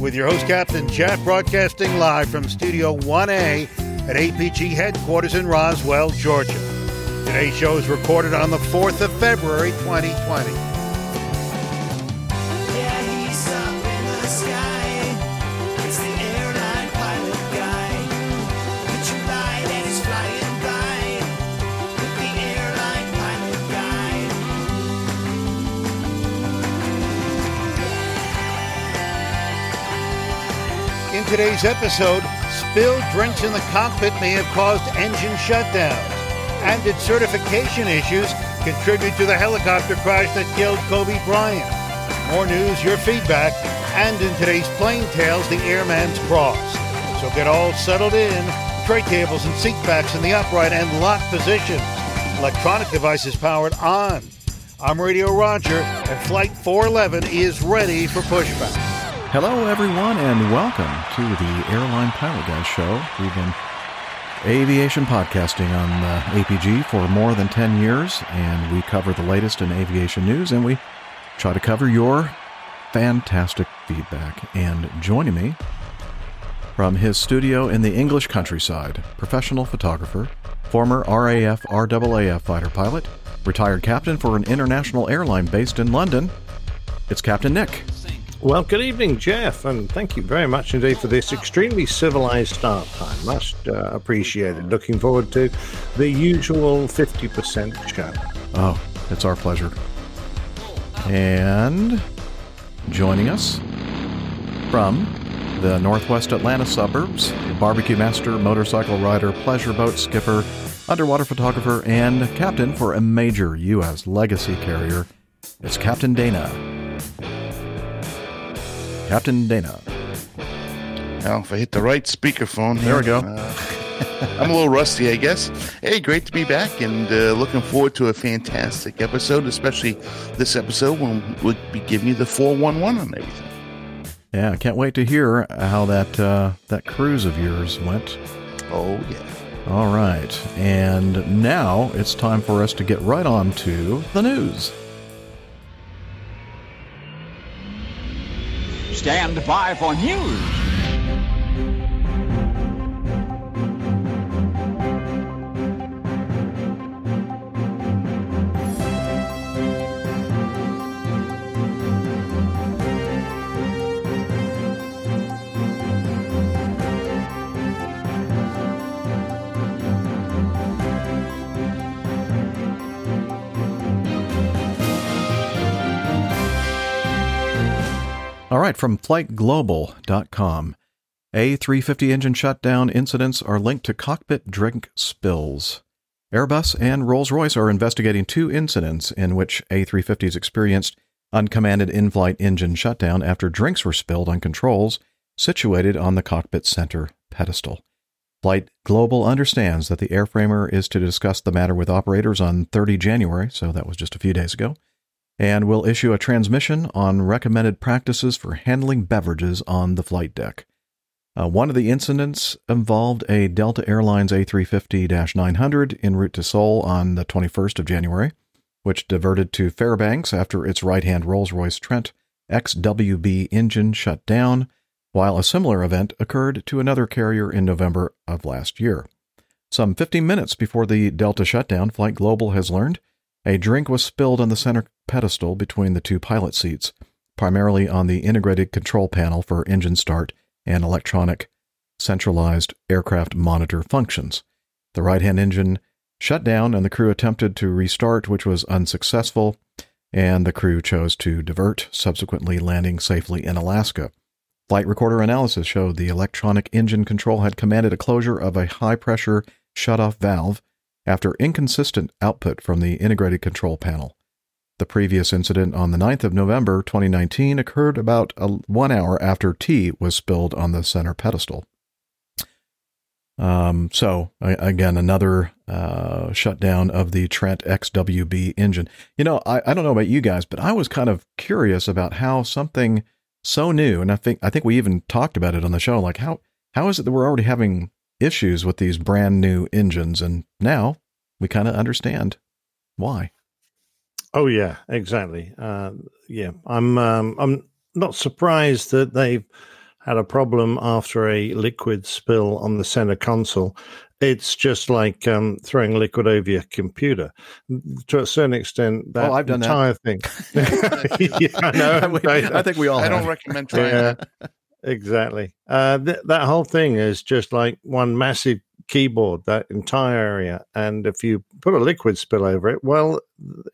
with your host, Captain Jeff, broadcasting live from Studio 1A at APG headquarters in Roswell, Georgia. Today's show is recorded on the 4th of February, 2020. Today's episode, spilled drinks in the cockpit may have caused engine shutdowns, and did certification issues contribute to the helicopter crash that killed Kobe Bryant? More news, your feedback, and in today's Plane Tales, the Airman's Cross. So get all settled in, tray tables and seat backs in the upright and locked positions. Electronic devices powered on. I'm Radio Roger, and Flight 411 is ready for pushback. Hello, everyone, and welcome to the Airline Pilot Guy Show. We've been aviation podcasting on uh, APG for more than 10 years, and we cover the latest in aviation news, and we try to cover your fantastic feedback. And joining me from his studio in the English countryside, professional photographer, former RAF RAAF fighter pilot, retired captain for an international airline based in London, it's Captain Nick. Well, good evening, Jeff, and thank you very much indeed for this extremely civilized start time. Must uh, appreciate it. Looking forward to the usual 50% show. Oh, it's our pleasure. And joining us from the northwest Atlanta suburbs, barbecue master, motorcycle rider, pleasure boat skipper, underwater photographer, and captain for a major U.S. legacy carrier, it's Captain Dana. Captain Dana. Well, if I hit the right speakerphone, There we go. uh, I'm a little rusty, I guess. Hey, great to be back, and uh, looking forward to a fantastic episode, especially this episode when we'll be giving you the 411 on everything. Yeah, I can't wait to hear how that uh, that cruise of yours went. Oh yeah. All right, and now it's time for us to get right on to the news. Stand by for news. All right, from flightglobal.com. A350 engine shutdown incidents are linked to cockpit drink spills. Airbus and Rolls Royce are investigating two incidents in which A350s experienced uncommanded in flight engine shutdown after drinks were spilled on controls situated on the cockpit center pedestal. Flight Global understands that the airframer is to discuss the matter with operators on 30 January, so that was just a few days ago and will issue a transmission on recommended practices for handling beverages on the flight deck. Uh, one of the incidents involved a Delta Airlines A350 900 en route to Seoul on the 21st of January, which diverted to Fairbanks after its right hand Rolls Royce Trent XWB engine shut down, while a similar event occurred to another carrier in November of last year. Some 15 minutes before the Delta shutdown, Flight Global has learned a drink was spilled on the center pedestal between the two pilot seats, primarily on the integrated control panel for engine start and electronic centralized aircraft monitor functions. The right hand engine shut down and the crew attempted to restart, which was unsuccessful, and the crew chose to divert, subsequently landing safely in Alaska. Flight recorder analysis showed the electronic engine control had commanded a closure of a high pressure shut-off valve after inconsistent output from the integrated control panel. The previous incident on the 9th of November 2019 occurred about a, one hour after tea was spilled on the center pedestal. Um, so again, another uh, shutdown of the Trent XWB engine. You know, I, I don't know about you guys, but I was kind of curious about how something so new, and I think I think we even talked about it on the show. Like how how is it that we're already having issues with these brand new engines, and now we kind of understand why. Oh yeah, exactly. Uh, yeah, I'm um, I'm not surprised that they've had a problem after a liquid spill on the center console. It's just like um, throwing liquid over your computer. To a certain extent, that Oh, I've done that. entire thing. yeah, I. I, I think we all. I don't recommend trying Yeah, that. Exactly. Uh, th- that whole thing is just like one massive keyboard, that entire area. And if you put a liquid spill over it, well,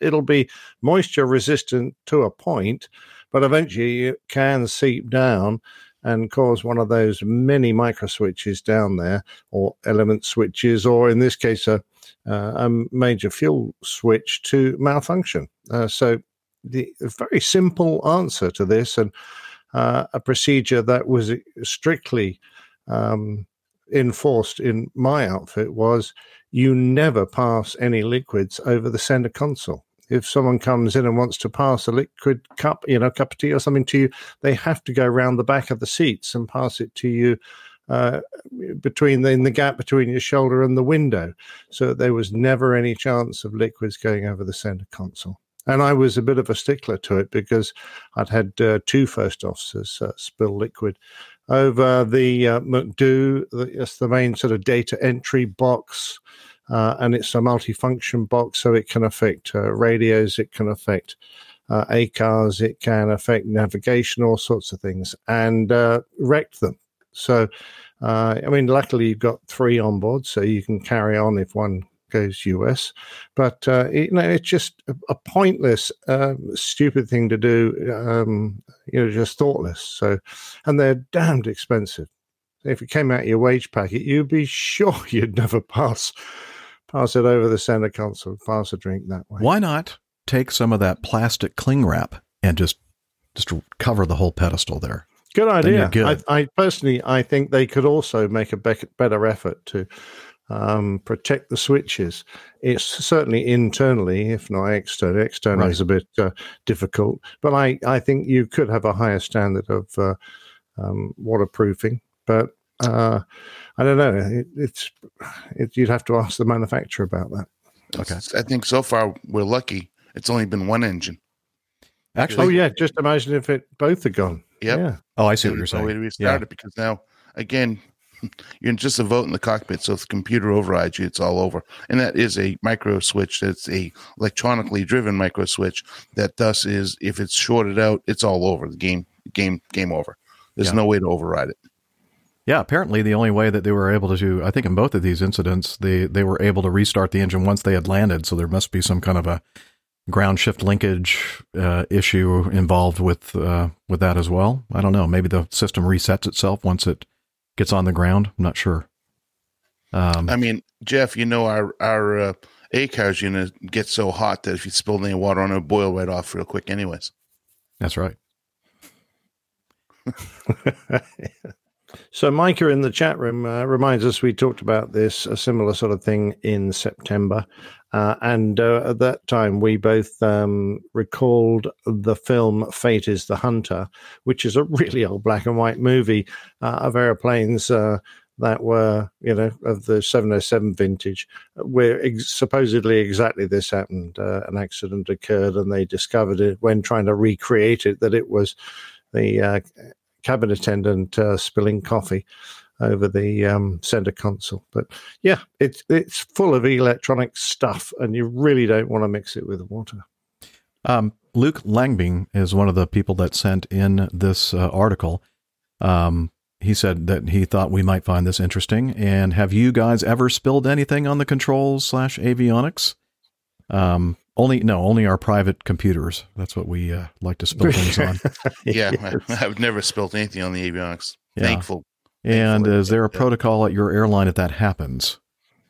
it'll be moisture resistant to a point, but eventually it can seep down and cause one of those many micro switches down there, or element switches, or in this case, a, uh, a major fuel switch to malfunction. Uh, so, the very simple answer to this, and uh, a procedure that was strictly um, enforced in my outfit was you never pass any liquids over the center console. If someone comes in and wants to pass a liquid cup, you know, cup of tea or something to you, they have to go around the back of the seats and pass it to you uh, between the, in the gap between your shoulder and the window. So there was never any chance of liquids going over the center console. And I was a bit of a stickler to it because I'd had uh, two first officers uh, spill liquid over the uh, MCDU. It's the main sort of data entry box, uh, and it's a multifunction box, so it can affect uh, radios, it can affect uh, ACARS, it can affect navigation, all sorts of things, and uh, wrecked them. So, I mean, luckily you've got three on board, so you can carry on if one goes US. But uh, it, you know, it's just a, a pointless, um, stupid thing to do. Um, you know, just thoughtless. So, and they're damned expensive. If it came out of your wage packet, you'd be sure you'd never pass pass it over the center console, pass a drink that way. Why not take some of that plastic cling wrap and just just cover the whole pedestal there? Good idea. good. I, I personally, I think they could also make a bec- better effort to um, protect the switches. It's certainly internally, if not external. External Right. is a bit uh, difficult, but I, I think you could have a higher standard of uh, um, waterproofing. But uh, I don't know. It, it's it, you'd have to ask the manufacturer about that. Okay. I think so far we're lucky. It's only been one engine. Actually, Oh yeah, just imagine if it both are gone. Yep. Yeah. oh, I see what you're no way saying. to restart it because now, again, you're just a vote in the cockpit. So if the computer overrides you, it's all over. And that is a micro switch. That's a electronically driven micro switch. That thus is if it's shorted out, it's all over. The game, game, game over. There's Yeah. no way to override it. Yeah, apparently the only way that they were able to, I think in both of these incidents, they they were able to restart the engine once they had landed. So there must be some kind of a ground shift linkage uh, issue involved with uh, with that as well. I don't know. Maybe the system resets itself once it gets on the ground. I'm not sure. Um, I mean, Jeff, you know our our uh, ACARS unit gets so hot that if you spill any water on it, it'll boil right off real quick. Anyways, that's right. So Micah in the chat room uh, reminds us we talked about this a similar sort of thing in September, uh, and uh, at that time we both um, recalled the film "Fate Is the Hunter," which is a really old black and white movie uh, of airplanes. Uh, that were, you know, of the 707 vintage, where ex- supposedly exactly this happened. Uh, an accident occurred, and they discovered it when trying to recreate it that it was the uh, cabin attendant uh, spilling coffee over the um, center console. But yeah, it's it's full of electronic stuff, and you really don't want to mix it with water. Um, Luke Langbing is one of the people that sent in this uh, article. Um, he said that he thought we might find this interesting. And have you guys ever spilled anything on the controls slash avionics? Um, only no, only our private computers. That's what we uh, like to spill things on. yeah, I, I've never spilled anything on the avionics. Yeah. Thankful. And Thankfully, is there a yeah. protocol at your airline if that happens?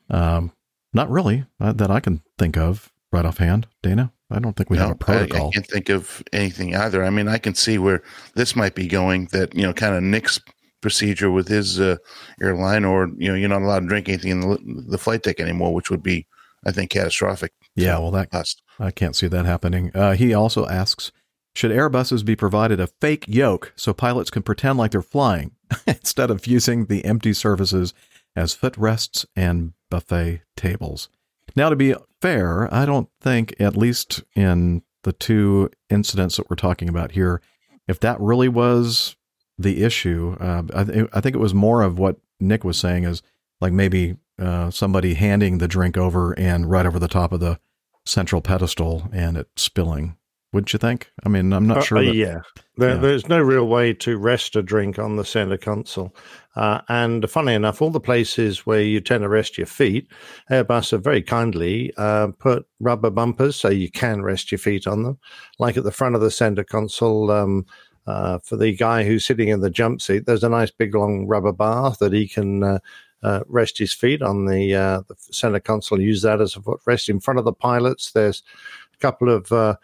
Um, not really uh, that I can think of right offhand. Dana, I don't think we have a I- I, protocol. I can't think of anything either. I mean, I can see where this might be going. That you know, kind of nicks procedure with his uh, airline, or you know, you're not allowed to drink anything in the, the flight deck anymore, which would be, I think, catastrophic. Yeah, well, that us. I can't see that happening. Uh, he also asks, should Airbuses be provided a fake yoke so pilots can pretend like they're flying instead of using the empty surfaces as footrests and buffet tables? Now, to be fair, I don't think, at least in the two incidents that we're talking about here, if that really was the issue, uh, I, th- I think it was more of what Nick was saying is like maybe uh, somebody handing the drink over and right over the top of the central pedestal and it spilling. Wouldn't you think? I mean, I'm not Uh, sure. uh, that- yeah. There, yeah. there's no real way to rest a drink on the center console. Uh, and funny enough, all the places where you tend to rest your feet, Airbus have very kindly uh, put rubber bumpers so you can rest your feet on them. Like at the front of the center console, um, uh, for the guy who's sitting in the jump seat, there's a nice big long rubber bar that he can uh, uh, rest his feet on the, uh, the center console. Use that as a footrest. In front of the pilots, there's a couple of uh,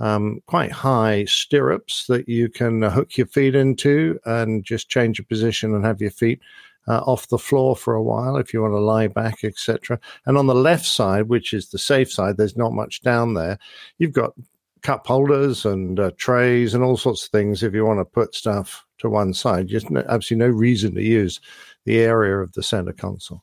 um, quite high stirrups that you can hook your feet into and just change your position and have your feet uh, off the floor for a while if you want to lie back, etc. And on the left side, which is the safe side, there's not much down there. You've got cup holders and uh, trays and all sorts of things if you want to put stuff to one side. Just no, absolutely no reason to use the area of the center console.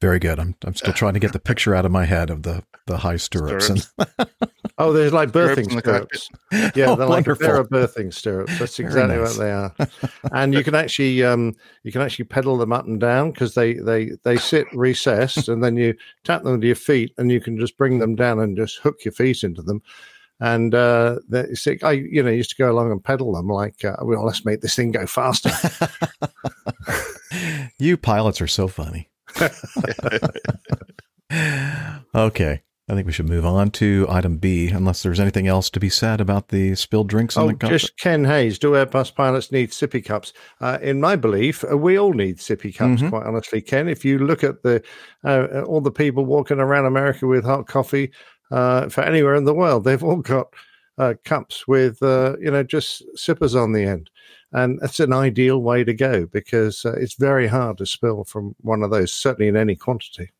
Very good. I'm I'm still trying to get the picture out of my head of the the high stirrups. And, Oh, there's like birthing in the stirrups. Yeah, Oh, they're like a wonderful. pair of birthing stirrups. That's exactly nice. what they are. And you can actually um, you can actually pedal them up and down because they they they sit recessed, and then you tap them with your feet, and you can just bring them down and just hook your feet into them. And uh, they- it's like, I you know used to go along and pedal them like uh, well let's make this thing go faster. you pilots are so funny. okay. I think we should move on to item B, unless there's anything else to be said about the spilled drinks in Oh, just Ken Hayes. Do Airbus pilots need sippy cups? Uh, in my belief, uh, we all need sippy cups. Mhm. Quite honestly, Ken. If you look at the uh, all the people walking around America with hot coffee uh, for anywhere in the world, they've all got uh, cups with uh, you know just sippers on the end, and that's an ideal way to go because uh, it's very hard to spill from one of those, certainly in any quantity.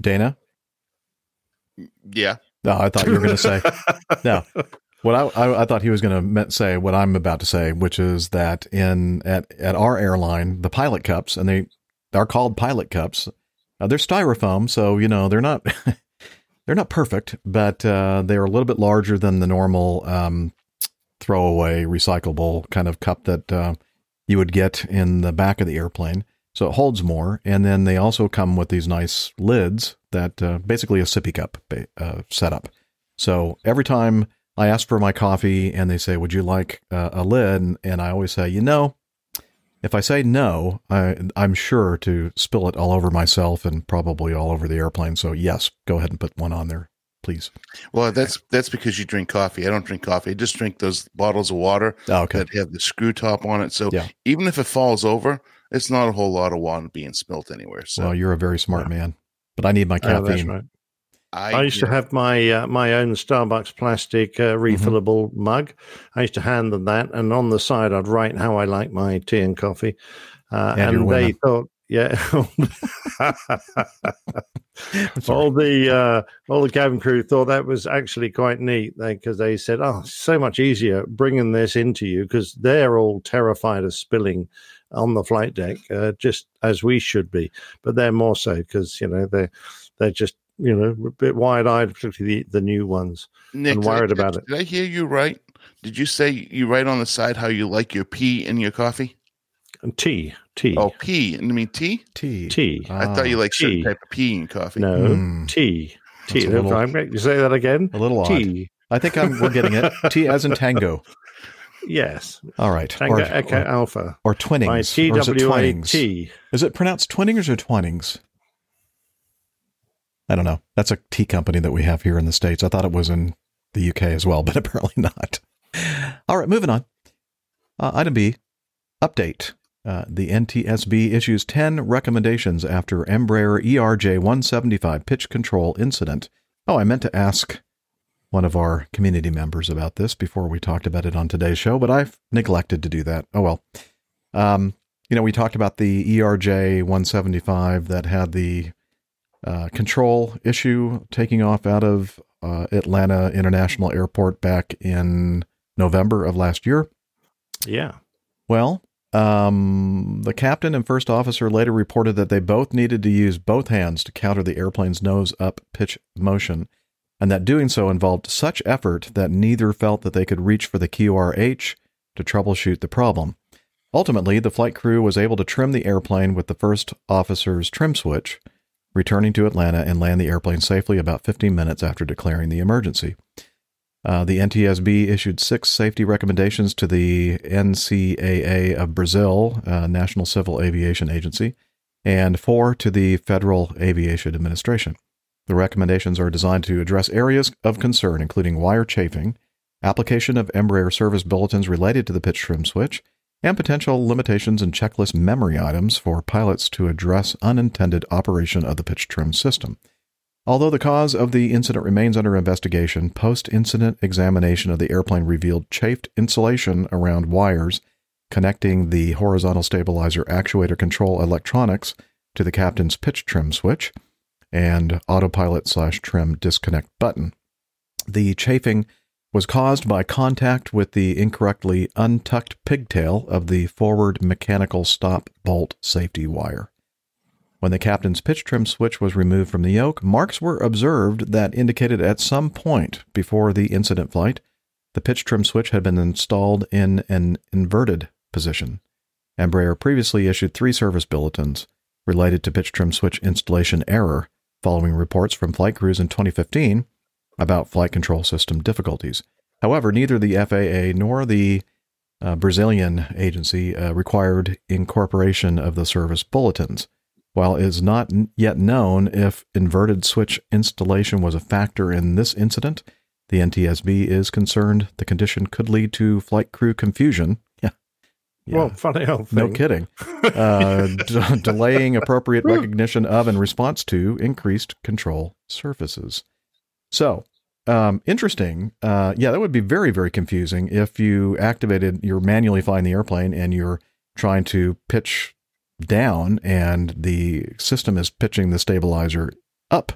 Dana? Yeah. No, I thought you were going to say no. What I, I I thought he was going to say what I'm about to say, which is that in at at our airline, the pilot cups, and they are called pilot cups. Uh, they're styrofoam, so you know they're not they're not perfect, but uh, they're a little bit larger than the normal um, throwaway recyclable kind of cup that uh, you would get in the back of the airplane. So it holds more, and then they also come with these nice lids that uh, basically a sippy cup uh, setup. So every time I ask for my coffee and they say, "Would you like uh, a lid?" and, and I always say, "You know, if I say no, I, I'm sure to spill it all over myself and probably all over the airplane. So yes, go ahead and put one on there, please." Well, that's that's because you drink coffee. I don't drink coffee. I just drink those bottles of water Oh, okay. that have the screw top on it. So Yeah. even if it falls over, it's not a whole lot of water being spilt anywhere. So well, you're a very smart man, but I need my Oh, that's caffeine. right. I, I used to have my uh, my own Starbucks plastic uh, refillable mug. I used to hand them that, and on the side, I'd write how I like my tea and coffee. Uh, And and they women. thought, yeah, all the uh, all the cabin crew thought that was actually quite neat because they said, "Oh, so much easier bringing this into you," because they're all terrified of spilling on the flight deck, uh, just as we should be. But they're more so because you know they they're just you know a bit wide eyed, particularly the, the new ones. Nick, and did I- worried did- about it. Did I hear you right? Did you say you write on the side how you like your pee in your coffee? And tea, tea, Oh, pee. And I mean tea? tea. tea. I thought you like certain tea. type of pee in coffee. No, Mm. tea, That's tea. little- I'm going to say that again. A little odd. Tea. I think I'm we're getting it. T as in tango. Yes, All right. Tango or, Echo or, Alpha. or My twinnings. Or is it twinings? TWAT. Is it pronounced twinnings or twinings? I don't know. That's a tea company that we have here in the States. I thought it was in the UK as well, but apparently not. All right, moving on. Uh, item B update. Uh, the NTSB issues 10 recommendations after Embraer ERJ 175 pitch control incident. Oh, I meant to ask one of our community members about this before we talked about it on today's show, but I've neglected to do that. Oh well. Um, you know, we talked about the ERJ 175 that had the uh, control issue taking off out of uh, Atlanta International Airport back in November of last year. Yeah. Well, um, the captain and first officer later reported that they both needed to use both hands to counter the airplane's nose up pitch motion, and that doing so involved such effort that neither felt that they could reach for the QRH to troubleshoot the problem. Ultimately, the flight crew was able to trim the airplane with the first officer's trim switch, returning to Atlanta and land the airplane safely about 15 minutes after declaring the emergency. Uh, the NTSB issued six safety recommendations to the NCAA of Brazil, uh, National Civil Aviation Agency, and four to the Federal Aviation Administration. The recommendations are designed to address areas of concern, including wire chafing, application of Embraer service bulletins related to the pitch trim switch, and potential limitations in checklist memory items for pilots to address unintended operation of the pitch trim system. Although the cause of the incident remains under investigation, post incident examination of the airplane revealed chafed insulation around wires connecting the horizontal stabilizer actuator control electronics to the captain's pitch trim switch and autopilot slash trim disconnect button. The chafing was caused by contact with the incorrectly untucked pigtail of the forward mechanical stop bolt safety wire. When the captain's pitch trim switch was removed from the yoke, marks were observed that indicated at some point before the incident flight the pitch trim switch had been installed in an inverted position. Embraer previously issued three service bulletins related to pitch trim switch installation error following reports from flight crews in 2015 about flight control system difficulties. However, neither the FAA nor the uh, Brazilian agency uh, required incorporation of the service bulletins. While it is not yet known if inverted switch installation was a factor in this incident, the NTSB is concerned the condition could lead to flight crew confusion. Yeah. Yeah. Well, funny old thing. No kidding. Uh, d- delaying appropriate recognition of and response to increased control surfaces. So, um, interesting. Uh, yeah, that would be very, very confusing if you activated, you're manually flying the airplane and you're trying to pitch down and the system is pitching the stabilizer up.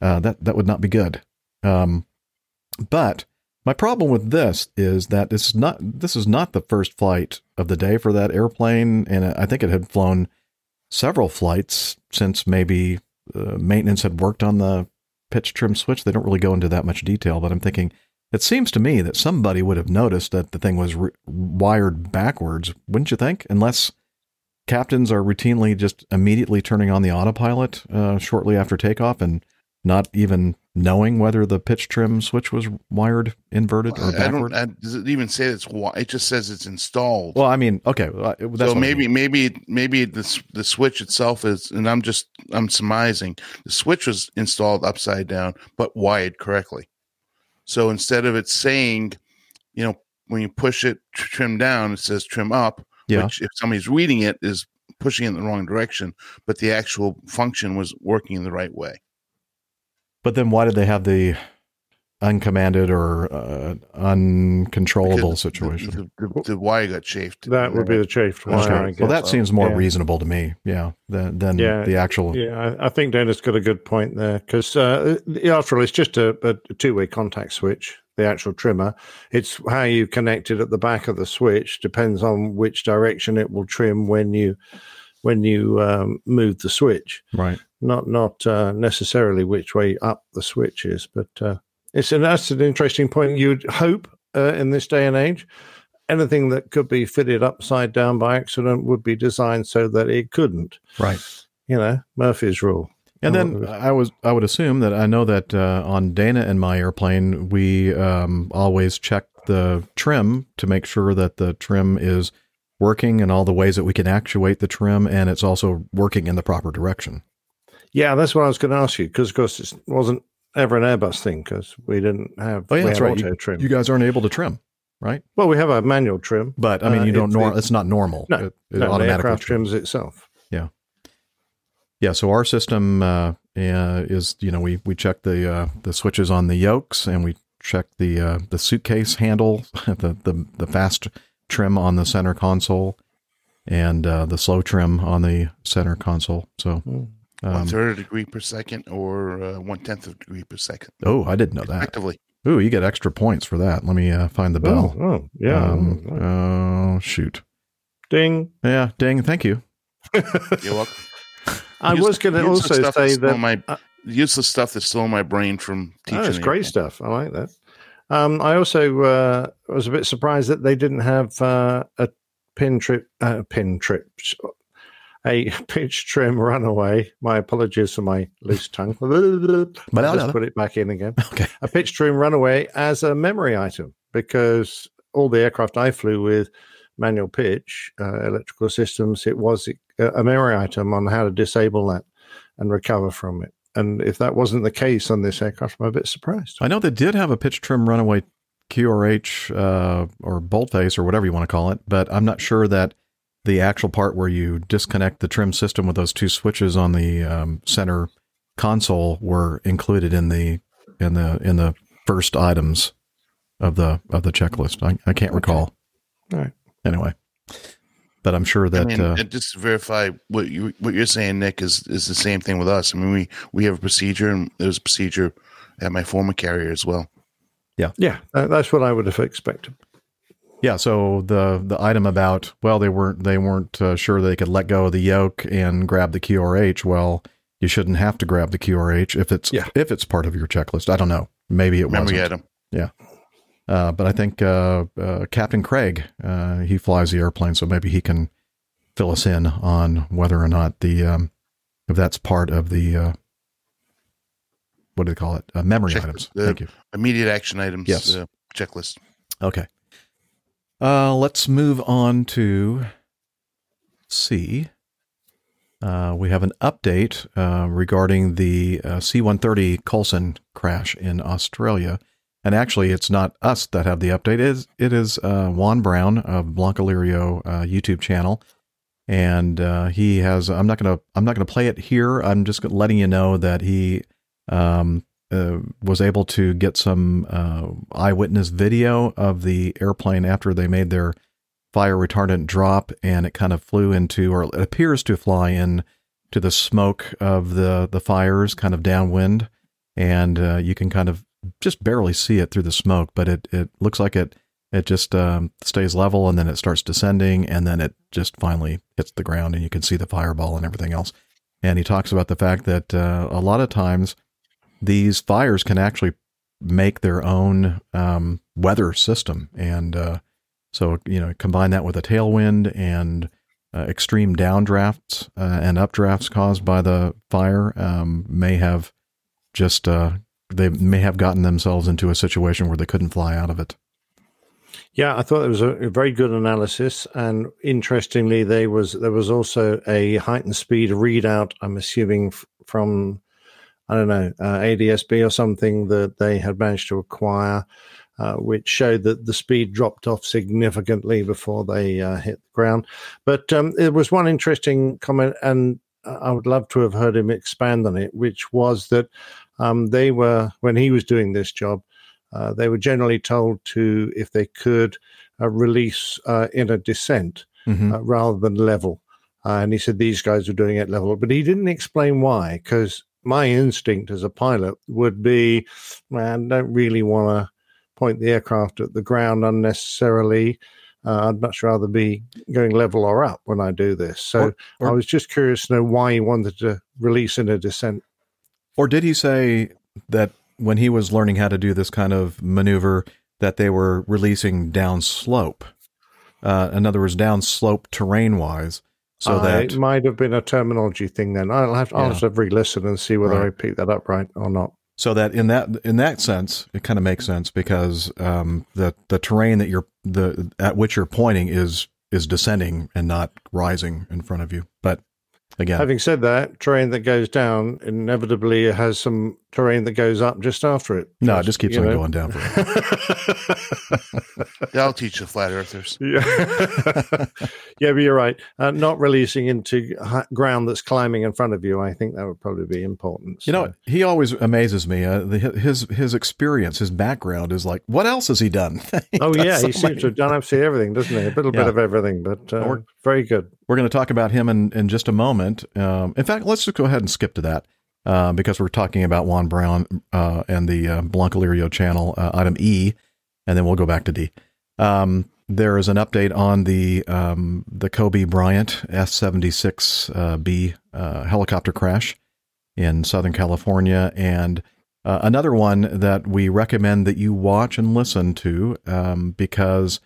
Uh, that, that would not be good. Um, but my problem with this is that this is not this is not the first flight of the day for that airplane, and I think it had flown several flights since maybe uh, maintenance had worked on the pitch trim switch. They don't really go into that much detail, but I'm thinking it seems to me that somebody would have noticed that the thing was re- wired backwards, wouldn't you think? Unless captains are routinely just immediately turning on the autopilot uh, shortly after takeoff and not even knowing whether the pitch trim switch was wired inverted or I backward. don't. I, does it even say it's? It just says it's installed. well, I mean, okay, that's so what I maybe mean. maybe maybe the the switch itself is, and I'm just I'm surmising the switch was installed upside down but wired correctly. So instead of it saying, you know, when you push it trim down, it says trim up. Yeah. Which if somebody's reading it is pushing it in the wrong direction, but the actual function was working in the right way. But then why did they have the uncommanded or uh, uncontrollable Because situation? The, the, the wire got chafed. That would be the chafed wire. Okay. Well, that seems more Yeah. reasonable to me. Yeah, than, than Yeah. the actual. Yeah, I, I think Dana's got a good point there because uh, after all, it's just a, a two-way contact switch. The actual trimmer, it's how you connect it at the back of the switch depends on which direction it will trim when you when you um, move the switch. Right. Not not uh, necessarily which way up the switch is, but uh, it's an, that's an interesting point. You'd hope uh, in this day and age, anything that could be fitted upside down by accident would be designed so that it couldn't Right. you know Murphy's rule. And Oh, then I was I would assume that I know that uh, on Dana and my airplane we um, always check the trim to make sure that the trim is working in all the ways that we can actuate the trim and it's also working in the proper direction. yeah, that's what I was going to ask you because, of course, it wasn't ever an Airbus thing because we didn't have. Oh yeah, that's right. Auto You, trim. you guys aren't able to trim, right? well, we have a manual trim. But I mean, Uh, you don't. it's Nor- it's not normal. No, It, it no, the automatically aircraft trims. trims itself. Yeah, so our system uh, uh, is you know we we check the uh, the switches on the yokes and we check the uh, the suitcase handle, the the the fast trim on the center console, and uh, the slow trim on the center console. So, Hmm. um, third of a degree per second or uh, one tenth of a degree per second. oh, I didn't know that. Effectively, Ooh, you get extra points for that. Let me uh, find the bell. Oh, oh, yeah. Um, oh, oh, shoot. Ding. Yeah, ding. Thank you. you're welcome. I was going to also say that's that my uh, useless stuff that's still in my brain from teaching. Oh, it's great stuff. I like that. Um, I also uh, was a bit surprised that they didn't have uh, a pin trip, uh, pin trip, a pitch trim runaway. My apologies for my loose tongue. Let's put it back in again. Okay. A pitch trim runaway as a memory item because all the aircraft I flew with manual pitch uh, electrical systems, it was a, memory item on how to disable that and recover from it. And if that wasn't the case on this aircraft, I'm a bit surprised. I know they did have a pitch trim runaway QRH uh, or bold face or whatever you want to call it, but I'm not sure that the actual part where you disconnect the trim system with those two switches on the um, center console were included in the in the in the first items of the of the checklist. I, I can't recall. All right. Anyway, but I'm sure that I mean, uh, and just to verify what you what you're saying, Nick, is is the same thing with us. I mean, we we have a procedure, and there's a procedure at my former carrier as well. Yeah, uh, that's what I would have expected. Yeah, so the the item about well they weren't they weren't uh, sure they could let go of the yoke and grab the QRH. Well, you shouldn't have to grab the QRH if it's Yeah. if it's part of your checklist. I don't know. Maybe it Remember, wasn't. You had them. Uh, but I think uh, uh, Captain Craig uh, he flies the airplane, so maybe he can fill us in on whether or not the um, if that's part of the uh, what do they call it? Uh, memory Check- items. Thank you. Immediate action items. Yes. Uh, checklist. Okay. Uh, let's move on to C. Uh, we have an update uh, regarding the uh, C-130 Coulson crash in Australia. And actually, it's not us that have the update. It is, it is uh, Juan Browne of Blancolirio uh, YouTube channel. And uh, he has, I'm not to, I'm not to play it here. I'm just letting you know that he um, uh, was able to get some uh, eyewitness video of the airplane after they made their fire retardant drop, and it kind of flew into, or it appears to fly in to the smoke of the the fires, kind of downwind, and uh, you can kind of just barely see it through the smoke, but it it looks like it it just um, stays level, and then it starts descending, and then it just finally hits the ground, and you can see the fireball and everything else. And he talks about the fact that uh, a lot of times these fires can actually make their own um, weather system. And uh, so, you know, combine that with a tailwind and uh, extreme downdrafts uh, and updrafts caused by the fire um, may have just, uh, they may have gotten themselves into a situation where they couldn't fly out of it. Yeah, I thought it was a, very good analysis, and interestingly, there was there was also a heightened speed readout. I'm assuming from I don't know uh, ADSB or something that they had managed to acquire, uh, which showed that the speed dropped off significantly before they uh, hit the ground. But um, there was one interesting comment, and I would love to have heard him expand on it, which was that um, they were when he was doing this job. Uh, they were generally told to, if they could, uh, release uh, in a descent Mhm. uh, rather than level. Uh, and he said these guys were doing it level, but he didn't explain why. Because my instinct as a pilot would be, man, don't really want to point the aircraft at the ground unnecessarily. Uh, I'd much rather be going level or up when I do this. So Or- or- I was just curious to know why he wanted to release in a descent. Or did he say that when he was learning how to do this kind of maneuver, that they were releasing downslope? Uh, in other words, downslope terrain wise, so Uh, that it might have been a terminology thing. Then I'll have, I'll have to re-listen and see whether Right. I picked that up right or not. so that in that in that sense, it kind of makes sense because um, the the terrain that you're the at which you're pointing is is descending and not rising in front of you. But again, Having said that, train that goes down inevitably has some terrain that goes up just after it. No, it just keeps on know. going down. That'll teach the flat earthers. Yeah, yeah, but you're right. Uh, not releasing into ground that's climbing in front of you. I think that would probably be important. You know, he always amazes me. Uh, the, his his experience, his background is like, what else has he done? He oh yeah, so he seems to have done absolutely everything, doesn't he? A little Yeah. bit of everything, but uh, Or- very good. We're going to talk about him in, in just a moment. Um, in fact, let's just go ahead and skip to that uh, because we're talking about Juan Browne uh, and the uh, Blancolirio channel, uh, item E, and then we'll go back to D. Um, there is an update on the um, the Kobe Bryant S seventy six B uh, helicopter crash in Southern California, and another one that we recommend that you watch and listen to um, because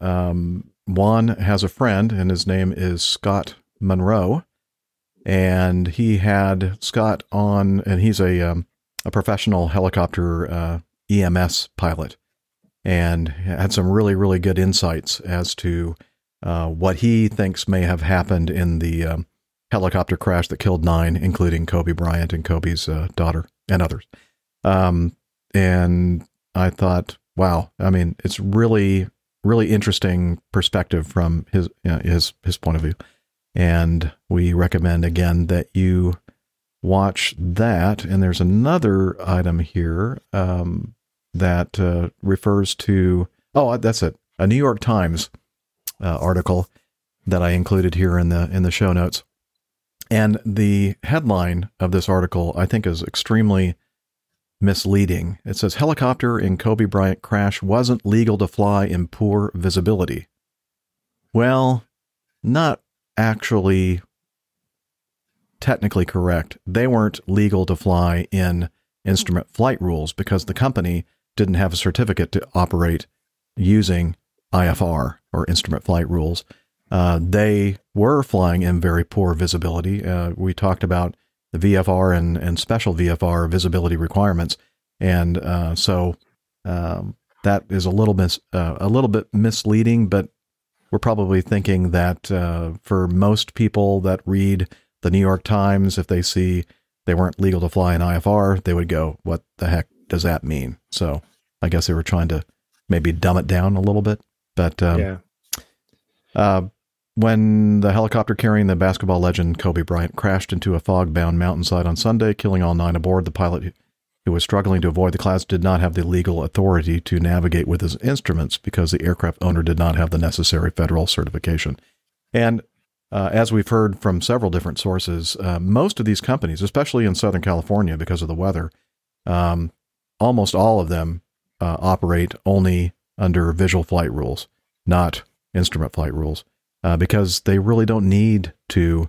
um, Juan has a friend, and his name is Scott Monroe, and he had Scott on, and he's a um, a professional helicopter uh, EMS pilot, and had some really really good insights as to uh, what he thinks may have happened in the um, helicopter crash that killed nine, including Kobe Bryant and Kobe's uh, daughter and others. Um, and I thought, wow, I mean, it's really really interesting perspective from his you know, his his point of view, and we recommend again that you watch that. And there's another item here um, that uh, refers to oh that's it a New York Times uh, article that I included here in the in the show notes, and the headline of this article I think is extremely misleading. It says helicopter in Kobe Bryant crash wasn't legal to fly in poor visibility. Well, not actually technically correct. They weren't legal to fly in instrument flight rules because the company didn't have a certificate to operate using IFR or instrument flight rules. Uh, they were flying in very poor visibility. Uh, we talked about the VFR and, and special VFR visibility requirements, and uh, so um, that is a little mis- uh, a little bit misleading. But we're probably thinking that uh, for most people that read the New York Times, if they see they weren't legal to fly in IFR, they would go, "What the heck does that mean?" So I guess they were trying to maybe dumb it down a little bit. But um, yeah, uh, when the helicopter carrying the basketball legend Kobe Bryant crashed into a fog bound mountainside on Sunday, killing all nine aboard, the pilot who was struggling to avoid the clouds did not have the legal authority to navigate with his instruments because the aircraft owner did not have the necessary federal certification. And uh, as we've heard from several different sources, uh, most of these companies, especially in Southern California because of the weather, um, almost all of them uh, operate only under visual flight rules, not instrument flight rules, uh, because they really don't need to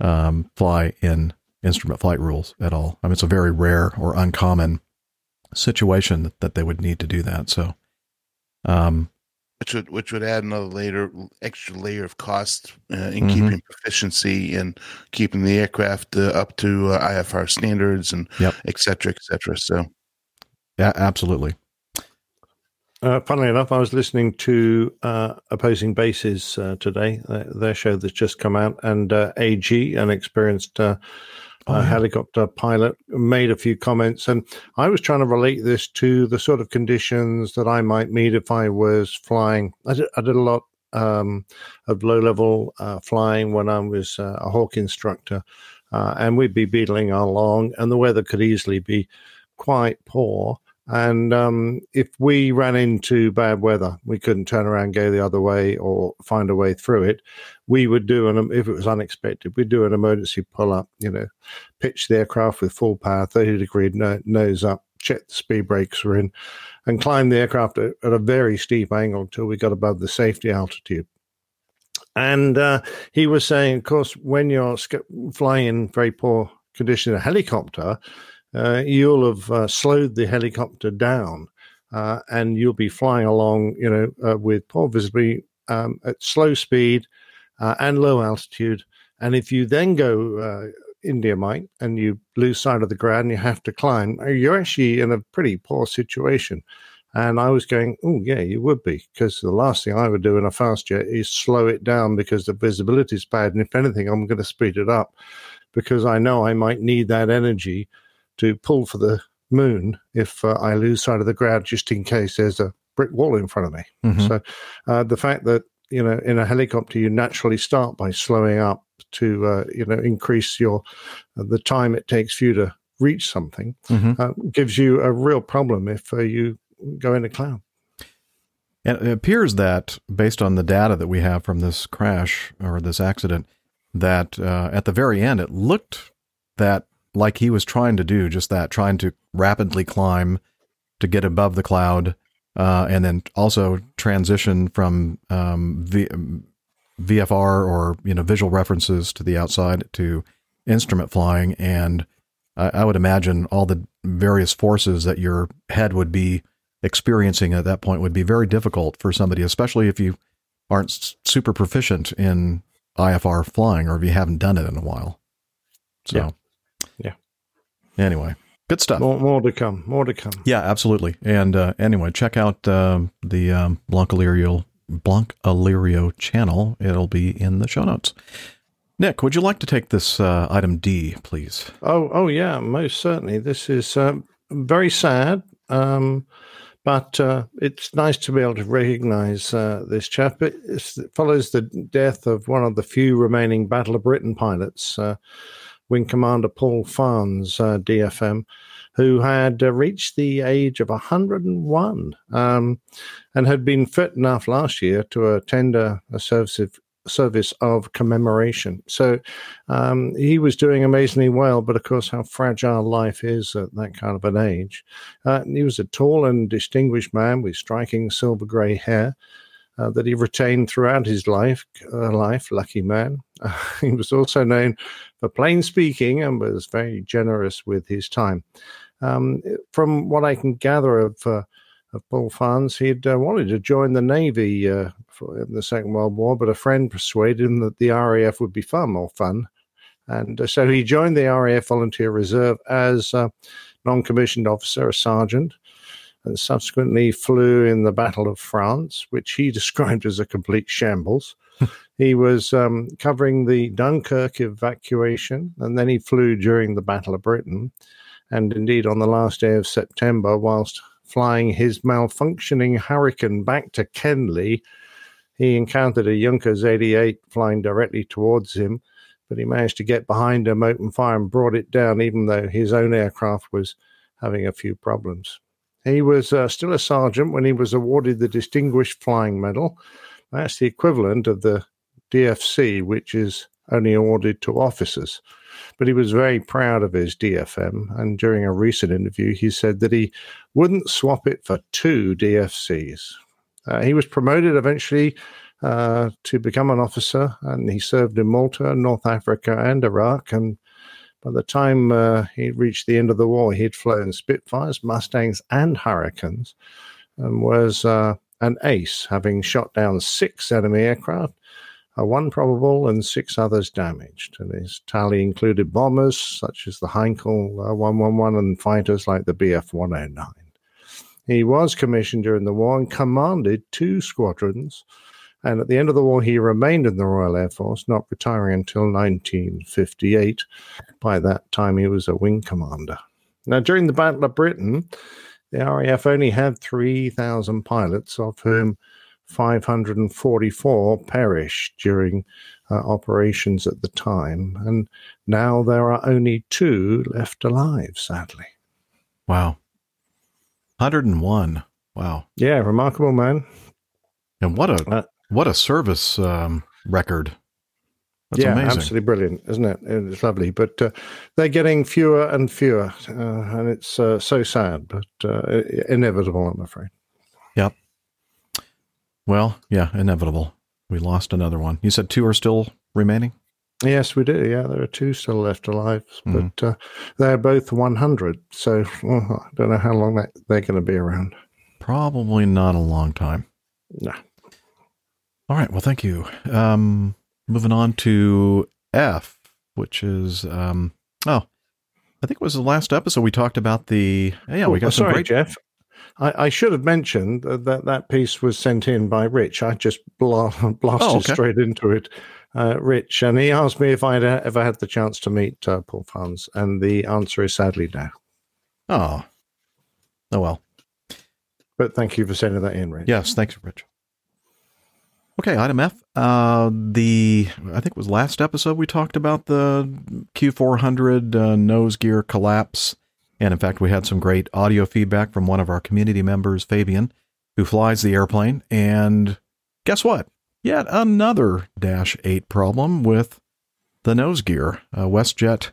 um, fly in instrument flight rules at all. I mean, it's a very rare or uncommon situation that, that they would need to do that. So, um, which would which would add another layer extra layer of cost uh, in Mhm. keeping proficiency and keeping the aircraft uh, up to uh, IFR standards and Yep. et cetera, et cetera. So yeah, absolutely. Uh, funnily enough, I was listening to uh, Opposing Bases uh, today, uh, their show that's just come out, and uh, AG, an experienced uh, Oh, helicopter pilot, made a few comments. And I was trying to relate this to the sort of conditions that I might meet if I was flying. I did, I did a lot um, of low level uh, flying when I was uh, a Hawk instructor, uh, and we'd be beetling along, and the weather could easily be quite poor. And um, if we ran into bad weather, we couldn't turn around, go the other way, or find a way through it. We would do an if it was unexpected, we'd do an emergency pull up. You know, pitch the aircraft with full power, thirty degree no, nose up, check the speed brakes were in, and climb the aircraft at, at a very steep angle until we got above the safety altitude. And uh, he was saying, of course, when you're flying in very poor condition, a helicopter, you'll have uh, slowed the helicopter down, uh, and you'll be flying along, you know, uh, with poor visibility um, at slow speed uh, and low altitude. And if you then go uh, India Mike and you lose sight of the ground, and you have to climb. uh, You're actually in a pretty poor situation. And I was going, oh yeah, you would be, because the last thing I would do in a fast jet is slow it down because the visibility is bad. And if anything, I'm going to speed it up because I know I might need that energy to pull for the moon if uh, I lose sight of the ground, just in case there's a brick wall in front of me. Mhm. So uh, the fact that you know in a helicopter you naturally start by slowing up to uh, you know increase your uh, the time it takes for you to reach something Mhm. uh, gives you a real problem if uh, you go in a cloud. And it appears that, based on the data that we have from this crash or this accident, that uh, at the very end it looked that like he was trying to do just that, trying to rapidly climb to get above the cloud, uh, and then also transition from um, v- VFR or you know visual references to the outside to instrument flying. And I, I would imagine all the various forces that your head would be experiencing at that point would be very difficult for somebody, especially if you aren't super proficient in IFR flying or if you haven't done it in a while. So. Anyway, good stuff. More, more to come. More to come. Yeah, absolutely. And uh, anyway, check out um, the um, Blancolirio Blanc Illyrio channel. It'll be in the show notes. Nick, would you like to take this uh, item D, please? Oh, oh yeah, most certainly. This is um, very sad, um, but uh, it's nice to be able to recognise uh, this chap. It, it follows the death of one of the few remaining Battle of Britain pilots, uh, Wing Commander Paul Farnes, uh, DFM, who had uh, reached the age of 101 um, and had been fit enough last year to attend a, a service of, service of commemoration. So um, he was doing amazingly well, but of course, how fragile life is at that kind of an age. Uh, he was a tall and distinguished man with striking silver grey hair. Uh, that he retained throughout his life, uh, life, lucky man. he was also known for plain speaking and was very generous with his time. Um, from what I can gather of uh, of Paul Farnes, he'd uh, wanted to join the Navy uh, for, in the Second World War, but a friend persuaded him that the RAF would be far more fun. And uh, so he joined the RAF Volunteer Reserve as a non commissioned officer, a sergeant, and subsequently flew in the Battle of France, which he described as a complete shambles. he was um, covering the Dunkirk evacuation, and then he flew during the Battle of Britain. And indeed, on the last day of September, whilst flying his malfunctioning Hurricane back to Kenley, he encountered a Junkers 88 flying directly towards him, but he managed to get behind him, open fire, and brought it down, even though his own aircraft was having a few problems. He was uh, still a sergeant when he was awarded the Distinguished Flying Medal. That's the equivalent of the DFC, which is only awarded to officers. But he was very proud of his DFM, and during a recent interview, he said that he wouldn't swap it for two DFCs. Uh, he was promoted eventually uh, to become an officer, and he served in Malta, North Africa, and Iraq. And by the time uh, he reached the end of the war, he'd flown Spitfires, Mustangs, and Hurricanes, and was uh, an ace, having shot down six enemy aircraft, uh, one probable, and six others damaged. And his tally included bombers such as the Heinkel uh, 111 and fighters like the Bf 109. He was commissioned during the war and commanded two squadrons. And at the end of the war, he remained in the Royal Air Force, not retiring until 1958. By that time, he was a wing commander. Now, during the Battle of Britain, the RAF only had 3,000 pilots, of whom 544 perished during uh, operations at the time. And now there are only two left alive, sadly. Wow. 101. Wow. Yeah, remarkable man. And what a Uh, what a service um, record. That's yeah, amazing. absolutely brilliant, isn't it? It's lovely, but uh, they're getting fewer and fewer, uh, and it's uh, so sad, but uh, inevitable, I'm afraid. Yep. Well, yeah, inevitable. We lost another one. You said two are still remaining? Yes, we do. Yeah, there are two still left alive, Mhm. but uh, they're both 100. So well, I don't know how long that, they're going to be around. Probably not a long time. No. All right. Well, thank you. Um, moving on to F, which is um, oh, I think it was the last episode we talked about the yeah we Oh, got some sorry, great Jeff. I, I should have mentioned that, that piece was sent in by Rich. I just bla- blasted Oh, okay. straight into it. Uh, Rich, and he asked me if I'd uh, ever had the chance to meet uh, Paul Farnes, and the answer is sadly no. Oh. Oh well. But thank you for sending that in, Rich. Yes, thanks, Rich. Okay, item F. Uh, the I think it was last episode we talked about the Q400 uh, nose gear collapse, and in fact we had some great audio feedback from one of our community members, Fabian, who flies the airplane. And guess what? Yet another Dash 8 problem with the nose gear. Uh, WestJet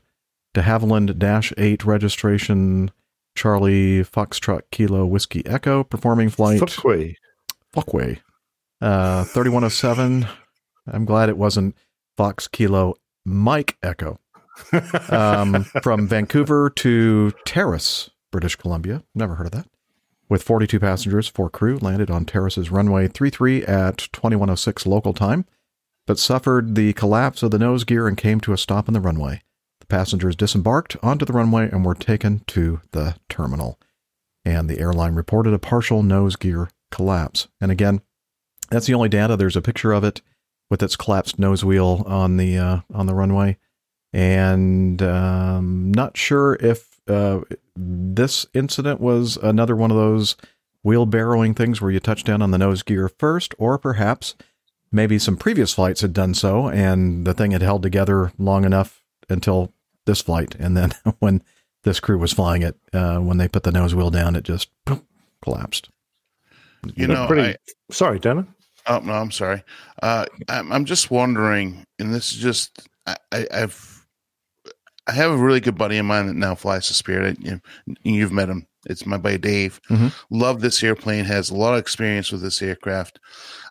de Havilland Dash 8 registration Charlie Foxtrot Kilo Whiskey Echo performing flight. Fuckway. Fuckway. Uh, 3107. I'm glad it wasn't Fox Kilo Mike Echo. Um, from Vancouver to Terrace, British Columbia. Never heard of that. With 42 passengers, four crew landed on Terrace's runway 33 at 2106 local time, but suffered the collapse of the nose gear and came to a stop on the runway. The passengers disembarked onto the runway and were taken to the terminal. And the airline reported a partial nose gear collapse. And again, that's the only data. There's a picture of it with its collapsed nose wheel on the uh, on the runway, and um, not sure if uh, this incident was another one of those wheelbarrowing things where you touch down on the nose gear first, or perhaps maybe some previous flights had done so, and the thing had held together long enough until this flight, and then when this crew was flying it, uh, when they put the nose wheel down, it just boom, collapsed. You know, Pretty- I, Sorry, Dana. Oh no, I'm sorry. Uh, I'm, I'm just wondering, and this is just I, I, I've I have a really good buddy of mine that now flies the Spirit. You, you've met him. It's my buddy Dave. Mhm. Love this airplane. Has a lot of experience with this aircraft.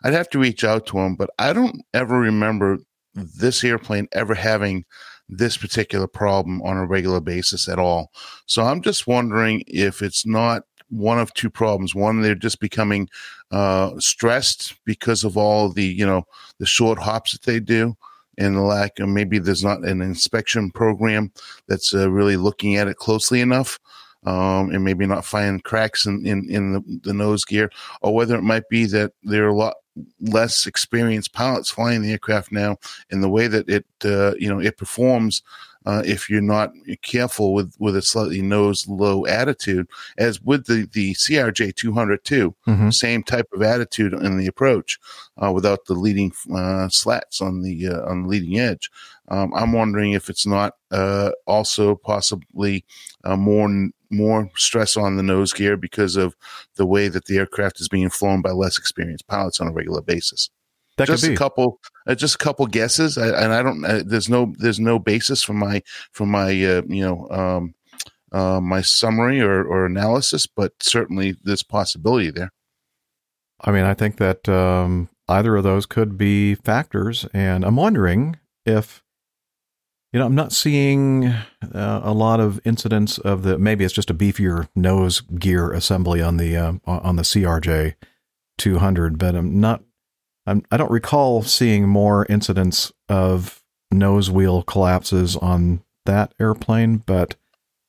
I'd have to reach out to him, but I don't ever remember this airplane ever having this particular problem on a regular basis at all. So I'm just wondering if it's not one of two problems. One, they're just becoming uh, stressed because of all the you know the short hops that they do, and the lack of maybe there's not an inspection program that's uh, really looking at it closely enough. Um, and maybe not finding cracks in, in, in the, the nose gear, or whether it might be that there are a lot less experienced pilots flying the aircraft now, and the way that it uh, you know it performs uh, if you're not careful with with a slightly nose low attitude, as with the the CRJ 200 too, Mhm. same type of attitude in the approach, uh, without the leading uh, slats on the uh, on the leading edge. Um, I'm wondering if it's not uh, also possibly uh, more more stress on the nose gear because of the way that the aircraft is being flown by less experienced pilots on a regular basis That just could be. a couple uh, just a couple guesses I, and i don't uh, there's no there's no basis for my for my uh, you know um uh, my summary or, or analysis but certainly there's possibility there I mean, I think that um, either of those could be factors, and I'm wondering if you know I'm not seeing uh, a lot of incidents of the maybe it's just a beefier nose gear assembly on the uh, on the CRJ 200, but I'm not. I'm, I don't recall seeing more incidents of nose wheel collapses on that airplane, but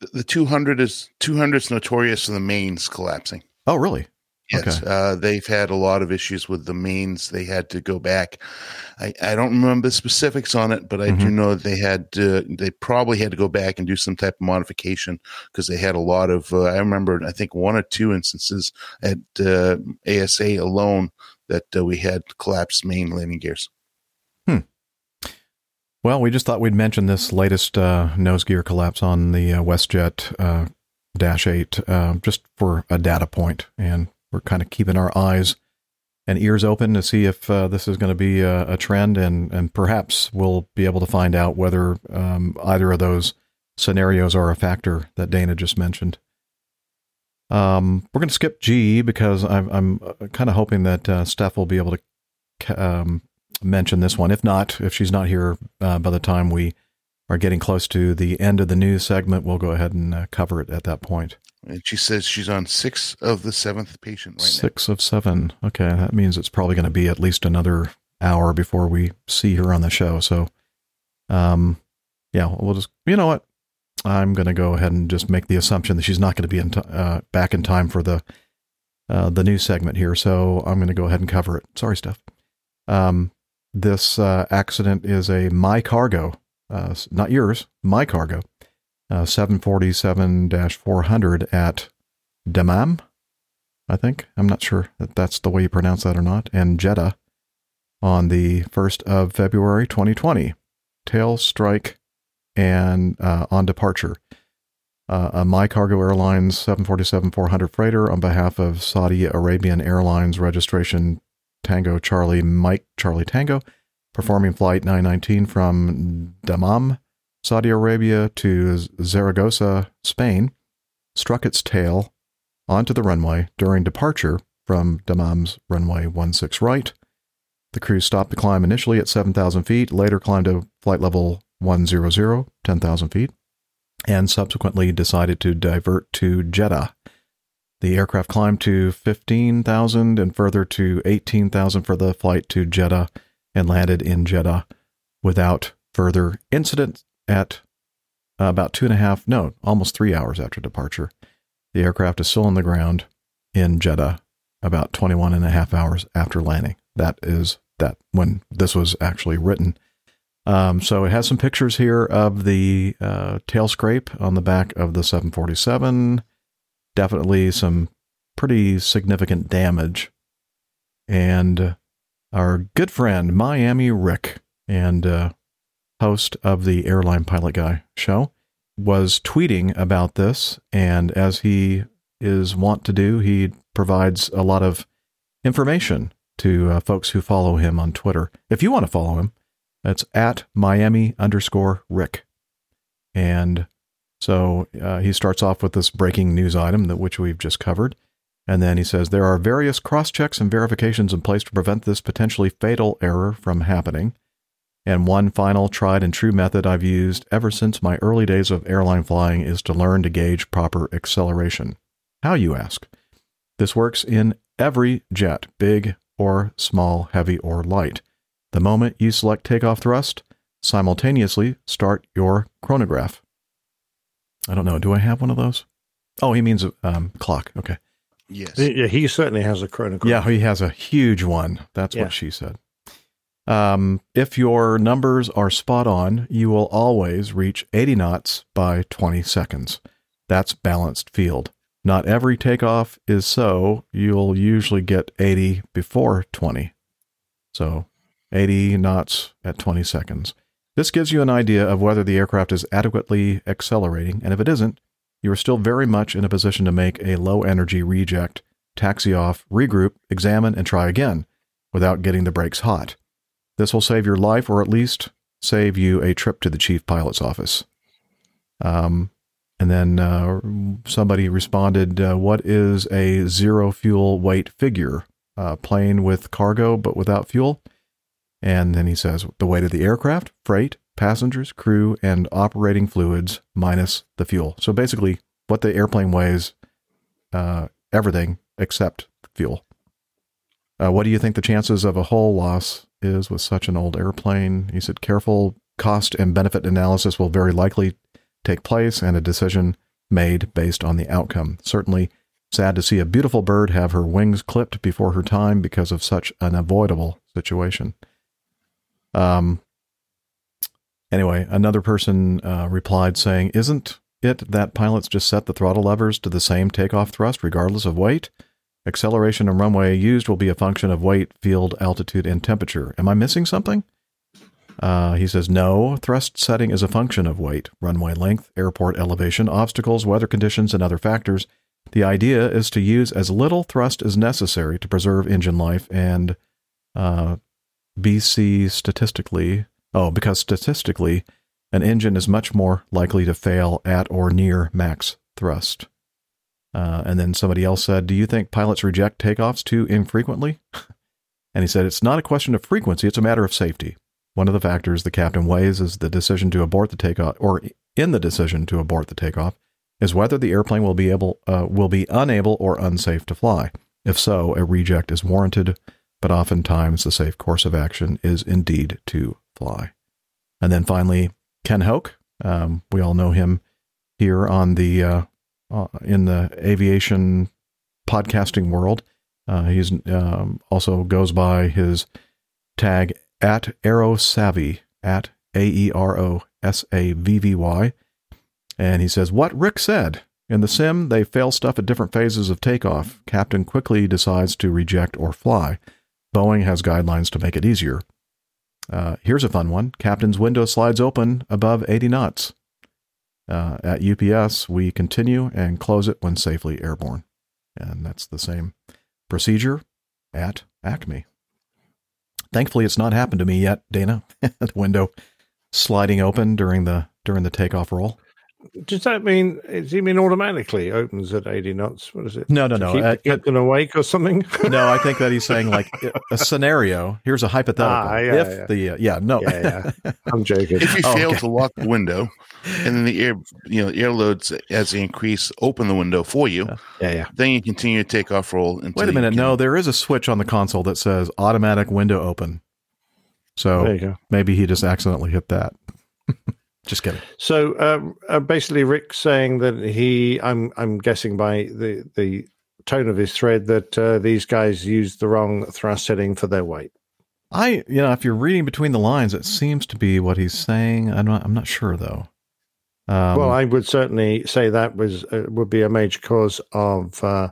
the, the 200 is 200 is notorious for the mains collapsing oh, really? Yes, Okay. uh, they've had a lot of issues with the mains. They had to go back. I, I don't remember the specifics on it, but I do Mhm. know that they had to, they probably had to go back and do some type of modification because they had a lot of. Uh, I remember, I think one or two instances at uh, ASA alone that uh, we had collapsed main landing gears. Hmm. Well, we just thought we'd mention this latest uh, nose gear collapse on the uh, WestJet uh, Dash 8 uh, just for a data point, and we're kind of keeping our eyes and ears open to see if uh, this is going to be a, a trend, and and perhaps we'll be able to find out whether um, either of those scenarios are a factor that Dana just mentioned. Um, we're going to skip G because I'm, I'm kind of hoping that uh, Steph will be able to um, mention this one. If not, if she's not here uh, by the time we are getting close to the end of the news segment, we'll go ahead and uh, cover it at that point. And she says she's on six of the seventh patient right Six of seven. Okay, that means it's probably going to be at least another hour before we see her on the show. So, um, yeah, we'll just, you know what? I'm going to go ahead and just make the assumption that she's not going to be in t- uh, back in time for the uh, the news segment here. So I'm going to go ahead and cover it. Sorry, Steph. Um, this uh, accident is a my cargo, uh, not yours, my cargo. uh, 747 400 at Dammam, I think. I'm not sure that that's the way you pronounce that or not. And Jeddah on the 1st of February 2020. Tail strike and uh, on departure. Uh, a My Cargo Airlines 747 400 freighter on behalf of Saudi Arabian Airlines registration Tango Charlie Mike Charlie Tango, performing flight 919 from Dammam, Saudi Arabia to Zaragoza, Spain, struck its tail onto the runway during departure from Dammam's runway 16 right. The crew stopped the climb initially at 7,000 feet, later climbed to flight level 100, 10,000 feet, and subsequently decided to divert to Jeddah. The aircraft climbed to 15,000 and further to 18,000 for the flight to Jeddah and landed in Jeddah without further incident at about two and a half, no, almost three hours after departure. The aircraft is still on the ground in Jeddah about 21 and a half hours after landing. That is that when this was actually written. Um, so it has some pictures here of the uh, tail scrape on the back of the 747. Definitely some pretty significant damage. And our good friend, Miami Rick, and uh, host of the Airline Pilot Guy show, was tweeting about this. And as he is wont to do, he provides a lot of information to uh, folks who follow him on Twitter. If you want to follow him, that's at Miami underscore Rick. And so uh, he starts off with this breaking news item that which we've just covered. And then he says there are various cross checks and verifications in place to prevent this potentially fatal error from happening. And one final tried and true method I've used ever since my early days of airline flying is to learn to gauge proper acceleration. How, you ask? This works in every jet, big or small, heavy or light. The moment you select takeoff thrust, simultaneously start your chronograph. I don't know. Do I have one of those? Oh, he means um, clock. Okay. Yes. Yeah, he certainly has a chronograph. Yeah, he has a huge one. That's Yeah. what she said. Um, if your numbers are spot on, you will always reach 80 knots by 20 seconds. That's balanced field. Not every takeoff is so. You'll usually get 80 before 20. So 80 knots at 20 seconds. This gives you an idea of whether the aircraft is adequately accelerating, and if it isn't, you are still very much in a position to make a low energy reject, taxi off, regroup, examine, and try again without getting the brakes hot. This will save your life, or at least save you a trip to the chief pilot's office. Um, and then uh, somebody responded, uh, What is a zero fuel weight figure? Uh, plane with cargo but without fuel? And then he says, The weight of the aircraft, freight, passengers, crew, and operating fluids minus the fuel. So basically, what the airplane weighs, uh, everything except fuel. Uh, what do you think the chances of a hull loss is with such an old airplane? He said, careful cost and benefit analysis will very likely take place and a decision made based on the outcome. Certainly sad to see a beautiful bird have her wings clipped before her time because of such an avoidable situation. Um, anyway, another person uh, replied saying, Isn't it that pilots just set the throttle levers to the same takeoff thrust regardless of weight? Acceleration and runway used will be a function of weight, field, altitude, and temperature. Am I missing something? Uh, he says, no, thrust setting is a function of weight, runway length, airport elevation, obstacles, weather conditions, and other factors. The idea is to use as little thrust as necessary to preserve engine life and uh, BC statistically, oh, because statistically, an engine is much more likely to fail at or near max thrust. Uh, and then somebody else said, Do you think pilots reject takeoffs too infrequently? and he said, It's not a question of frequency, it's a matter of safety. One of the factors the captain weighs is the decision to abort the takeoff, or in the decision to abort the takeoff, is whether the airplane will be able, uh, will be unable or unsafe to fly. If so, a reject is warranted, but oftentimes the safe course of action is indeed to fly. And then finally, Ken Hoke. Um, we all know him here on the uh, uh, in the aviation podcasting world. Uh, he's um, also goes by his tag at Aero Savvy at A E R O S A V V Y. And he says, What Rick said. In the sim, they fail stuff at different phases of takeoff. Captain quickly decides to reject or fly. Boeing has guidelines to make it easier. Uh, here's a fun one Captain's window slides open above 80 knots. Uh, at UPS, we continue and close it when safely airborne. And that's the same procedure at Acme. Thankfully, it's not happened to me yet, Dana. the window sliding open during the during the takeoff roll. Does that mean? Does he mean automatically opens at eighty knots? What is it? No, no, To no. Keep Uh, the captain awake or something? no, I think that he's saying like a scenario. Here's a hypothetical. Ah, yeah, if yeah. the uh, yeah no yeah, yeah. I'm joking. If you Oh, fail okay. to lock the window, and then the air, you know, air loads as they increase, open the window for you. Yeah, yeah. Then you continue to take off roll. Until wait a minute. can- No, there is a switch on the console that says automatic window open. So There you go. maybe he just accidentally hit that. just kidding. So um, uh, basically, Rick's saying that he, I'm, I'm guessing by the the tone of his thread that uh, these guys used the wrong thrust setting for their weight. I you know if you're reading between the lines, it seems to be what he's saying. I'm not. I'm not sure though. Um, well, I would certainly say that was uh, would be a major cause of uh,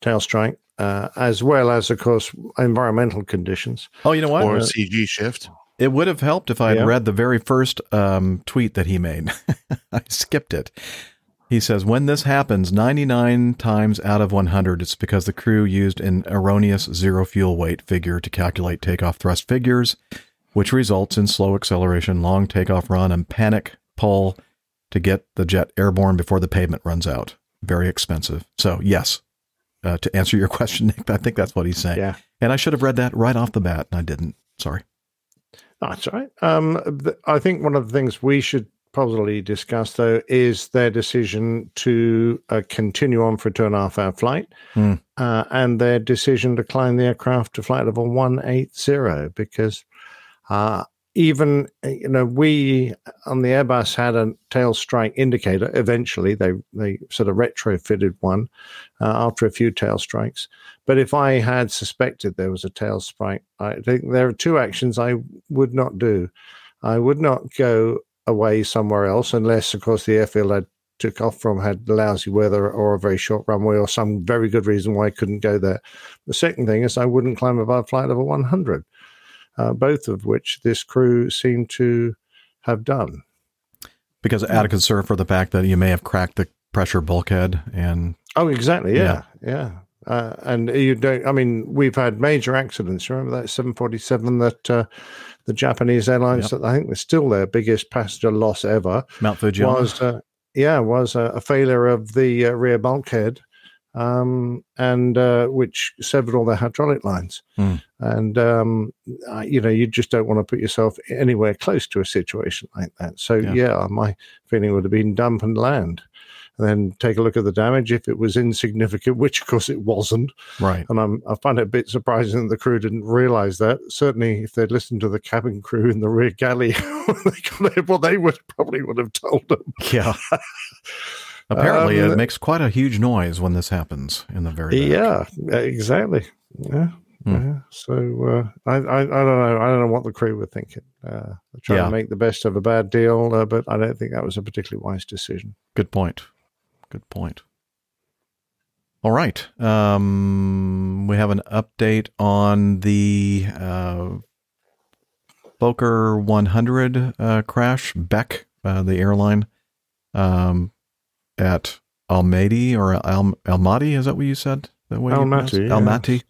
tail strike, uh, as well as, of course, environmental conditions. oh, you know what? or a CG shift. It would have helped if I had Yeah. read the very first um, tweet that he made. I skipped it. He says, When this happens 99 times out of 100, it's because the crew used an erroneous zero fuel weight figure to calculate takeoff thrust figures, which results in slow acceleration, long takeoff run, and panic pull to get the jet airborne before the pavement runs out. Very expensive. So, yes, uh, to answer your question, Nick, I think that's what he's saying. Yeah. And I should have read that right off the bat, and I didn't. Sorry. That's right. Um, th- I think one of the things we should probably discuss, though, is their decision to uh, continue on for a two and a half hour flight Hmm. uh, and their decision to climb the aircraft to flight level 180 because uh, even, you know, we on the Airbus had a tail strike indicator. Eventually, they, they sort of retrofitted one uh, after a few tail strikes. But if I had suspected there was a tail strike, I think there are two actions I would not do. I would not go away somewhere else unless, of course, the airfield I took off from had lousy weather or a very short runway or some very good reason why I couldn't go there. The second thing is I wouldn't climb above flight level 100, uh, both of which this crew seemed to have done. because out of concern for the fact that you may have cracked the pressure bulkhead and Oh, exactly. Yeah, yeah. Uh, and you don't. I mean, we've had major accidents. Remember that 747 that uh, the Japanese airlines, that I think was still their biggest passenger loss ever, Mount Fujiyama. was uh, yeah was a, a failure of the uh, rear bulkhead, um, and uh, which severed all their hydraulic lines. Hmm. And um, uh, you know, you just don't want to put yourself anywhere close to a situation like that. So Yeah. yeah, my feeling would have been dump and land. And then take a look at the damage if it was insignificant, which of course it wasn't. right. And I'm, I find it a bit surprising that the crew didn't realize that. Certainly, if they'd listened to the cabin crew in the rear galley, they well, they would probably would have told them. Yeah. Apparently, Um, it makes quite a huge noise when this happens in the very back. Yeah, exactly. Yeah. Hmm. yeah. So uh, I, I I don't know I don't know what the crew were thinking. Uh, trying Yeah. to make the best of a bad deal, uh, but I don't think that was a particularly wise decision. Good point. Good point. All right. Um, we have an update on the uh, Fokker 100 uh, crash. Bek, uh, the airline, um, at Almaty or Al- Almaty. Is that what you said? That way? Almaty, yeah. Almaty.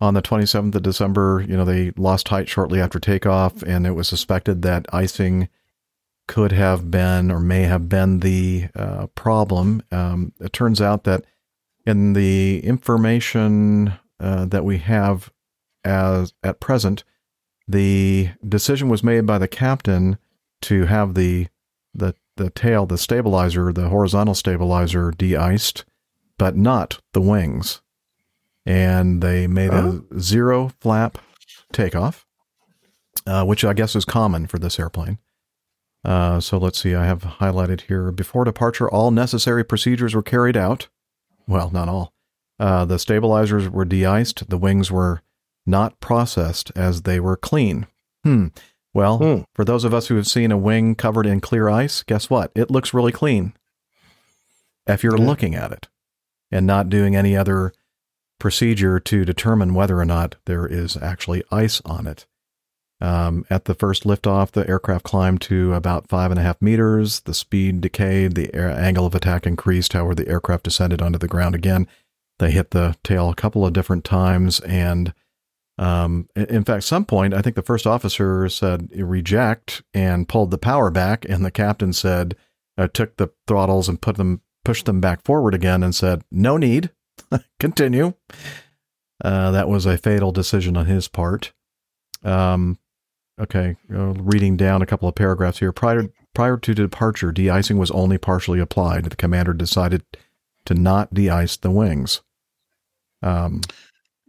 On the 27th of December, you know, they lost height shortly after takeoff, and it was suspected that icing could have been or may have been the uh, problem. Um, it turns out that in the information uh, that we have as at present, the decision was made by the captain to have the the the tail, the stabilizer, the horizontal stabilizer, de-iced, but not the wings. And they made a zero flap takeoff, uh, which I guess is common for this airplane. Uh, so let's see, I have highlighted here. Before departure, all necessary procedures were carried out. Well, not all. Uh, the stabilizers were de iced, the wings were not processed as they were clean. Hmm. Well, Hmm. for those of us who have seen a wing covered in clear ice, guess what? It looks really clean. if you're Yeah. looking at it and not doing any other procedure to determine whether or not there is actually ice on it. Um, at the first liftoff, the aircraft climbed to about five and a half meters. The speed decayed. The air, angle of attack increased. However, the aircraft descended onto the ground again. They hit the tail a couple of different times. And um, in- fact, some point, I think the first officer said reject and pulled the power back. And the captain said, uh, took the throttles and put them, pushed them back forward again and said, no need. Continue. Uh, that was a fatal decision on his part. Um, okay, uh, reading down a couple of paragraphs here. Prior prior to departure, de-icing was only partially applied. The commander decided to not de-ice the wings. Um,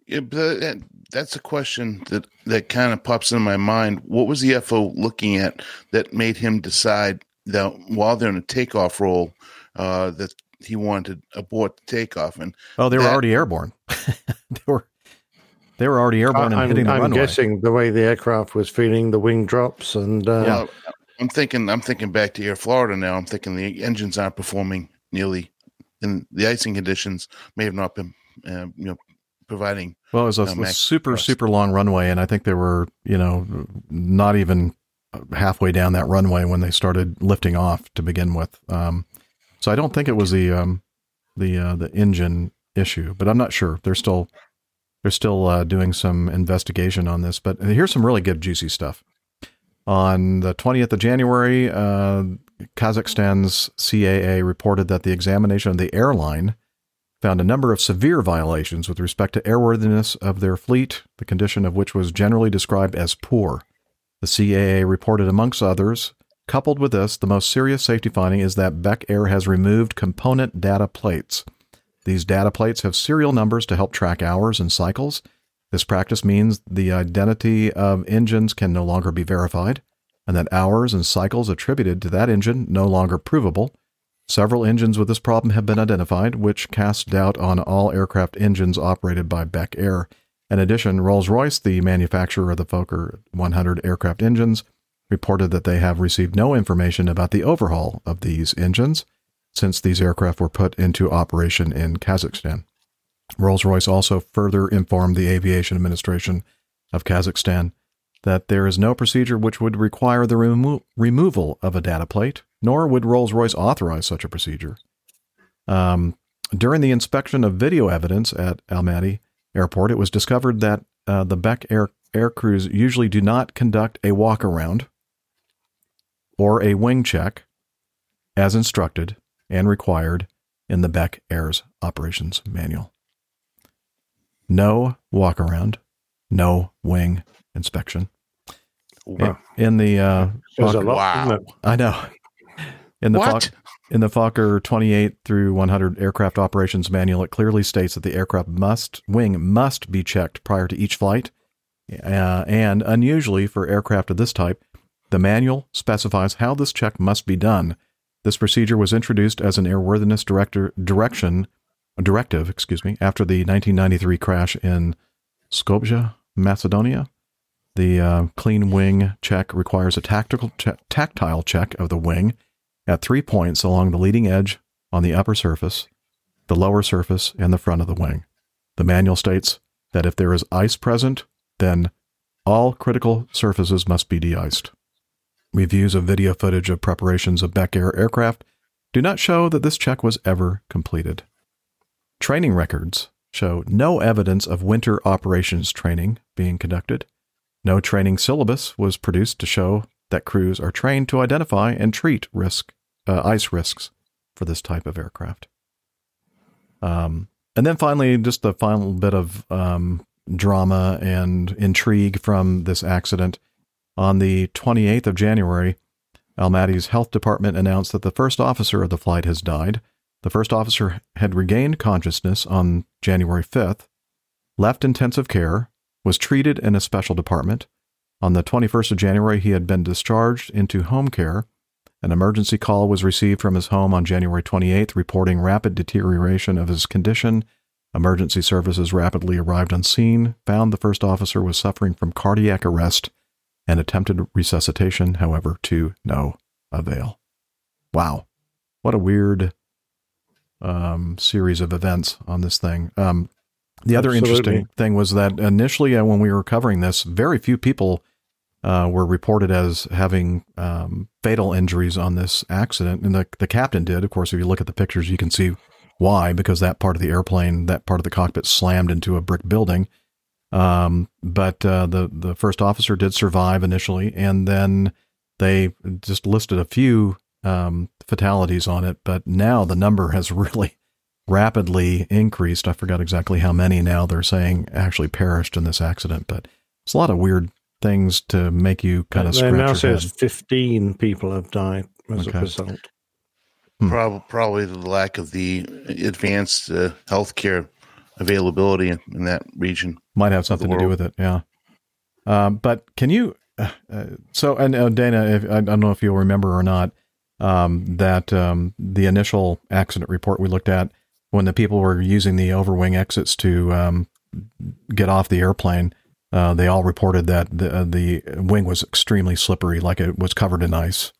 Yeah, but that, that's a question that, that kind of pops in my mind. What was the FO looking at that made him decide that while they're in a takeoff roll, uh, that he wanted to abort the takeoff? And oh, they were That- already airborne. they were they were already airborne and I'm, hitting the I'm runway. guessing the way the aircraft was feeling the wing drops and uh, Well, I'm thinking. I'm thinking back to Air Florida now. I'm thinking the engines aren't performing nearly, and the icing conditions may have not been, uh, you know, providing. Well, it was a, a super, super long runway, and I think they were, you know, not even halfway down that runway when they started lifting off to begin with. Um, so I don't think it was the um, the uh, the engine issue, but I'm not sure. They're still they're still uh, doing some investigation on this. But here's some really good, juicy stuff. On the 20th of January, uh, Kazakhstan's CAA reported that the examination of the airline found a number of severe violations with respect to airworthiness of their fleet, the condition of which was generally described as poor. The CAA reported, amongst others, coupled with this, the most serious safety finding is that Bek Air has removed component data plates. These data plates have serial numbers to help track hours and cycles. This practice means the identity of engines can no longer be verified, and that hours and cycles attributed to that engine no longer provable. Several engines with this problem have been identified, which casts doubt on all aircraft engines operated by Bek Air. In addition, Rolls Royce, the manufacturer of the Fokker 100 aircraft engines, reported that they have received no information about the overhaul of these engines since these aircraft were put into operation in Kazakhstan. Rolls Royce also further informed the Aviation Administration of Kazakhstan that there is no procedure which would require the remo- removal of a data plate, nor would Rolls Royce authorize such a procedure. Um, during the inspection of video evidence at Almaty Airport, it was discovered that uh, the Bek air, air crews usually do not conduct a walk around or a wing check as instructed and required in the Bek Air's operations manual. No walk around, no wing inspection. Wow. In the uh, There's a lot. Wow. I know. In the What? In the Fokker 28 through 100 aircraft operations manual, it clearly states that the aircraft must wing must be checked prior to each flight, uh, and unusually for aircraft of this type, the manual specifies how this check must be done. This procedure was introduced as an airworthiness director direction directive, excuse me, after the 1993 crash in Skopje, Macedonia. The uh, clean wing check requires a tactical che- tactile check of the wing at three points along the leading edge on the upper surface, the lower surface, and the front of the wing. The manual states that if there is ice present, then all critical surfaces must be de-iced. Reviews of video footage of preparations of Bek Air aircraft do not show that this check was ever completed. Training records show no evidence of winter operations training being conducted. No training syllabus was produced to show that crews are trained to identify and treat risk uh, ice risks for this type of aircraft. Um, and then finally, just the final bit of um, drama and intrigue from this accident. On the 28th of January, Almaty's health department announced that the first officer of the flight has died. The first officer had regained consciousness on January 5th, left intensive care, was treated in a special department. On the 21st of January, he had been discharged into home care. An emergency call was received from his home on January 28th, reporting rapid deterioration of his condition. Emergency services rapidly arrived on scene, found the first officer was suffering from cardiac arrest, and attempted resuscitation, however, to no avail. Wow. What a weird um, series of events on this thing. Um, the other Absolutely. interesting thing was that initially, uh, when we were covering this, very few people uh, were reported as having um, fatal injuries on this accident, and the the captain did. Of course, if you look at the pictures, you can see why, because that part of the airplane, that part of the cockpit, slammed into a brick building. Um, but uh, the the first officer did survive initially, and then they just listed a few um, fatalities on it. But now the number has really rapidly increased. I forgot exactly how many now they're saying actually perished in this accident, but it's a lot of weird things to make you kind of They scratch now your says head. 15 people have died as Okay. a result. Hmm. Prob- probably the lack of the advanced uh, healthcare availability in, in that region. Might have something to do with it, yeah. Um, but can you? Uh, uh, so, and uh, Dana, if, I don't know if you'll remember or not um, that um, the initial accident report we looked at when the people were using the overwing exits to um, get off the airplane, uh, they all reported that the uh, the wing was extremely slippery, like it was covered in ice.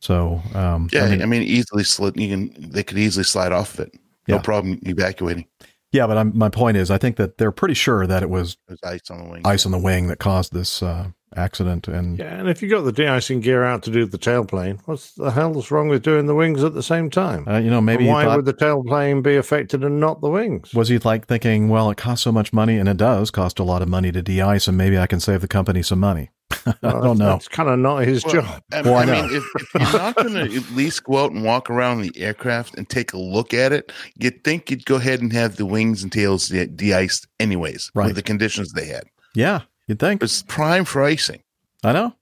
So, um, Yeah, I mean, easily slid. You can they could easily slide off of it. No Yeah. problem evacuating. yeah. But I'm, my point is, I think that they're pretty sure that it was There's ice on the wing. ice on the wing that caused this uh, accident, and Yeah, and if you got the de-icing gear out to do the tailplane, what's the hell's wrong with doing the wings at the same time? uh, you know, maybe And why thought, would the tailplane be affected and not the wings? Was he like thinking, well, it costs so much money, and it does cost a lot of money to de-ice, and maybe I can save the company some money? I don't know. It's kind of not his Well, job. I, Well, I I mean, if, if you're not going to at least go out and walk around the aircraft and take a look at it, you'd think you'd go ahead and have the wings and tails de- de-iced anyways, Right. with the conditions they had. Yeah, you'd think. It's prime for icing. I know.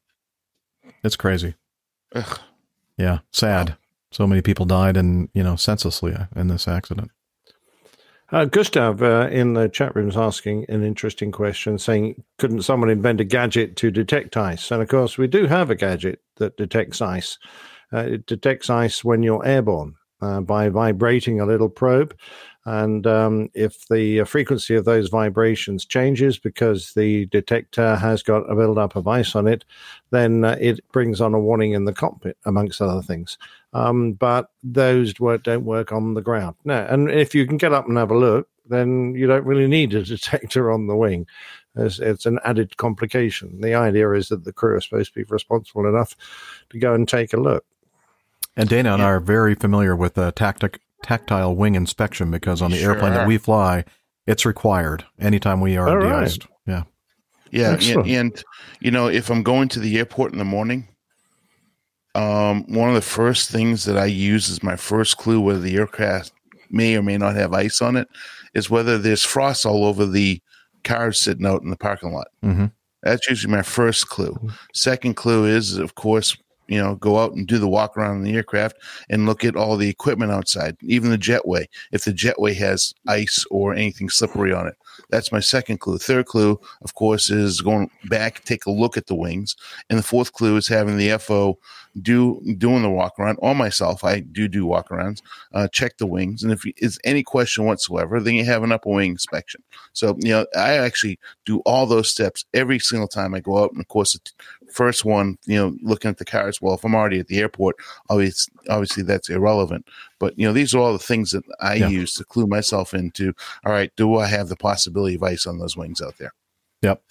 It's crazy. Ugh. Yeah, sad. So many people died, and you know, senselessly in this accident. Uh, Gustav uh, in the chat room is asking an interesting question, saying, "Couldn't someone invent a gadget to detect ice?" And of course, we do have a gadget that detects ice. Uh, it detects ice when you're airborne uh, by vibrating a little probe, and um, if the uh, frequency of those vibrations changes because the detector has got a build-up of ice on it, then uh, it brings on a warning in the cockpit, amongst other things um, but those work, don't work on the ground. No, and if you can get up and have a look, then you don't really need a detector on the wing. It's, it's an added complication. The idea is that the crew are supposed to be responsible enough to go and take a look. And Dana and I are very familiar with uh, tactic, tactile wing inspection because on the Sure airplane that we fly, it's required anytime we are All right. de-iced. Yeah. Yeah, and, and you know, if I'm going to the airport in the morning, um, one of the first things that I use as my first clue whether the aircraft may or may not have ice on it is whether there's frost all over the cars sitting out in the parking lot. Mhm. That's usually my first clue. Second clue is, of course, you know, go out and do the walk around the aircraft and look at all the equipment outside, even the jetway. If the jetway has ice or anything slippery on it, that's my second clue. Third clue, of course, is going back, take a look at the wings, and the fourth clue is having the FO do doing the walk around on myself. I do do walk arounds, uh, check the wings, and if it's any question whatsoever, then you have an upper wing inspection. So you know, I actually do all those steps every single time I go out, and of course, the first one, you know, looking at the cars. Well, if I'm already at the airport, obviously, obviously that's irrelevant. But you know, these are all the things that I Yeah. use to clue myself into. All right, do I have the possibility of ice on those wings out there? Yep.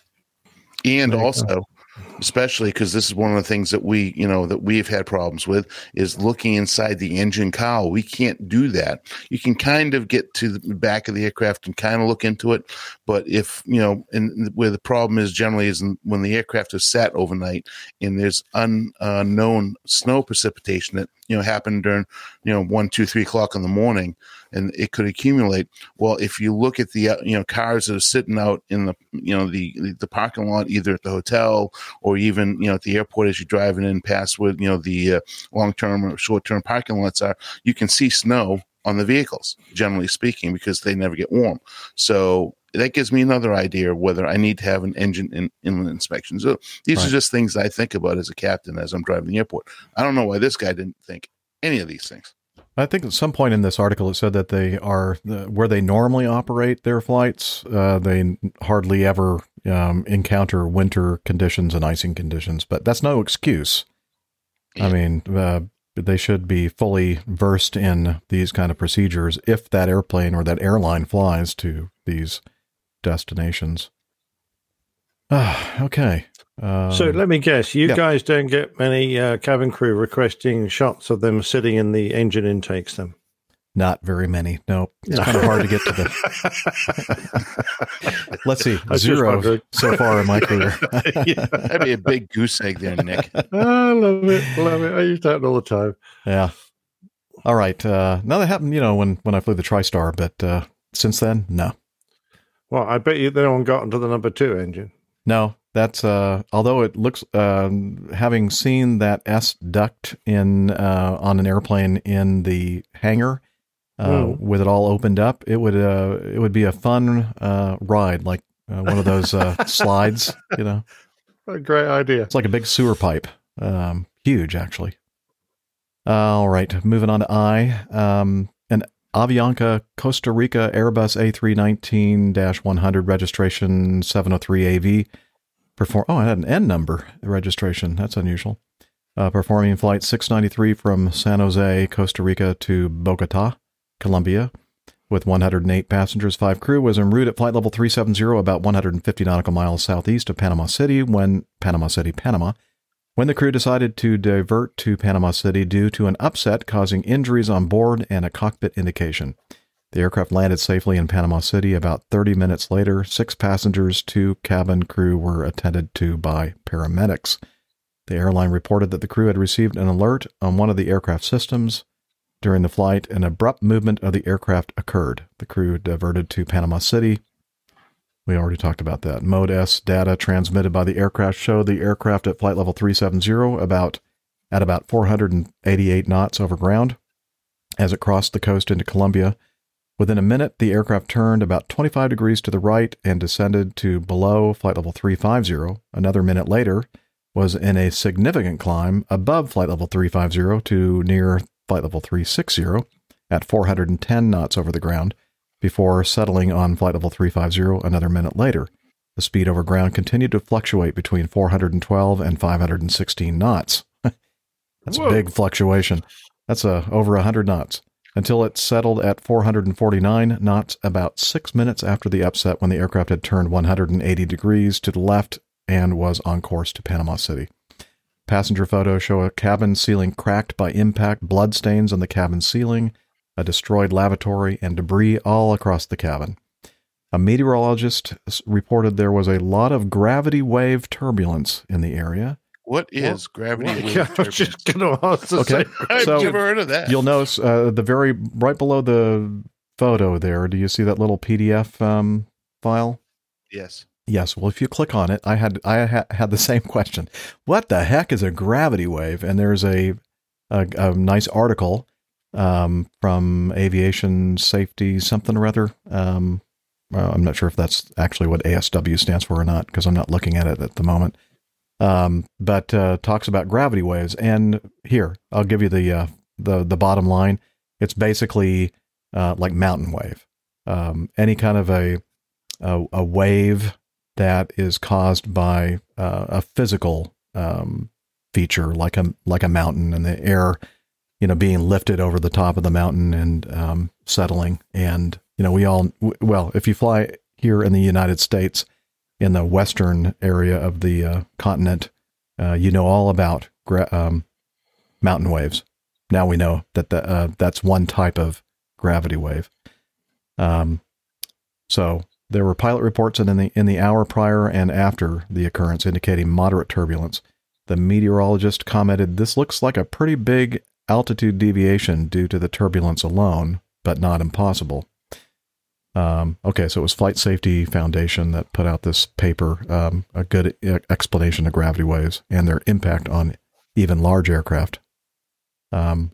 And also, especially because this is one of the things that we, you know, that we've had problems with is looking inside the engine cowl. We can't do that. You can kind of get to the back of the aircraft and kind of look into it, but if you know, and where the problem is generally is when the aircraft is sat overnight and there's unknown snow precipitation that you know happened during you know one, two, three o'clock in the morning, and it could accumulate. Well, if you look at the uh, you know cars that are sitting out in the you know the the parking lot, either at the hotel or even you know at the airport as you're driving in past where you know the uh, long term or short term parking lots are, you can see snow on the vehicles, generally speaking, because they never get warm. So that gives me another idea of whether I need to have an engine in, inland inspection. So these Right. are just things I think about as a captain as I'm driving the airport. I don't know why this guy didn't think any of these things. I think at some point in this article it said that they are the, where they normally operate their flights. Uh, they hardly ever um, encounter winter conditions and icing conditions, but that's no excuse. I mean, uh, they should be fully versed in these kind of procedures if that airplane or that airline flies to these destinations. Ah, okay. Um, So let me guess, you yeah. guys don't get many uh, cabin crew requesting shots of them sitting in the engine intakes. Then not very many. No, it's kind of hard to get to the. Let's see, was zero so far in my career. That'd be a big goose egg there, Nick. I love it, love it. I use that all the time. Yeah. All right. Uh, now that happened, you know, when when I flew the TriStar, but uh, since then, no, Well, I bet you they don't got into the number two engine. no. That's uh, although it looks um, having seen that S duct in uh, on an airplane in the hangar uh, Mm. with it all opened up, it would uh, it would be a fun uh, ride, like uh, one of those uh, slides. You know, a great idea. it's like a big sewer pipe, um, huge actually. all right, moving on to I. Um, Avianca Costa Rica Airbus A319-100 registration 703AV perform. Oh, I had an N number registration. That's unusual. Uh, performing flight 693 from San Jose, Costa Rica to Bogota, Colombia, with 108 passengers, five crew, was en route at flight level 370, about 150 nautical miles southeast of Panama City, when Panama City, Panama, when the crew decided to divert to Panama City due to an upset causing injuries on board and a cockpit indication. The aircraft landed safely in Panama City about 30 minutes later. Six passengers, two cabin crew were attended to by paramedics. The airline reported that the crew had received an alert on one of the aircraft systems. During the flight, an abrupt movement of the aircraft occurred. The crew diverted to Panama City. We already talked about that. Mode S data transmitted by the aircraft showed the aircraft at flight level 370 about at about 488 knots over ground as it crossed the coast into Colombia. Within a minute, the aircraft turned about 25 degrees to the right and descended to below flight level 350. Another minute later was in a significant climb above flight level 350 to near flight level 360 at 410 knots over the ground before settling on flight level 350 another minute later. The speed over ground continued to fluctuate between 412 and 516 knots. That's Whoa. a big fluctuation. That's uh, over 100 knots until it settled at 449 knots about six minutes after the upset when the aircraft had turned 180 degrees to the left and was on course to Panama City. Passenger photos show a cabin ceiling cracked by impact, bloodstains on the cabin ceiling, a destroyed lavatory, and debris all across the cabin. A meteorologist reported there was a lot of gravity wave turbulence in the area. What is gravity wave I was turbulence? just going to ask the Okay. same I've So- never heard of that. You'll notice uh, the very right below the photo there. Do you see that little PDF um, file? yes. Yes. Well, if you click on it, I had I ha- had the same question. What the heck is a gravity wave? And there's a a, a nice article um, from Aviation Safety something or other. Um, uh, I'm not sure if that's actually what ASW stands for or not because I'm not looking at it at the moment. Um, but uh, talks about gravity waves. And here, I'll give you the uh, the the bottom line. It's basically uh, like mountain wave. Um, any kind of a a, a wave that is caused by uh, a physical um, feature, like a like a mountain, and the air, you know, being lifted over the top of the mountain and um, settling. And you know, we all well, if you fly here in the United States, in the western area of the uh, continent, uh, you know all about gra- um, mountain waves. Now we know that the, uh, that's one type of gravity wave. Um, so there were pilot reports in the in the hour prior and after the occurrence indicating moderate turbulence. The meteorologist commented, "This looks like a pretty big altitude deviation due to the turbulence alone, but not impossible." Um, okay, so it was Flight Safety Foundation that put out this paper, um, a good e- explanation of gravity waves and their impact on even large aircraft. Um,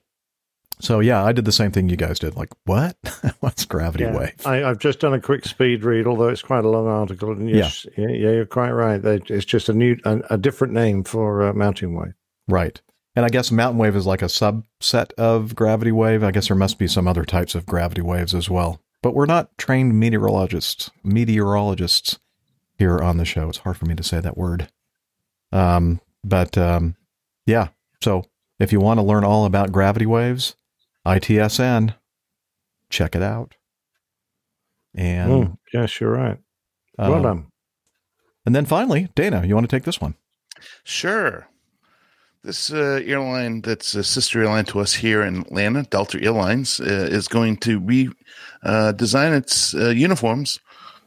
so yeah, I did the same thing you guys did. Like, what? What's gravity Yeah. wave? I, I've just done a quick speed read, although it's quite a long article. And yes, yeah, yeah, you're quite right. It's just a new, a, a different name for uh, mountain wave. Right. And I guess mountain wave is like a subset of gravity wave. I guess there must be some other types of gravity waves as well. But we're not trained meteorologists, meteorologists here on the show. It's hard for me to say that word. Um, but um, yeah, so if you want to learn all about gravity waves, ITSN, check it out. And Mm, yes, you're right. Well uh, done. And then finally, Dana, you want to take this one? Sure. This uh, airline that's a sister airline to us here in Atlanta, Delta Airlines, uh, is going to re uh, its uh, uniforms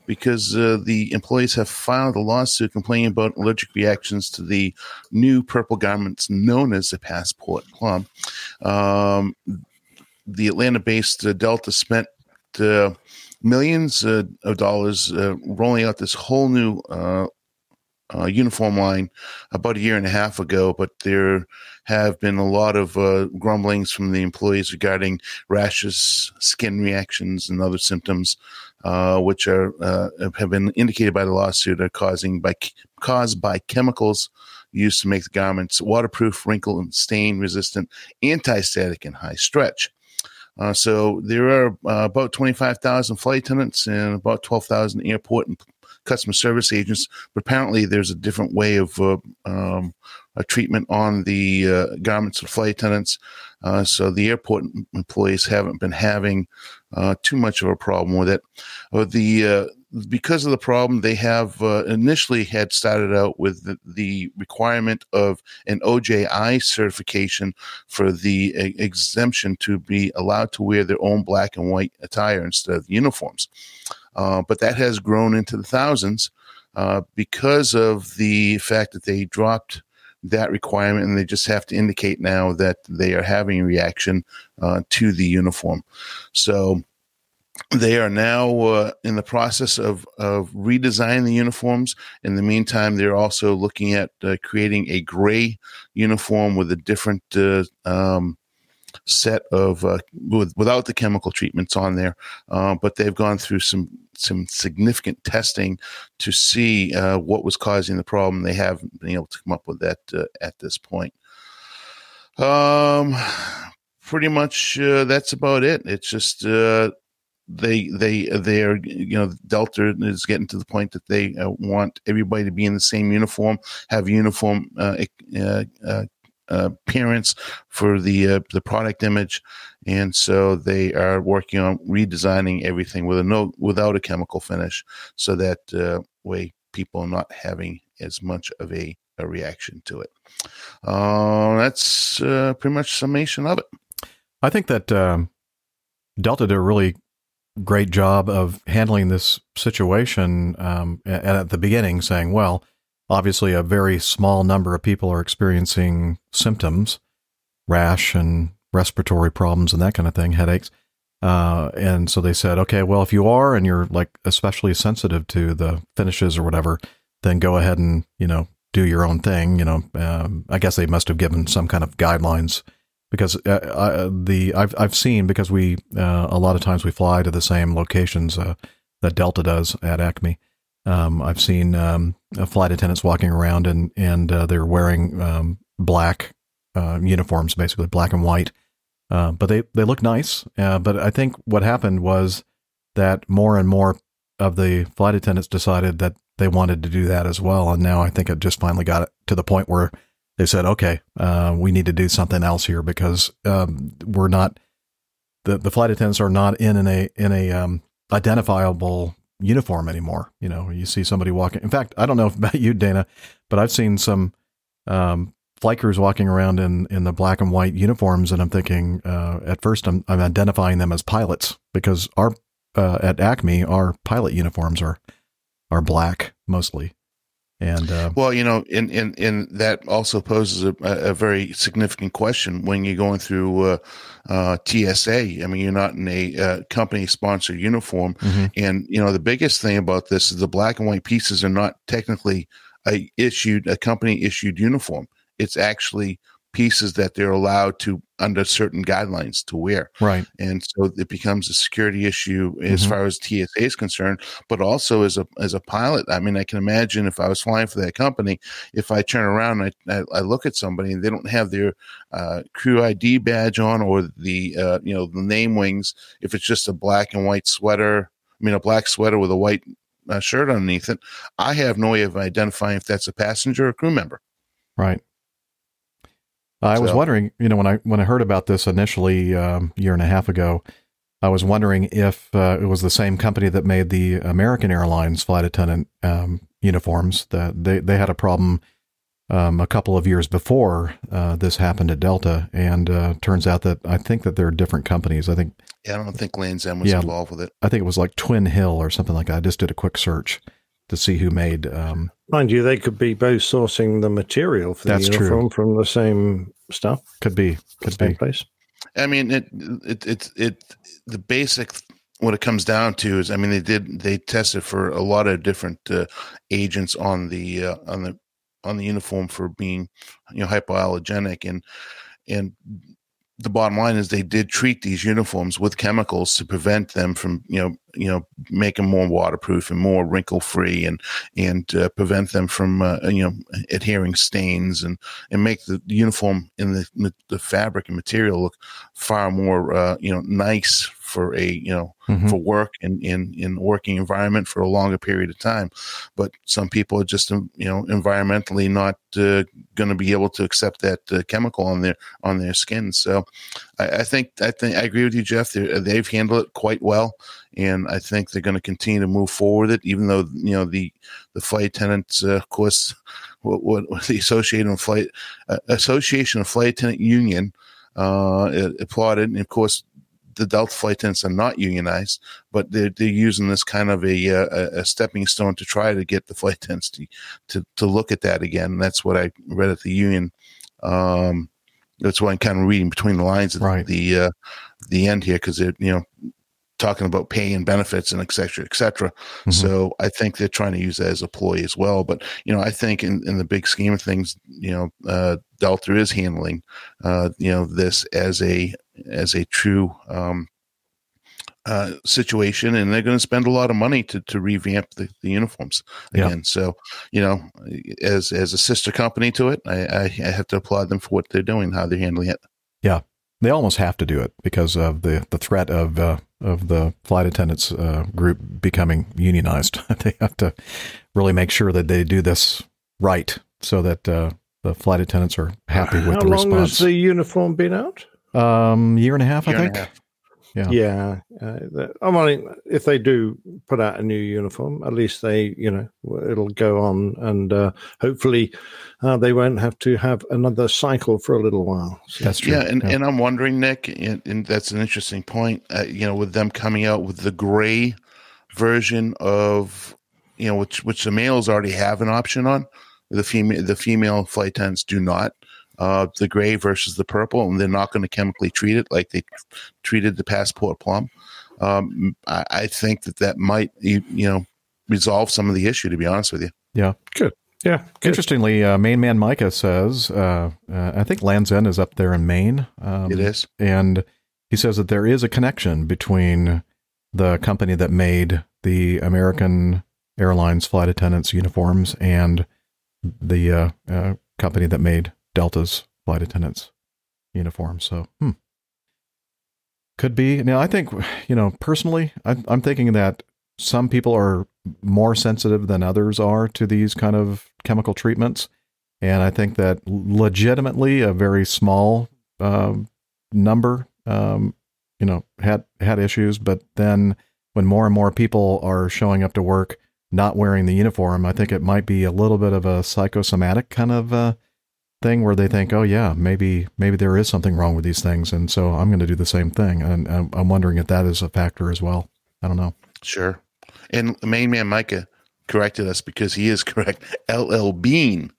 because uh, the employees have filed a lawsuit complaining about allergic reactions to the new purple garments known as the Passport Plum. Um, the Atlanta based uh, Delta spent uh, millions uh, of dollars uh, rolling out this whole new uh, uh, uniform line about a year and a half ago, but there have been a lot of uh, grumblings from the employees regarding rashes, skin reactions, and other symptoms, uh, which are uh, have been indicated by the lawsuit are causing by caused by chemicals used to make the garments waterproof, wrinkle and stain resistant, anti-static, and high stretch. Uh, so there are uh, about 25,000 flight attendants and about 12,000 airport and customer service agents. But apparently, there's a different way of uh, um, a treatment on the uh, garments of flight attendants. Uh, so the airport employees haven't been having uh, too much of a problem with it. Uh, the uh, because of the problem, they have initially had started out with the, the requirement of an OJI certification for the exemption to be allowed to wear their own black and white attire instead of uniforms. Uh, but that has grown into the thousands uh, because of the fact that they dropped that requirement and they just have to indicate now that they are having reaction uh, to the uniform. So they are now uh, in the process of, of redesigning the uniforms. In the meantime, they're also looking at uh, creating a gray uniform with a different um, set of uh, with, without the chemical treatments on there. Uh, but they've gone through some some significant testing to see uh, what was causing the problem. They haven't been able to come up with that uh, at this point. Um, pretty much uh, that's about it. It's just uh, they they they are you know Delta is getting to the point that they uh, want everybody to be in the same uniform, have uniform uh, appearance for the the product image, and so they are working on redesigning everything with a no without a chemical finish, so that uh, way people are not having as much of a, a reaction to it. Uh, that's uh, pretty much summation of it. I think that um, Delta did a really great job of handling this situation um, a- at the beginning, saying, well, obviously a very small number of people are experiencing symptoms, rash and respiratory problems and that kind of thing, headaches. Uh, and so they said, okay, well, if you are and you're like especially sensitive to the finishes or whatever, then go ahead and, you know, do your own thing. You know, um, I guess they must have given some kind of guidelines because uh, I, the I've I've seen because we uh, a lot of times we fly to the same locations uh, that Delta does at Acme. Um, I've seen um, uh, flight attendants walking around and and uh, they're wearing um, black uniforms, basically black and white, uh, but they they look nice. Uh, but I think what happened was that more and more of the flight attendants decided that they wanted to do that as well, and now I think it just finally got to the point where they said, okay, uh, we need to do something else here because um, we're not the the flight attendants are not in, in a in a um, identifiable uniform anymore. You know, you see somebody walking. In fact, I don't know about you, Dana, but I've seen some um, crews walking around in in the black and white uniforms, and I'm thinking uh, at first I'm I'm identifying them as pilots because our uh, at Acme our pilot uniforms are are black mostly. And uh, Well, you know, and, and, and that also poses a, a very significant question when you're going through uh, uh, TSA. I mean, you're not in a uh, company sponsored uniform. mhm. And, you know, the biggest thing about this is the black and white pieces are not technically a issued, a company issued uniform. It's actually pieces that they're allowed to, under certain guidelines, to wear. right, and so it becomes a security issue as Mhm. far as TSA is concerned, but also as a as a pilot. I mean, I can imagine if I was flying for that company, if I turn around and I, I, I look at somebody and they don't have their uh, crew ID badge on or the uh, you know the name wings, if it's just a black and white sweater, I mean a black sweater with a white uh, shirt underneath it, I have no way of identifying if that's a passenger or crew member. right. I was wondering, you know, when I when I heard about this initially um, a year and a half ago, I was wondering if uh, it was the same company that made the American Airlines flight attendant um, uniforms. That they they had a problem um, a couple of years before uh, this happened at Delta, and uh, turns out that I think that they're different companies. I think Yeah, I don't think Land's End was Yeah. involved with it. I think it was like Twin Hill or something like that. I just did a quick search to see who made. Um, Mind you, they could be both sourcing the material for the That's true. uniform from the same stuff, could be, could same be. place. I mean, it, it, it, it, the basic, what it comes down to is, I mean, they did, they tested for a lot of different uh, agents on the, uh, on the, on the uniform for being, you know, hypoallergenic and, and the bottom line is they did treat these uniforms with chemicals to prevent them from, you know, you know, make them more waterproof and more wrinkle free and, and uh, prevent them from, uh, you know, adhering stains and, and make the uniform in the, the fabric and material look far more uh, you know nice for a you know Mhm. for work and in in working environment for a longer period of time but some people are just um, you know environmentally not uh, going to be able to accept that uh, chemical on their on their skin so I, I think i think i agree with you jeff They're, they've handled it quite well and i think they're going to continue to move forward with it even though you know the the flight attendants uh, of course what, what, what the association of flight uh, association of flight attendant union uh, applauded. And of course, the Delta flight attendants are not unionized, but they're, they're using this kind of a, uh, a a stepping stone to try to get the flight attendants to, to, to look at that again. That's what I read at the union. Um, that's why I'm kind of reading between the lines at Right. the uh, the end here because they're you know talking about pay and benefits and et cetera, et cetera. Mhm. So I think they're trying to use that as a ploy as well. But you know, I think in, in the big scheme of things, you know, uh, Delta is handling uh, you know this as a as a true um, uh, situation, and they're going to spend a lot of money to to revamp the, the uniforms Yeah. again. So you know, as as a sister company to it, I, I, I have to applaud them for what they're doing, how they're handling it. They almost have to do it because of the, the threat of uh, of the flight attendants uh, group becoming unionized. they have to really make sure that they do this right so that uh, the flight attendants are happy with How the long has the uniform been out? um, year and a half, Year I and a think. half. Yeah. Yeah, uh, the- I mean, if they do put out a new uniform, at least they, you know, it'll go on, and uh, hopefully, uh, they won't have to have another cycle for a little while. So, That's true. Yeah, and, and I'm wondering, Nick, and, and that's an interesting point. Uh, you know, with them coming out with the gray version of, you know, which which the males already have an option on, the female the female flight attendants do not. Uh, the gray versus the purple, and they're not going to chemically treat it like they treated the passport plum. Um, I, I think that that might you, you know resolve some of the issue. To be honest with you, yeah, good. Yeah. Interestingly, uh, Main Man Micah says, uh, uh, I think Land's End is up there in Maine. Um, it is. And he says that there is a connection between the company that made the American Airlines flight attendants uniforms and the uh, uh, company that made Delta's flight attendants uniform. So, hmm. Could be. Now, I think, you know, personally, I, I'm thinking that some people are more sensitive than others are to these kind of chemical treatments. And I think that legitimately a very small um, number, um, you know, had had issues. But then when more and more people are showing up to work not wearing the uniform, I think it might be a little bit of a psychosomatic kind of uh, thing where they think, oh yeah, maybe maybe there is something wrong with these things, and so I'm going to do the same thing. And I'm, I'm wondering if that is a factor as well. I don't know. Sure. And main man Micah corrected us because he is correct. LL Bean is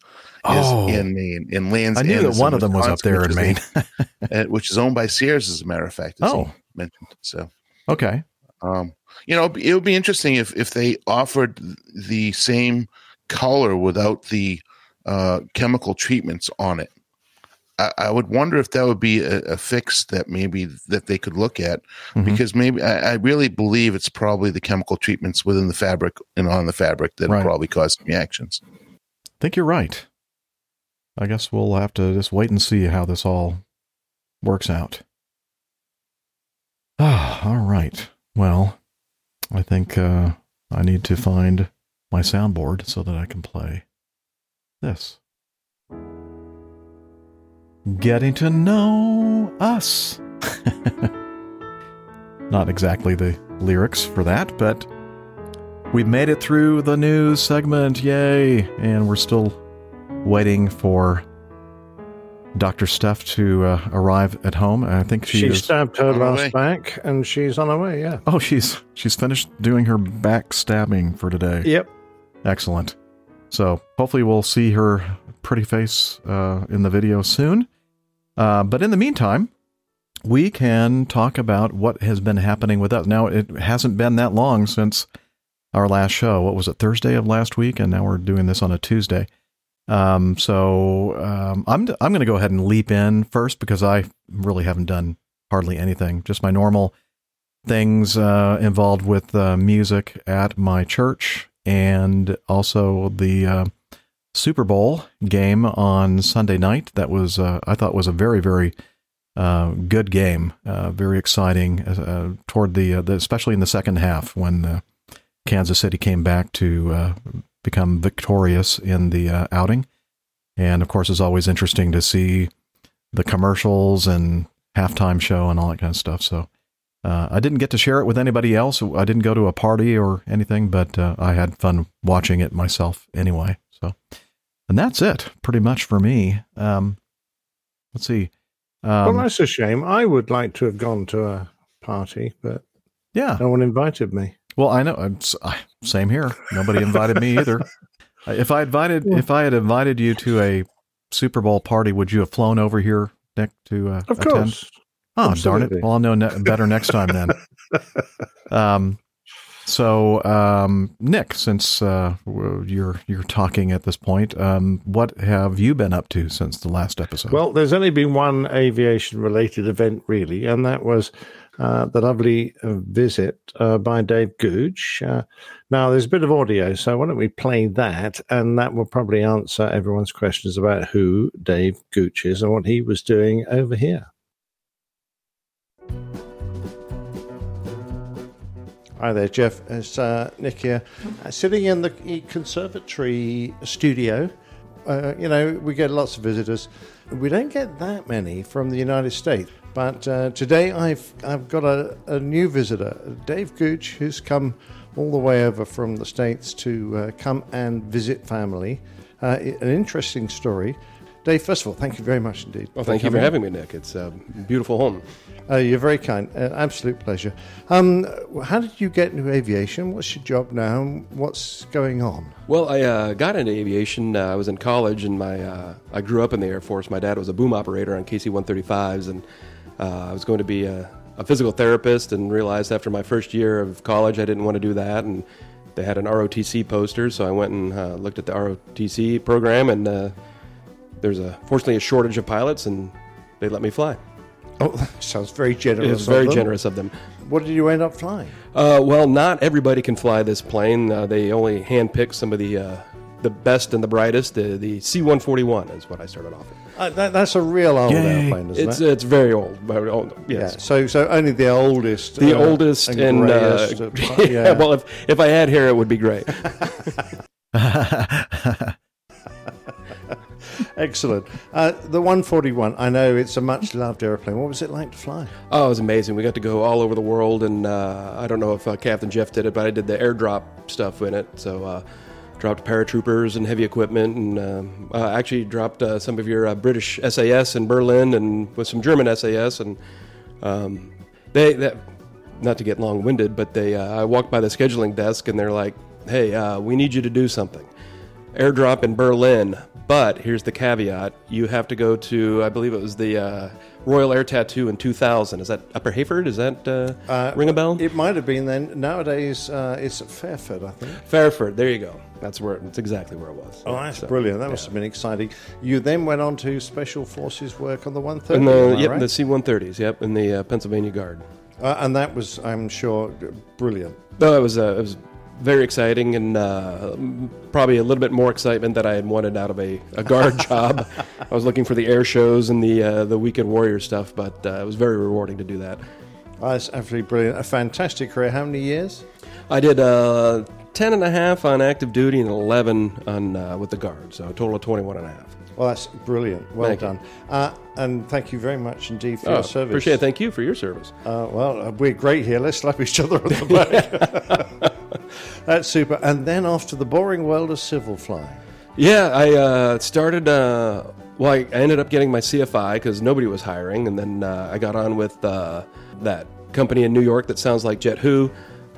Oh. in Maine. In Lands I knew End that one of them was up there in Maine. which is uh, which is owned by Sears, as a matter of fact. Oh. mentioned. So, okay. um, you know, it would be interesting if if they offered the same color without the uh, chemical treatments on it. I, I would wonder if that would be a, a fix that maybe that they could look at Mhm. because maybe I, I really believe it's probably the chemical treatments within the fabric and on the fabric that Right. probably cause reactions. I think you're right. I guess we'll have to just wait and see how this all works out. Ah, all right. Well, I think uh, I need to find my soundboard so that I can play this. getting to know us. Not exactly the lyrics for that, but we've made it through the news segment. Yay! And we're still waiting for Dr. Steph to uh, arrive at home. I think she, She is. stabbed her On her last way. back, and she's on her way. Yeah. Oh, she's she's finished doing her back stabbing for today. Yep. Excellent. So hopefully we'll see her pretty face uh, in the video soon. Uh, but in the meantime, we can talk about what has been happening with us. Now it hasn't been that long since our last show. What was it? Thursday of last week, and now we're doing this on a Tuesday. Um, so um, I'm I'm going to go ahead and leap in first because I really haven't done hardly anything. Just my normal things uh, involved with uh, music at my church and also the uh, Super Bowl game on Sunday night. That was uh, I thought was a very very uh, good game, uh, very exciting uh, toward the, uh, the especially in the second half when uh, Kansas City came back to uh, become victorious in the uh, outing. And of course, it's always interesting to see the commercials and halftime show and all that kind of stuff. So uh, I didn't get to share it with anybody else. I didn't go to a party or anything, but uh, I had fun watching it myself anyway. So, and that's it pretty much for me. Um, let's see. well, Um, that's a shame. I would like to have gone to a party, but yeah. no one invited me. Well, I know. I'm Same here. Nobody invited me either. If I invited, if I had invited you to a Super Bowl party, would you have flown over here, Nick, to uh, Of attend? course. Oh, darn it! Well, I'll know ne- better next time then. Um, so, um, Nick, since uh, you're you're talking at this point, um, what have you been up to since the last episode? Well, there's only been one aviation related event, really, and that was uh, the lovely uh, visit uh, by Dave Gooch. Uh, now, there's a bit of audio, so why don't we play that? And that will probably answer everyone's questions about who Dave Gooch is and what he was doing over here. Hi there, Jeff. It's uh, Nick here, uh, sitting in the conservatory studio. Uh, you know, we get lots of visitors. We don't get that many from the United States, but uh, today I've I've got a, a new visitor, Dave Gooch, who's come all the way over from the states to uh, come and visit family. Uh, an interesting story. Dave, first of all, thank you very much indeed. Well, thank you for having me, Nick. It's a beautiful home. Uh, you're very kind. Uh, absolute pleasure. Um, how did you get into aviation? What's your job now? What's going on? Well, I uh, got into aviation. Uh, I was in college, and my uh, I grew up in the Air Force. My dad was a boom operator on KC-135s, and uh, I was going to be a, a physical therapist. And realized after my first year of college, I didn't want to do that. And they had an ROTC poster, so I went and looked at the ROTC program. And there's a fortunately a shortage of pilots, and they let me fly. Oh, that sounds very generous. It was of very them. generous of them. What did you end up flying? Uh, well, not everybody can fly this plane. Uh, they only handpick some of the uh, the best and the brightest. The, the C-141 is what I started off with. Uh, that, that's a real old Yay. airplane, isn't It's it? it's very old, but oh, yeah. So, so only the oldest, The uh, oldest and, uh, greyest, uh, yeah. Well, if if I had hair, it would be great. excellent. Uh, the 141. I know it's a much loved airplane. What was it like to fly? Oh, it was amazing. We got to go all over the world, and uh, I don't know if uh, Captain Jeff did it, but I did the airdrop stuff in it. So, uh, dropped paratroopers and heavy equipment, and um, uh, actually dropped uh, some of your uh, British SAS in Berlin, and with some German SAS, and um, they that not to get long-winded, but they uh, I walked by the scheduling desk, and they're like, "Hey, uh, we need you to do something." airdrop in Berlin. But here's the caveat: you have to go to, I believe it was the uh, Royal Air Tattoo in 2000. Is that Upper Heyford? Is that uh, ring a bell? It might have been then. Nowadays, uh, it's at Fairford, I think. Fairford. There you go. That's where. That's exactly where it was. Oh, that's So, brilliant. That must have been exciting. You then went on to Special Forces work on the 130. The yep, right? the C-130s. Yep, in the uh, Pennsylvania Guard. Uh, and that was, I'm sure, brilliant. No, it was uh, it was very exciting and uh, probably a little bit more excitement that I had wanted out of a, a guard job. I was looking for the air shows and the uh, the Weekend Warrior stuff, but uh, it was very rewarding to do that. Oh, that's absolutely brilliant. A fantastic career. How many years? I did uh, 10 and a half on active duty and 11 on uh, with the guard, so a total of 21 and a half. Well, that's brilliant. Well Thank done. Uh, and thank you very much indeed for Oh, your service. appreciate it. Thank you for your service. Uh, well, uh, we're great here. Let's slap each other on the back. That's super. And then off to the boring world of civil flying. Yeah, I uh, started. Uh, well, I I ended up getting my CFI because nobody was hiring, and then uh, I got on with uh, that company in New York that sounds like Jet Who.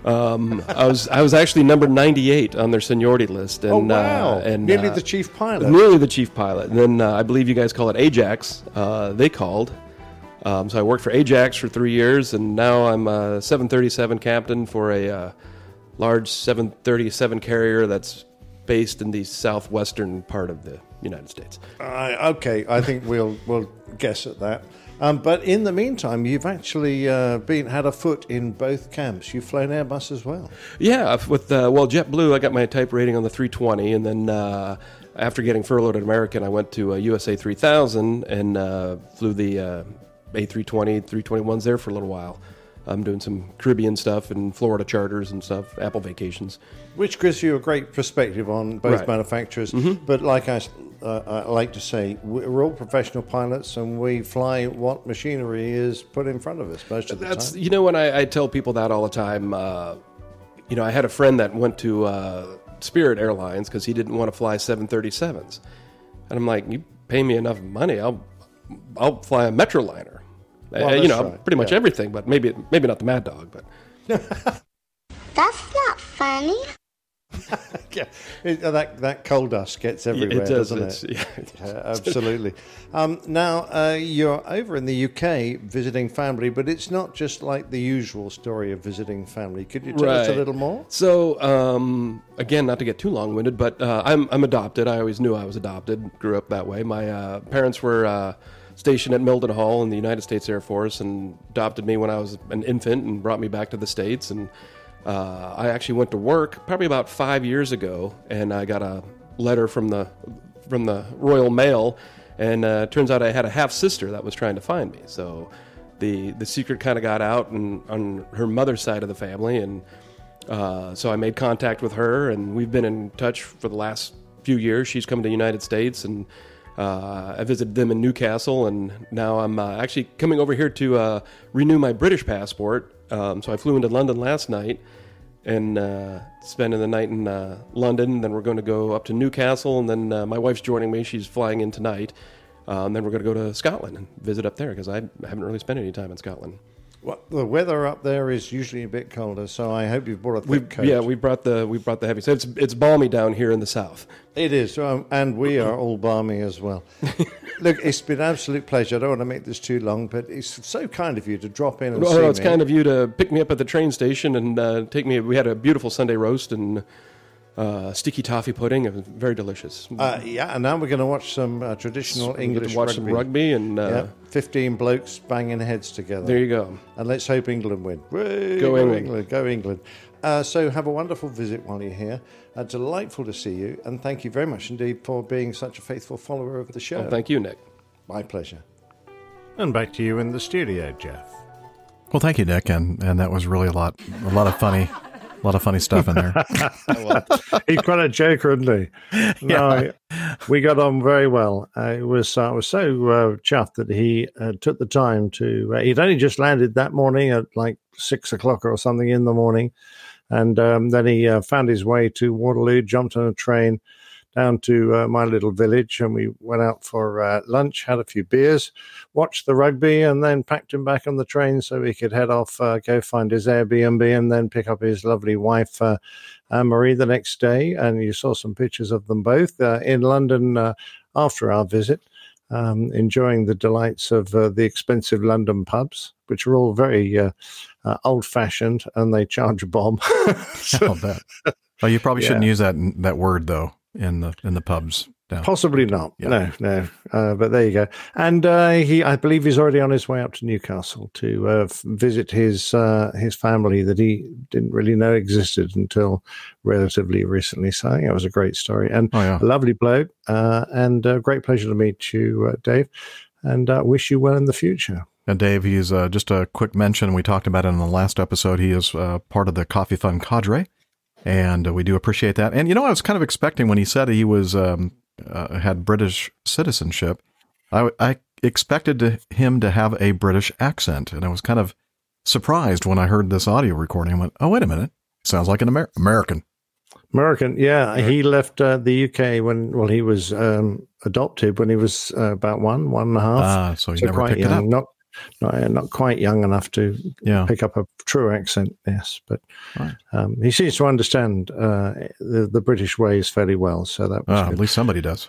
Um, I was I was actually number 98 on their seniority list, and oh, wow. uh, and Nearly uh, the chief pilot. nearly the chief pilot. And then uh, I believe you guys call it Ajax. Uh, they called. Um, so I worked for Ajax for three years, and now I'm a 737 captain for a uh, large 737 carrier that's based in the southwestern part of the United States. Uh, okay, I think we'll we'll guess at that. Um, but in the meantime, you've actually uh, been had a foot in both camps. You've flown Airbus as well. Yeah, with uh, well JetBlue, I got my type rating on the 320, and then uh, after getting furloughed at American, I went to uh, USA 3000 and uh, flew the uh, A320, 321s there for a little while. I'm doing some Caribbean stuff and Florida charters and stuff, Apple vacations. which gives you a great perspective on both Right. manufacturers. But like I, uh, I like to say, we're all professional pilots, and we fly what machinery is put in front of us most of the That's time. you know when I, I tell people that all the time. Uh, you know, I had a friend that went to uh, Spirit Airlines because he didn't want to fly 737s, and I'm like, you pay me enough money, I'll I'll fly a Metroliner. Well, Uh, you know, right, pretty much yeah. everything, but maybe maybe not the Mad Dog, but That's not funny. yeah, it, uh, that that coal dust gets everywhere, it does. doesn't It's, it? yeah, Yeah, absolutely. Um, now uh, you're over in the UK visiting family, but it's not just like the usual story of visiting family. Could you tell us a little more? So, um, again, not to get too long winded, but uh, I'm, I'm adopted. I always knew I was adopted, grew up that way. My uh, parents were uh, stationed at Mildenhall in the United States Air Force and adopted me when I was an infant and brought me back to the States. And uh, I actually went to work probably about five years ago, and I got a letter from the from the Royal Mail, and uh, turns out I had a half sister that was trying to find me. So the the secret kind of got out, and on her mother's side of the family, and uh, so I made contact with her, and we've been in touch for the last few years. She's come to the United States, and uh, I visited them in Newcastle, and now I'm uh, actually coming over here to uh, renew my British passport. Um, so I flew into London last night and uh, spending the night in uh, London. Then we're going to go up to Newcastle, and then uh, my wife's joining me. She's flying in tonight. Um, then we're going to go to Scotland and visit up there because I haven't really spent any time in Scotland. Well, the weather up there is usually a bit colder, so I hope you've brought a thick We coat. yeah we brought the we brought the heavy. So it's it's balmy down here in the south. It is, um, and we are all balmy as well. Look, it's been an absolute pleasure. I don't want to make this too long, but it's so kind of you to drop in and Well, see no, it's me. kind of you to pick me up at the train station and uh, take me. We had a beautiful Sunday roast and uh, sticky toffee pudding. It was very delicious. Uh, yeah, and now we're going to watch some uh, traditional We're English watch rugby. some rugby and uh, yeah, fifteen blokes banging heads together. there you go. And let's hope England win. Way, Go England. Go England. Uh, so have a wonderful visit while you're here. Uh, delightful to see you, and thank you very much indeed for being such a faithful follower of the show. Well, thank you, Nick. My pleasure. And back to you in the studio, Jeff. Well, thank you, Nick, and and that was really a lot, a lot of funny, a lot of funny stuff in there. He's quite a joker, isn't he? No, we got on very well. Uh, it was I was so uh, chuffed that he uh, took the time to. Uh, he'd only just landed that morning at like six o'clock or something in the morning, and um, then he uh, found his way to Waterloo, jumped on a train down to uh, my little village, and we went out for uh, lunch, had a few beers, watched the rugby, and then packed him back on the train so he could head off, uh, go find his Airbnb, and then pick up his lovely wife. Uh, Anne Marie the next day, and you saw some pictures of them both uh, in London uh, after our visit, um, enjoying the delights of uh, the expensive London pubs, which are all very uh, uh, old fashioned and they charge a bomb. Bet. Well, you probably shouldn't use that that word though in the in the pubs. Down. Possibly not. Yeah. No, no. Uh, but there you go. And uh, he, I believe, he's already on his way up to Newcastle to uh, f- visit his uh, his family that he didn't really know existed until relatively recently. So I think it was a great story and Oh yeah. a lovely bloke. Uh, and a great pleasure to meet you, uh, Dave. And uh, wish you well in the future. And Dave, he's uh, just a quick mention. We talked about it in the last episode. He is uh, part of the Coffee Fund cadre, and uh, we do appreciate that. And you know, I was kind of expecting when he said he was um, uh, had British citizenship, I, I expected to, him to have a British accent, and I was kind of surprised when I heard this audio recording. I went, "Oh, wait a minute, sounds like an Amer- American." American, yeah. He left uh, the UK when, well, he was um, adopted when he was uh, about one, one and a half. Ah, so he never quite picked it up. Not, not, uh, not quite young enough to Yeah. pick up a true accent, yes. But Right. um, he seems to understand uh, the, the British ways fairly well. So that was good. at least somebody does.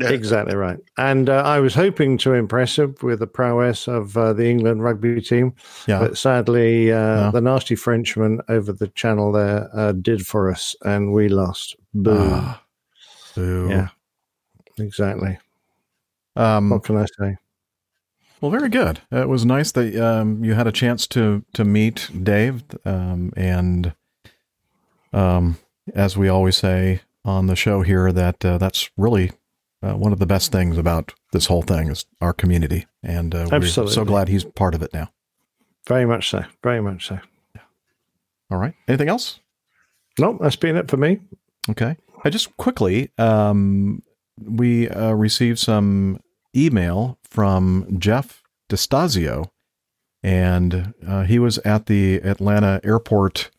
Exactly right. And uh, I was hoping to impress him with the prowess of uh, the England rugby team, Yeah. but sadly, uh, No. the nasty Frenchman over the channel there uh, did for us, and we lost. Boo. Ah, boo. Yeah, exactly. Um, What can I say? Well, very good. It was nice that um, you had a chance to to meet Dave, um, and um, as we always say on the show here, that uh, that's really uh, one of the best things about this whole thing is our community, and uh, we're so glad he's part of it now. Very much so. Very much so. All right. Anything else? Nope, that's been it for me. Okay. I just quickly, um, we uh, received some email from Jeff DeStasio, and uh, he was at the Atlanta airport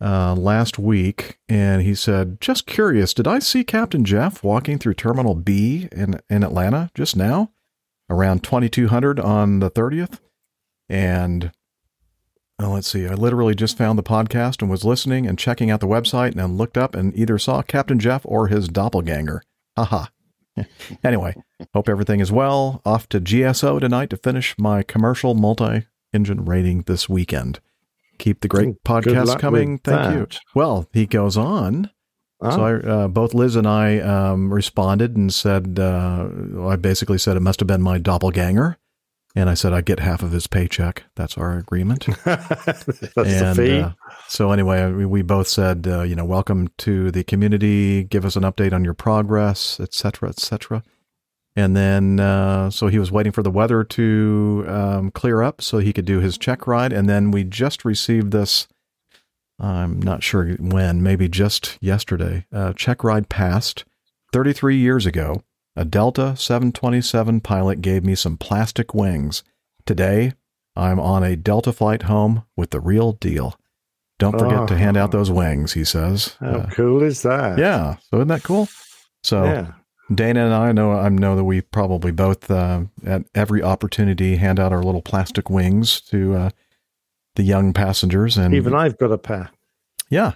uh, last week, and he said, "Just curious, did I see Captain Jeff walking through Terminal B in in Atlanta just now, around twenty two hundred on the thirtieth? And Oh, let's see. I literally just found the podcast and was listening and checking out the website and looked up and either saw Captain Jeff or his doppelganger. Haha. anyway, hope everything is well. Off to GSO tonight to finish my commercial multi engine rating this weekend. Keep the great podcast coming. Thank you. Well, he goes on. Ah. So I, uh, both Liz and I um, responded and said, uh, I basically said it must have been my doppelganger. And I said I'd get half of his paycheck. That's our agreement. that's the and fee. uh, so anyway, we, we both said, uh, you know, welcome to the community. Give us an update on your progress, et cetera, et cetera. And then, uh, so he was waiting for the weather to um, clear up so he could do his check ride. And then we just received this. I'm not sure when, maybe just yesterday. Uh, check ride passed 33 years ago. A Delta 727 pilot gave me some plastic wings. Today, I'm on a Delta flight home with the real deal. Don't forget to hand out those wings, he says. How Uh, cool is that? yeah, so isn't that cool? So Yeah. Dana and I know I know that we probably both uh, at every opportunity hand out our little plastic wings to uh, the young passengers, and Even I've got a pair. yeah,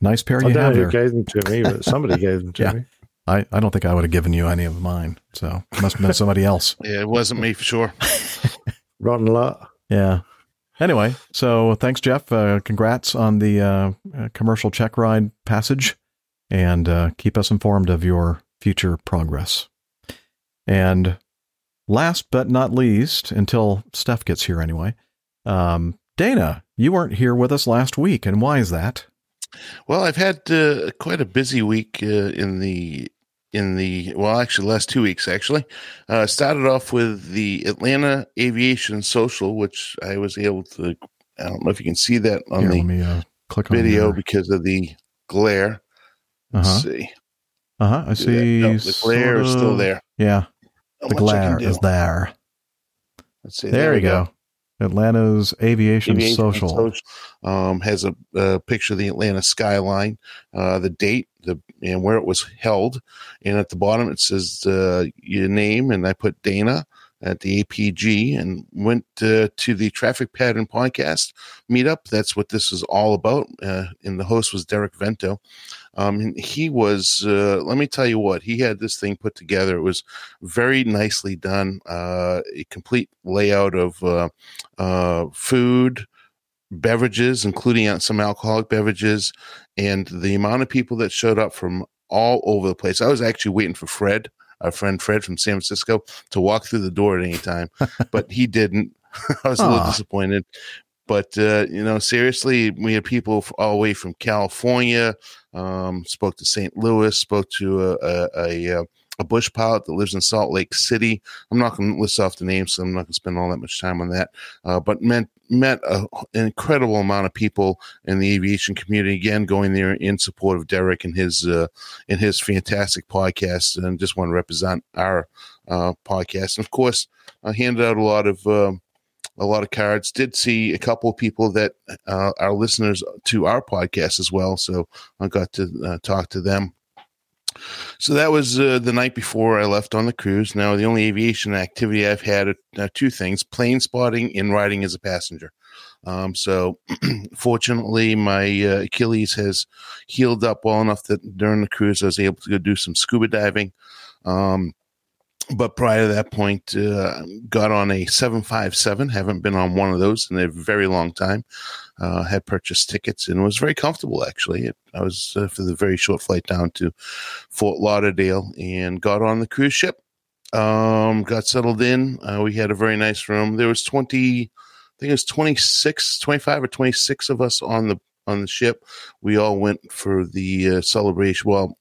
nice pair I you don't have know who there. gave them to me, but somebody gave them to Yeah. me. I, I don't think I would have given you any of mine, so it must have been somebody else. Yeah, it wasn't me for sure. Rotten lot. Yeah. Anyway, so thanks, Jeff. Uh, congrats on the uh, uh, commercial check ride passage, and uh, keep us informed of your future progress. And last but not least, until Steph gets here anyway, um, Dana, you weren't here with us last week, and why is that? Well, I've had uh, quite a busy week uh, in the in the well, actually, last two weeks. Actually, uh, started off with the Atlanta Aviation Social, which I was able to. I don't know if you can see that on Here, the me uh, click on video because of the glare. Let's Uh-huh. see. Uh-huh. I see. No, the glare is still there. Yeah, Not the much I can glare is there. Let's see. There, we you go. Atlanta's Aviation, Aviation Social. Social, um, has a, a picture of the Atlanta skyline, uh, the date, the and where it was held, and at the bottom it says uh, your name, and I put Dana at the APG, and went uh, to the Traffic Pattern Podcast meetup. That's what this is all about. Uh, and the host was Derek Vento. Um, and he was, uh, let me tell you what, he had this thing put together. It was very nicely done. Uh, a complete layout of uh, uh, food, beverages, including some alcoholic beverages, and the amount of people that showed up from all over the place. I was actually waiting for Fred, our friend Fred from San Francisco, to walk through the door at any time, but he didn't. I was a little disappointed. But uh, you know, seriously, we had people all the way from California. Um, spoke to St. Louis. Spoke to a a, a, uh, a bush pilot that lives in Salt Lake City. I'm not going to list off the names, so I'm not going to spend all that much time on that. Uh, but meant met a, an incredible amount of people in the aviation community. Again, going there in support of Derek and his uh, and his fantastic podcast, and just want to represent our uh, podcast. And of course, I handed out a lot of. Um, a lot of cards. Did see a couple of people that uh, are listeners to our podcast as well, so I got to uh, talk to them. So that was uh, the night before I left on the cruise. Now, the only aviation activity I've had are uh, two things plane spotting and riding as a passenger. Um, so, fortunately, my uh, Achilles has healed up well enough that during the cruise I was able to go do some scuba diving. Um, but prior to that point, uh, got on a 757. Haven't been on one of those in a very long time. Uh, had purchased tickets and was very comfortable, actually. I was uh, for the very short flight down to Fort Lauderdale and got on the cruise ship. Um, got settled in. Uh, we had a very nice room. There was 20, I think it was 26, 25 or 26 of us on the on the ship. We all went for the uh, celebration. Well,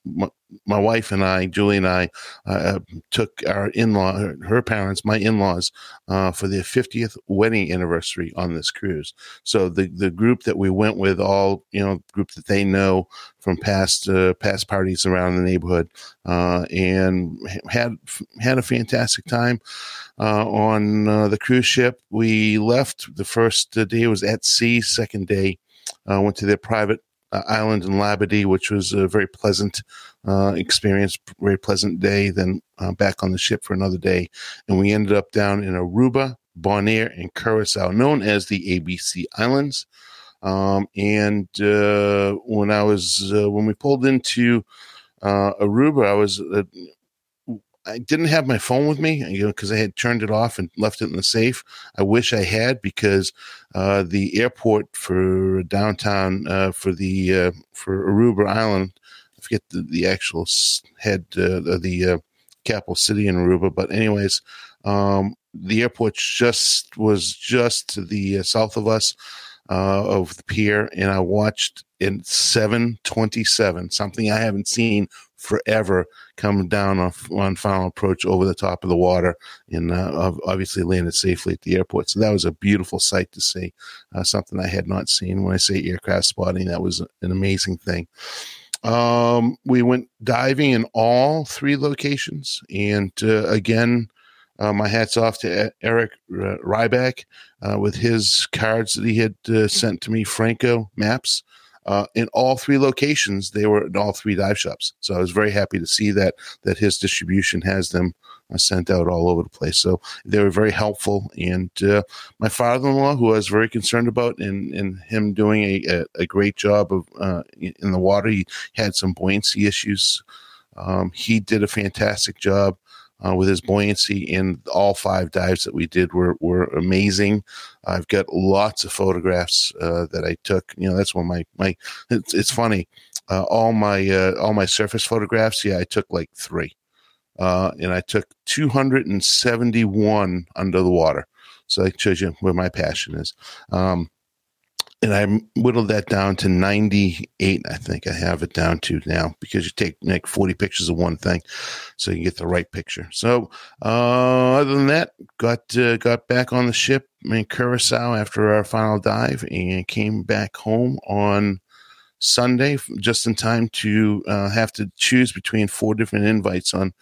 my, wife and I, Julie and I, uh, took our in law, her, her, parents, my in laws, uh, for their 50th wedding anniversary on this cruise. So the, the group that we went with, all, you know, group that they know from past uh, past parties around the neighborhood, uh, and had had a fantastic time. Uh, on the cruise ship, we left. The first day was at sea. Second day, uh, went to their private uh, island in Labadee, which was a very pleasant uh, experience, very pleasant day. Then uh, back on the ship for another day, and we ended up down in Aruba, Bonaire, and Curacao, known as the ABC Islands. Um, and uh, when I was uh, when we pulled into Aruba, I was I didn't have my phone with me, you know, because I had turned it off and left it in the safe. I wish I had because uh, the airport for downtown uh, for the uh, for Aruba Island, forget the, the actual head uh, the uh, capital city in Aruba, but anyways, um, the airport just was just to the uh, south of us of the pier, and I watched in 727 something I haven't seen forever come down on, on final approach over the top of the water and uh, obviously landed safely at the airport. So that was a beautiful sight to see, uh, something I had not seen. When I say aircraft spotting, that was an amazing thing. Um, we went diving in all three locations, and uh, again, uh, my hats off to Eric Ryback uh, with his cards that he had uh, sent to me, Franko Maps uh, in all three locations. They were in all three dive shops. So I was very happy to see that that his distribution has them uh, sent out all over the place. So they were very helpful. And uh, my father-in-law, who I was very concerned about, and and him doing a, a, great job of uh, in the water. He had some buoyancy issues. Um, he did a fantastic job uh, with his buoyancy. And all five dives that we did were were amazing. I've got lots of photographs uh, that I took. You know, that's one of my my. It's, it's funny. Uh, all my uh, all my surface photographs. Yeah, I took like three, uh, and I took 271 under the water. So that shows you where my passion is. Um, and I whittled that down to 98. I think I have it down to now because you take like 40 pictures of one thing, so you get the right picture. So uh, other than that, got uh, got back on the ship in Curacao after our final dive and came back home on Sunday just in time to uh, have to choose between four different invites on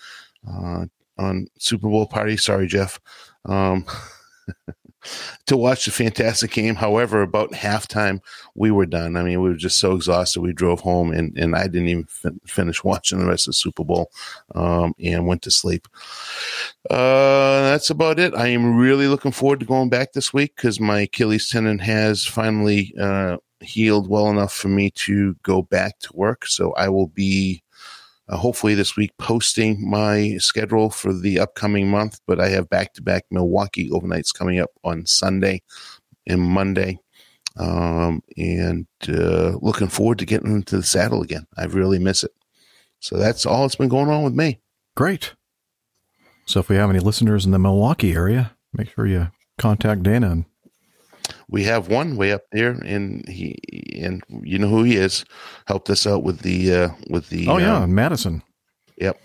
uh, on Super Bowl party. Sorry, Jeff. Um, to watch the fantastic game. However, about halftime, we were done. I mean, we were just so exhausted. We drove home, and, and I didn't even fin- finish watching the rest of the Super Bowl um, and went to sleep. Uh, that's about it. I am really looking forward to going back this week because my Achilles tendon has finally uh, healed well enough for me to go back to work. So I will be uh, hopefully this week posting my schedule for the upcoming month. But I have back to back Milwaukee overnights coming up on Sunday and Monday. Um, and uh, looking forward to getting into the saddle again. I really miss it. So that's all that's been going on with me. Great. So if we have any listeners in the Milwaukee area, make sure you contact Dana and we have one way up there, and he and you know who he is. Helped us out with the uh, with the. Oh yeah, um, Madison. Yep.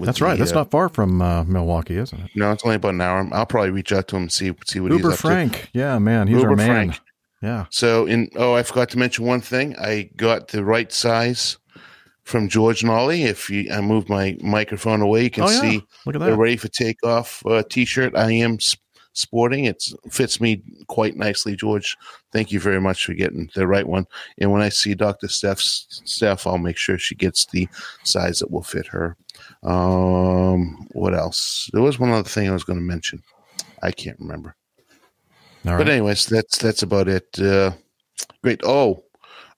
That's right. That's uh, not far from uh, Milwaukee, isn't it? No, it's only about an hour. I'll probably reach out to him and see see what Uber he's up Frank. Yeah, man. He's Uber our man. Frank. Yeah. So, in oh, I forgot to mention one thing. I got the right size from George Nolly. If you, I move my microphone away, you can Oh, yeah. see Look at the that. ready for takeoff uh, T-shirt. I am sporting. It fits me quite nicely, George. Thank you very much for getting the right one. And when I see Doctor Steph's Steph, I'll make sure she gets the size that will fit her. Um, what else? There was one other thing I was going to mention. I can't remember. All right. But anyways, that's that's about it. Uh, great. Oh,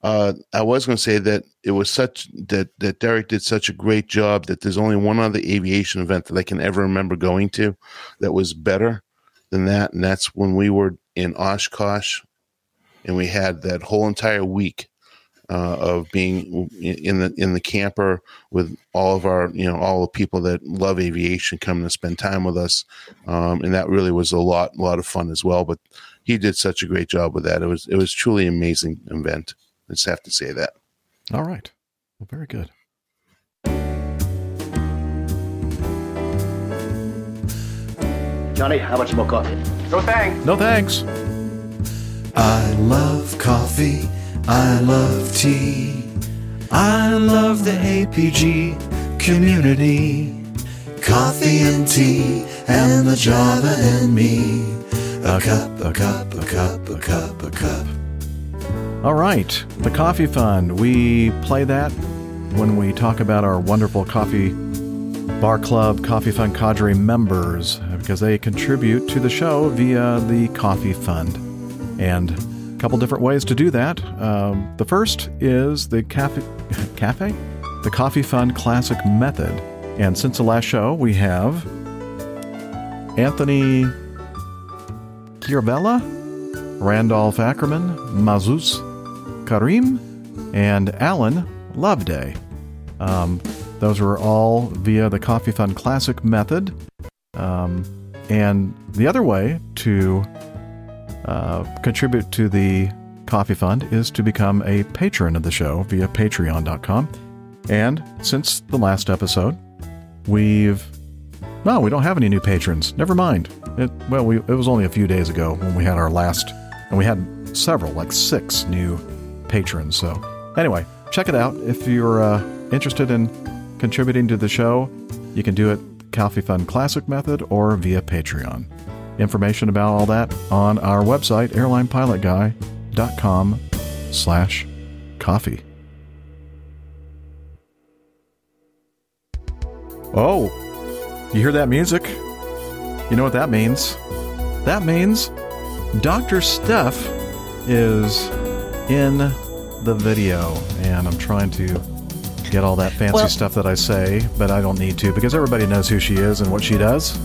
uh, I was going to say that it was such that that Derek did such a great job that there's only one other aviation event that I can ever remember going to that was better than that, and that's when we were in Oshkosh, and we had that whole entire week uh, of being in the in the camper with all of our you know all the people that love aviation coming to spend time with us, um, and that really was a lot a lot of fun as well. But he did such a great job with that. It was it was truly amazing event. I just have to say that. All right. Well, very good. Johnny, how much more coffee? No thanks. No thanks. I love coffee. I love tea. I love the APG community. Coffee and tea and the Java and me. A cup, a cup, a cup, a cup, a cup. All right. The Coffee Fund. We play that when we talk about our wonderful coffee bar club, Coffee Fund cadre members because they contribute to the show via the Coffee Fund. And a couple different ways to do that. Um, the first is the cafe, cafe, the Coffee Fund Classic Method. And since the last show, we have Anthony Chiarvella, Randolph Ackerman, Mazus Karim, and Alan Loveday. Um, those were all via the Coffee Fund Classic method. Um, and the other way to uh, contribute to the Coffee Fund is to become a patron of the show via patreon.com. And since the last episode, we've. No, we don't have any new patrons. Never mind. It, well, we, it was only a few days ago when we had our last, and we had several, like six new patrons. So, anyway, check it out. If you're uh, interested in contributing to the show, you can do it Coffee Fund Classic method or via Patreon. Information about all that on our website, airlinepilotguy.com slash coffee. Oh, you hear that music? You know what that means? That means Dr. Steph is in the video, and I'm trying to get all that fancy Well- stuff that I say, but I don't need to because everybody knows who she is and what she does.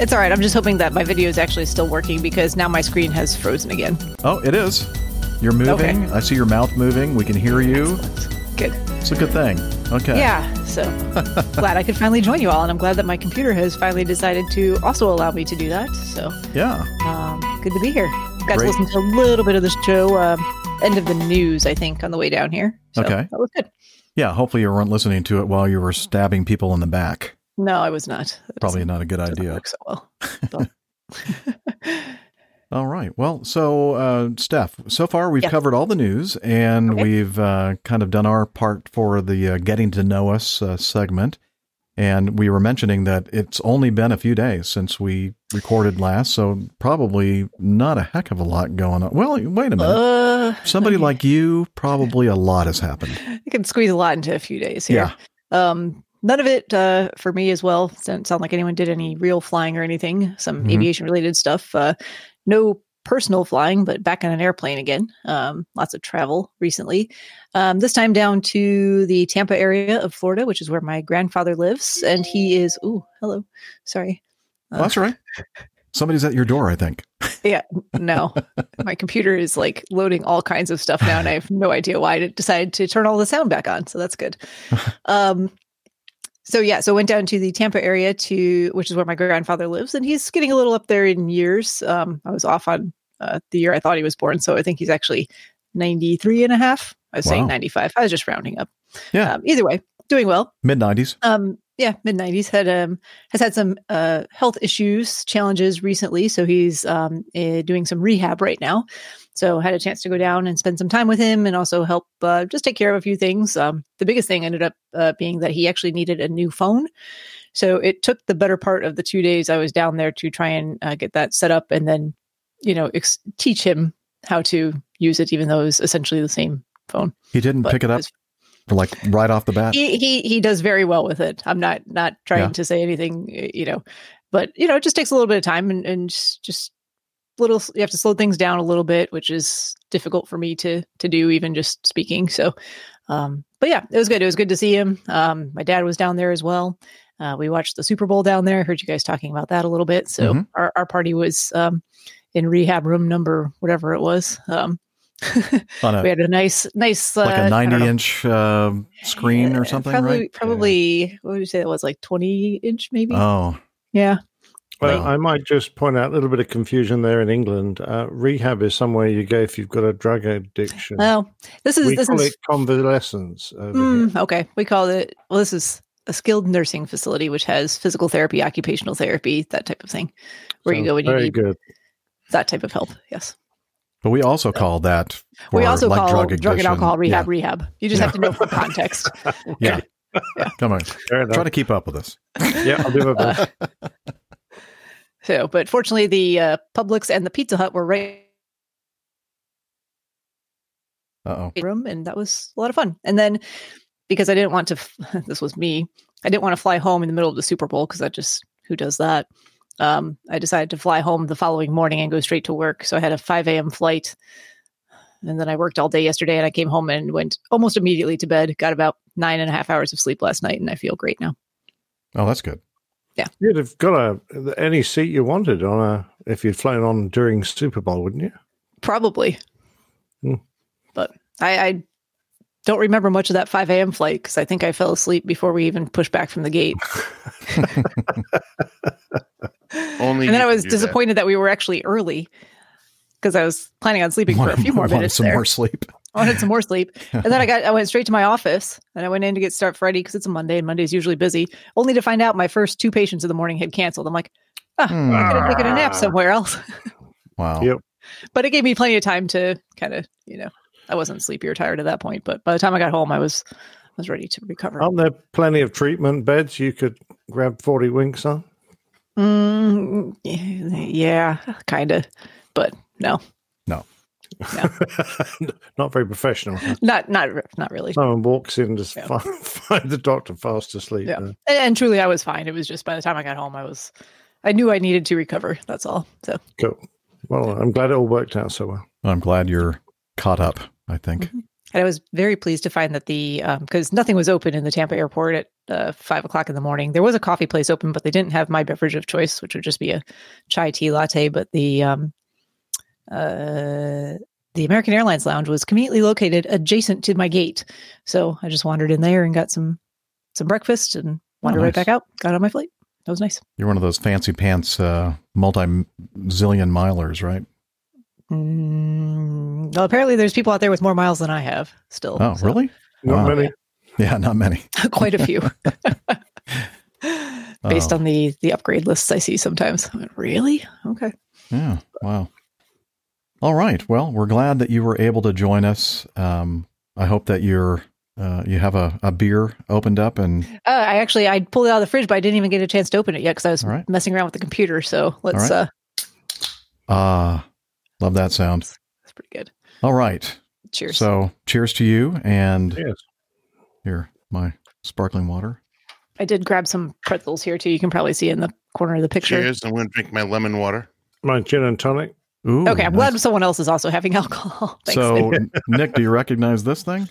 It's all right. I'm just hoping that my video is actually still working because now my screen has frozen again. Oh, it is. You're moving. Okay. I see your mouth moving. We can hear you. Good. It's a good thing. Okay. Yeah. So glad I could finally join you all, and I'm glad that my computer has finally decided to also allow me to do that. So Yeah. um, good to be here. Got Great. to listen to a little bit of the show, um, end of the news, I think, on the way down here. So Okay. That was good. Yeah. Hopefully you weren't listening to it while you were stabbing people in the back. No, I was not. That Probably doesn't- a good idea. work so well. All right. Well, so uh, Steph, so far we've Yeah. covered all the news and Okay. we've uh, kind of done our part for the uh, getting to know us uh, segment. And we were mentioning that it's only been a few days since we recorded last, so probably not a heck of a lot going on. Well, wait a minute. uh, Somebody like you, probably a lot has happened. You can squeeze a lot into a few days here. Yeah. Um, none of it uh, for me as well. Doesn't sound like anyone did any real flying or anything. Some Mhm. aviation related stuff. Uh, no personal flying, but back on an airplane again. Um, lots of travel recently. Um, this time down to the Tampa area of Florida, which is where my grandfather lives, and he is. Oh, hello. Sorry. Uh, Well, that's right. Somebody's at your door, I think. yeah, no. My computer is like loading all kinds of stuff now, and I have no idea why it decided to turn all the sound back on. So that's good. um, so yeah, so went down to the Tampa area to which is where my grandfather lives, and he's getting a little up there in years. Um, I was off on uh, the year I thought he was born, so I think he's actually 93 and a half. I was Wow. saying 95. I was just rounding up. Yeah. Um, either way, doing well. Mid 90s. Um, yeah, mid nineties. Had um has had some uh health issues, challenges recently, so he's um eh, doing some rehab right now. So had a chance to go down and spend some time with him, and also help uh, just take care of a few things. Um, the biggest thing ended up uh, being that he actually needed a new phone. So it took the better part of the two days I was down there to try and uh, get that set up, and then you know ex- teach him how to use it, even though it was essentially the same phone. He didn't But pick it up it's- like right off the bat. he he he does very well with it. I'm not not trying Yeah. to say anything, you know, but you know, it just takes a little bit of time and and just, just little. You have to slow things down a little bit, which is difficult for me to to do, even just speaking. So, um, but yeah, it was good. It was good to see him. Um, my dad was down there as well. Uh, we watched the Super Bowl down there. I Heard you guys talking about that a little bit. So Mhm. our our party was um in rehab room number whatever it was. Um, On a- we had a nice nice like uh, a I don't 90 know. inch uh, screen or something, probably, right? Probably, what would you say that was? Like 20 inch, maybe? Oh, yeah. Well, Wow. I might just point out a little bit of confusion there in England. Uh, rehab is somewhere you go if you've got a drug addiction. Well, this is, we this call is, it convalescence. Mm, okay. We call it, well, this is a skilled nursing facility, which has physical therapy, occupational therapy, that type of thing, where you go when you very need good. That type of help. Yes. but we also call that we also like call drug drug, and alcohol rehab Yeah. rehab. You just Yeah. have to know for context. Yeah. Come on. Try to keep up with us. yeah, I'll do my best. So, but fortunately, the uh, Publix and the Pizza Hut were right Uh oh. room and that was a lot of fun and then because i didn't want to f- this was me i didn't want to fly home in the middle of the super bowl because that just who does that um, i decided to fly home the following morning and go straight to work so i had a 5 a.m flight and then i worked all day yesterday and i came home and went almost immediately to bed got about nine and a half hours of sleep last night and i feel great now Oh, that's good. Yeah. You'd have got a any seat you wanted on a if you'd flown on during Super Bowl, wouldn't you? probably Hmm. but I, I don't remember much of that 5 a.m flight because i think i fell asleep before we even pushed back from the gate Only and then I was can do that. disappointed that. we were actually early because I was planning on sleeping for a few more Wanted minutes some there. more sleep. I wanted some more sleep, and then I got I went straight to my office and I went in to get start Friday because it's a Monday and Monday's usually busy. Only to find out my first two patients of the morning had canceled. I'm like, ah, Hmm. I could have taken a nap somewhere else, Wow. Yep. but it gave me plenty of time to kind of you know I wasn't sleepy or tired at that point. But by the time I got home, I was I was ready to recover. Aren't there plenty of treatment beds you could grab forty winks on? Mm, yeah, kind of, but no, No. Not very professional. not not not really. Someone walks in to Yeah. find, find the doctor fast asleep. Yeah. And, and truly, I was fine. It was just by the time I got home, I was, I knew I needed to recover. That's all. So cool. Well, I'm glad it all worked out so well. I'm glad you're caught up, I think. And I was very pleased to find that the because nothing was open in the Tampa airport at uh, five o'clock in the morning. There was a coffee place open, but they didn't have my beverage of choice, which would just be a chai tea latte. But the um, uh, the American Airlines lounge was conveniently located adjacent to my gate, so I just wandered in there and got some some breakfast and wandered right nice. back out. Got on my flight. That was nice. You're one of those fancy pants, uh, multi zillion milers, right? Mm, well, apparently, there's people out there with more miles than I have. Still, Oh, so- really? Not Wow. many. Yeah, not many. quite a few. Based Oh. on the the upgrade lists I see sometimes. I went, really? Okay. Yeah. Wow. All right. Well, we're glad that you were able to join us. Um, I hope that you're uh, you have a, a beer opened up and Uh, I actually I pulled it out of the fridge, but I didn't even get a chance to open it yet because I was All right. messing around with the computer. So let's. right. uh ah, love that sound. That's pretty good. All right. Cheers. So, cheers to you and Yes. here my sparkling water. I did grab some pretzels here too. You can probably see in the corner of the picture. Cheers. I'm going to drink my lemon water. My gin and tonic. Ooh. Okay, I'm nice. glad someone else is also having alcohol. Thanks. So, Nick. Nick, do you recognize this thing?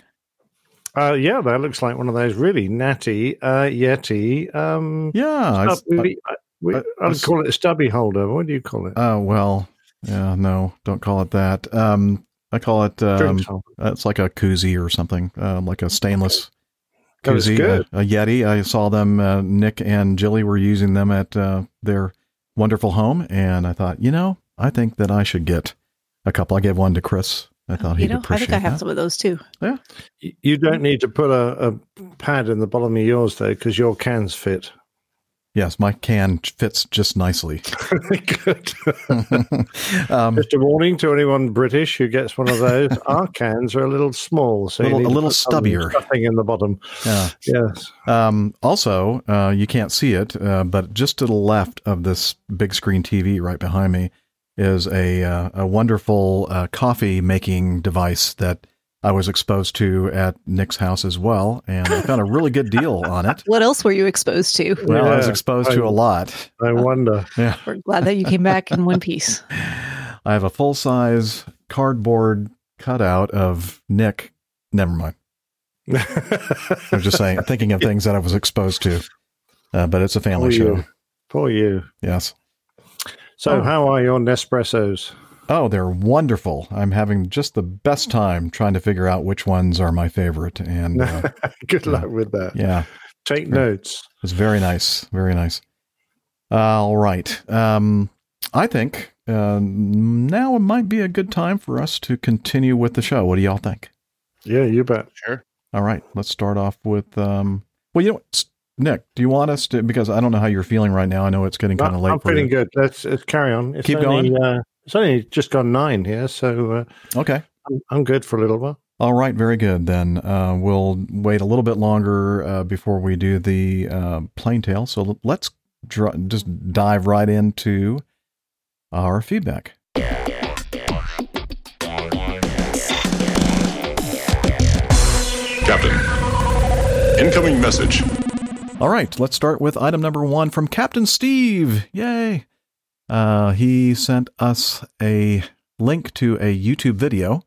Uh, yeah, that looks like one of those really natty uh, Yeti. Um, Yeah. I, stub- I, we, I- I'd call it a stubby holder. What do you call it? uh, well, yeah, no, don't call it that. Um, I call it. Um, it's like a koozie or something, um, like a stainless That koozie, good. A, a Yeti. I saw them. Uh, Nick and Jilly were using them at uh, their wonderful home, and I thought, you know, I think that I should get a couple. I gave one to Chris I thought he'd You know, I think I have that. some of those too. Yeah. You don't need to put a, a pad in the bottom of yours though, because your cans fit. Yes, my can fits just nicely. Good. um, Just a warning to anyone British who gets one of those. Our cans are a little small, so Little- a little stubbier. Stuffing in the bottom. yeah. Yes. Um, also, uh, you can't see it, uh, but just to the left of this big screen TV right behind me is a uh, a wonderful uh, coffee making device that I was exposed to at Nick's house as well, and I found a really good deal on it. What else were you exposed to? Well, I was Yeah, exposed to a lot. I wonder. Yeah, We're glad that you came back in one piece. I have a full size cardboard cutout of Nick. Never mind. I'm just saying, thinking of things that I was exposed to. Uh, but it's a family Poor show. you. Poor you. Yes. So, Oh. how are your Nespressos? Oh, they're wonderful. I'm having just the best time trying to figure out which ones are my favorite. And uh, Good luck with that. yeah, Take notes. it's very nice. Very nice. All right. Um, I think uh, now it might be a good time for us to continue with the show. What do y'all think? Yeah, you bet. Sure. All right. Let's start off with, um, well, you know, what, Nick, do you want us to, because I don't know how you're feeling right now. I know it's getting kind of late I'm for feeling you. good. Let's, let's carry on. It's Keep only, going? Uh, it's only just gone nine here, so uh, Okay. I'm, I'm good for a little while. All right, very good. Then uh, we'll wait a little bit longer uh, before we do the uh, plain tale. So let's dr- just dive right into our feedback. Captain. Incoming message. All right, let's start with item number one from Captain Steve. Yay! Uh, he sent us a link to a YouTube video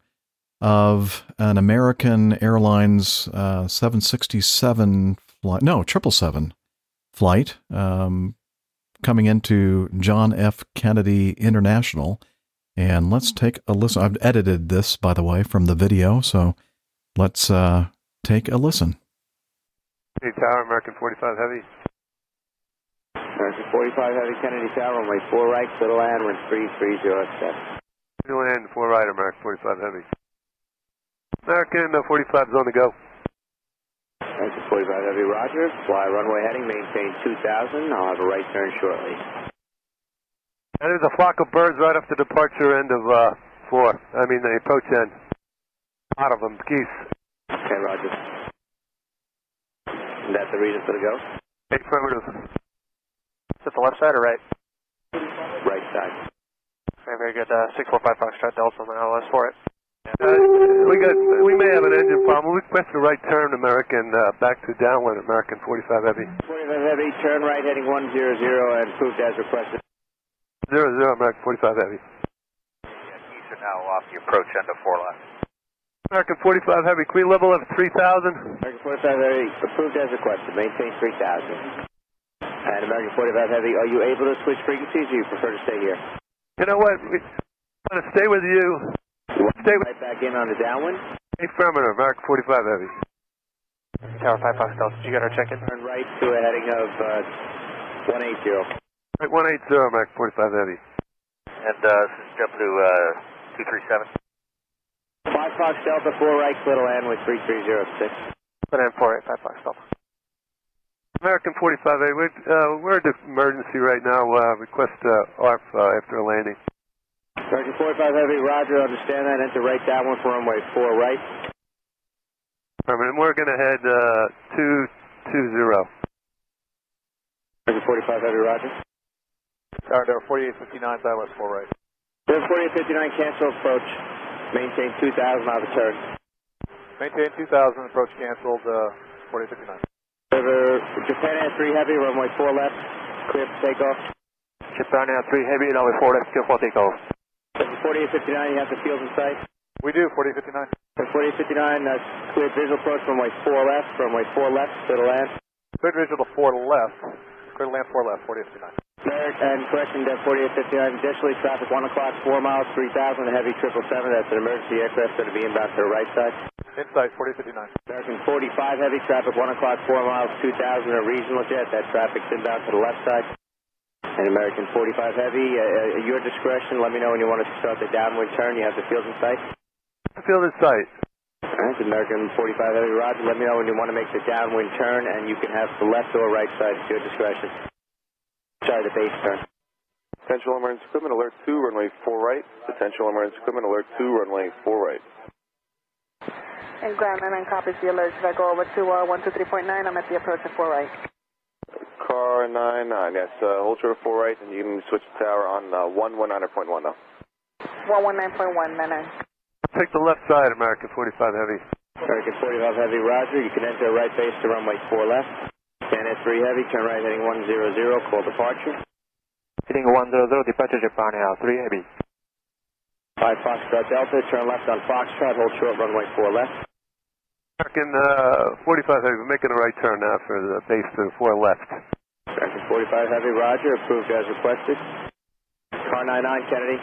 of an American Airlines uh, 767 flight, no, 777 flight um, coming into John F. Kennedy International. And let's take a listen. I've edited this, by the way, from the video. So let's uh, take a listen. Hey, Tower, American 45 Heavy. American 45 Heavy Kennedy Tower, runway 4 right, little land, wind 3307. New land, 4 right, American 45 Heavy. American uh, 45 is on the go. American 45 Heavy, roger. Fly runway heading, maintain 2000. I'll have a right turn shortly. And there's a flock of birds right up the departure end of uh, 4. I mean, the approach end. A lot of them, geese. Okay, roger. Is that the reason for the go? Affirmative. Is it the left side or right? Right side. Okay, very good. Uh, 645 Foxtrot Delta on the LS for it. Uh, we got, we may have an engine problem. We request a right turn, American, uh, back to downwind, American 45 Heavy. 45 Heavy, turn right heading 100 and approved as requested. Zero, zero, American 45 Heavy. Geese are now off the approach end of 4 left. American 45 Heavy, clean level of 3000. American 45 Heavy, approved as requested. Maintain 3000. American 45 Heavy, are you able to switch frequencies or you prefer to stay here? You know what? We want to stay with you. You want to Stay with right back in on the downwind? Affirmative, American 45 Heavy. Tower 5 Fox Delta, did you get our check-in? Turn right to a heading of uh, 180. Right, 180, American 45 Heavy. And uh, this is JetBlue uh, 237. 5 Fox Delta, 4 right, little land with 3306. Put in 485 Fox Delta. American 45 Heavy, we're, uh, we're in emergency right now. Uh, request uh, ARFF uh, after a landing. American 45 Heavy, roger, understand that. Enter right downwind for runway 4 right. Affirmative, we're going to head uh, 220. American 45 Heavy, roger. Tower Tower 4859, Southwest 4 right. Turn 4859, cancel approach. Maintain 2000, I'll return. Maintain 2000, approach canceled, uh, 4859. River, Japan Air 3 Heavy, runway 4 left. Clear for takeoff. Japan Air 3 Heavy, runway 4 left, clear for takeoff. 4859, you have the field in sight. We do, 4859. Turn 4859, that's clear visual approach, runway 4 left. Runway 4 left, clear to land. Clear visual to 4 left. Clear to land 4 left, 4859. Cleared and correction to 4859. Additionally, traffic 1 o'clock, 4 miles, 3000, heavy 777. That's an emergency aircraft going to be inbound to the right side. Insight, 4859. American 45 heavy, traffic 1 o'clock, 4 miles, 2000, a regional jet. That traffic's inbound to the left side. And American 45 heavy, uh, uh, your discretion. Let me know when you want to start the downwind turn. You have the field in sight. field in sight. American 45 Heavy, Roger. Let me know when you want to make the downwind turn, and you can have the left or right side at your discretion. Sorry, the base turn. Potential emergency equipment alert 2, runway 4 right. Potential emergency equipment alert 2, runway 4 right. And Ground 99 copies the alert. Should I go over to uh, 123.9? I'm at the approach at 4 right. Car 99, yes, uh, hold short of 4 right, and you can switch the tower on uh, 119.1 now. 119.1, 99. Take the left side, American 45 Heavy. American 45 Heavy, Roger. You can enter right base to runway 4 left. Stand at 3 Heavy, turn right heading 100, call departure. Heading 100, departure Japan Air 3 Heavy. 5 Foxtrot Delta, turn left on Foxtrot, hold short runway 4 left. American uh, 45 Heavy, we're making a right turn now for the base to 4 left. American 45 Heavy, Roger. Approved as requested. Car 99, Kennedy.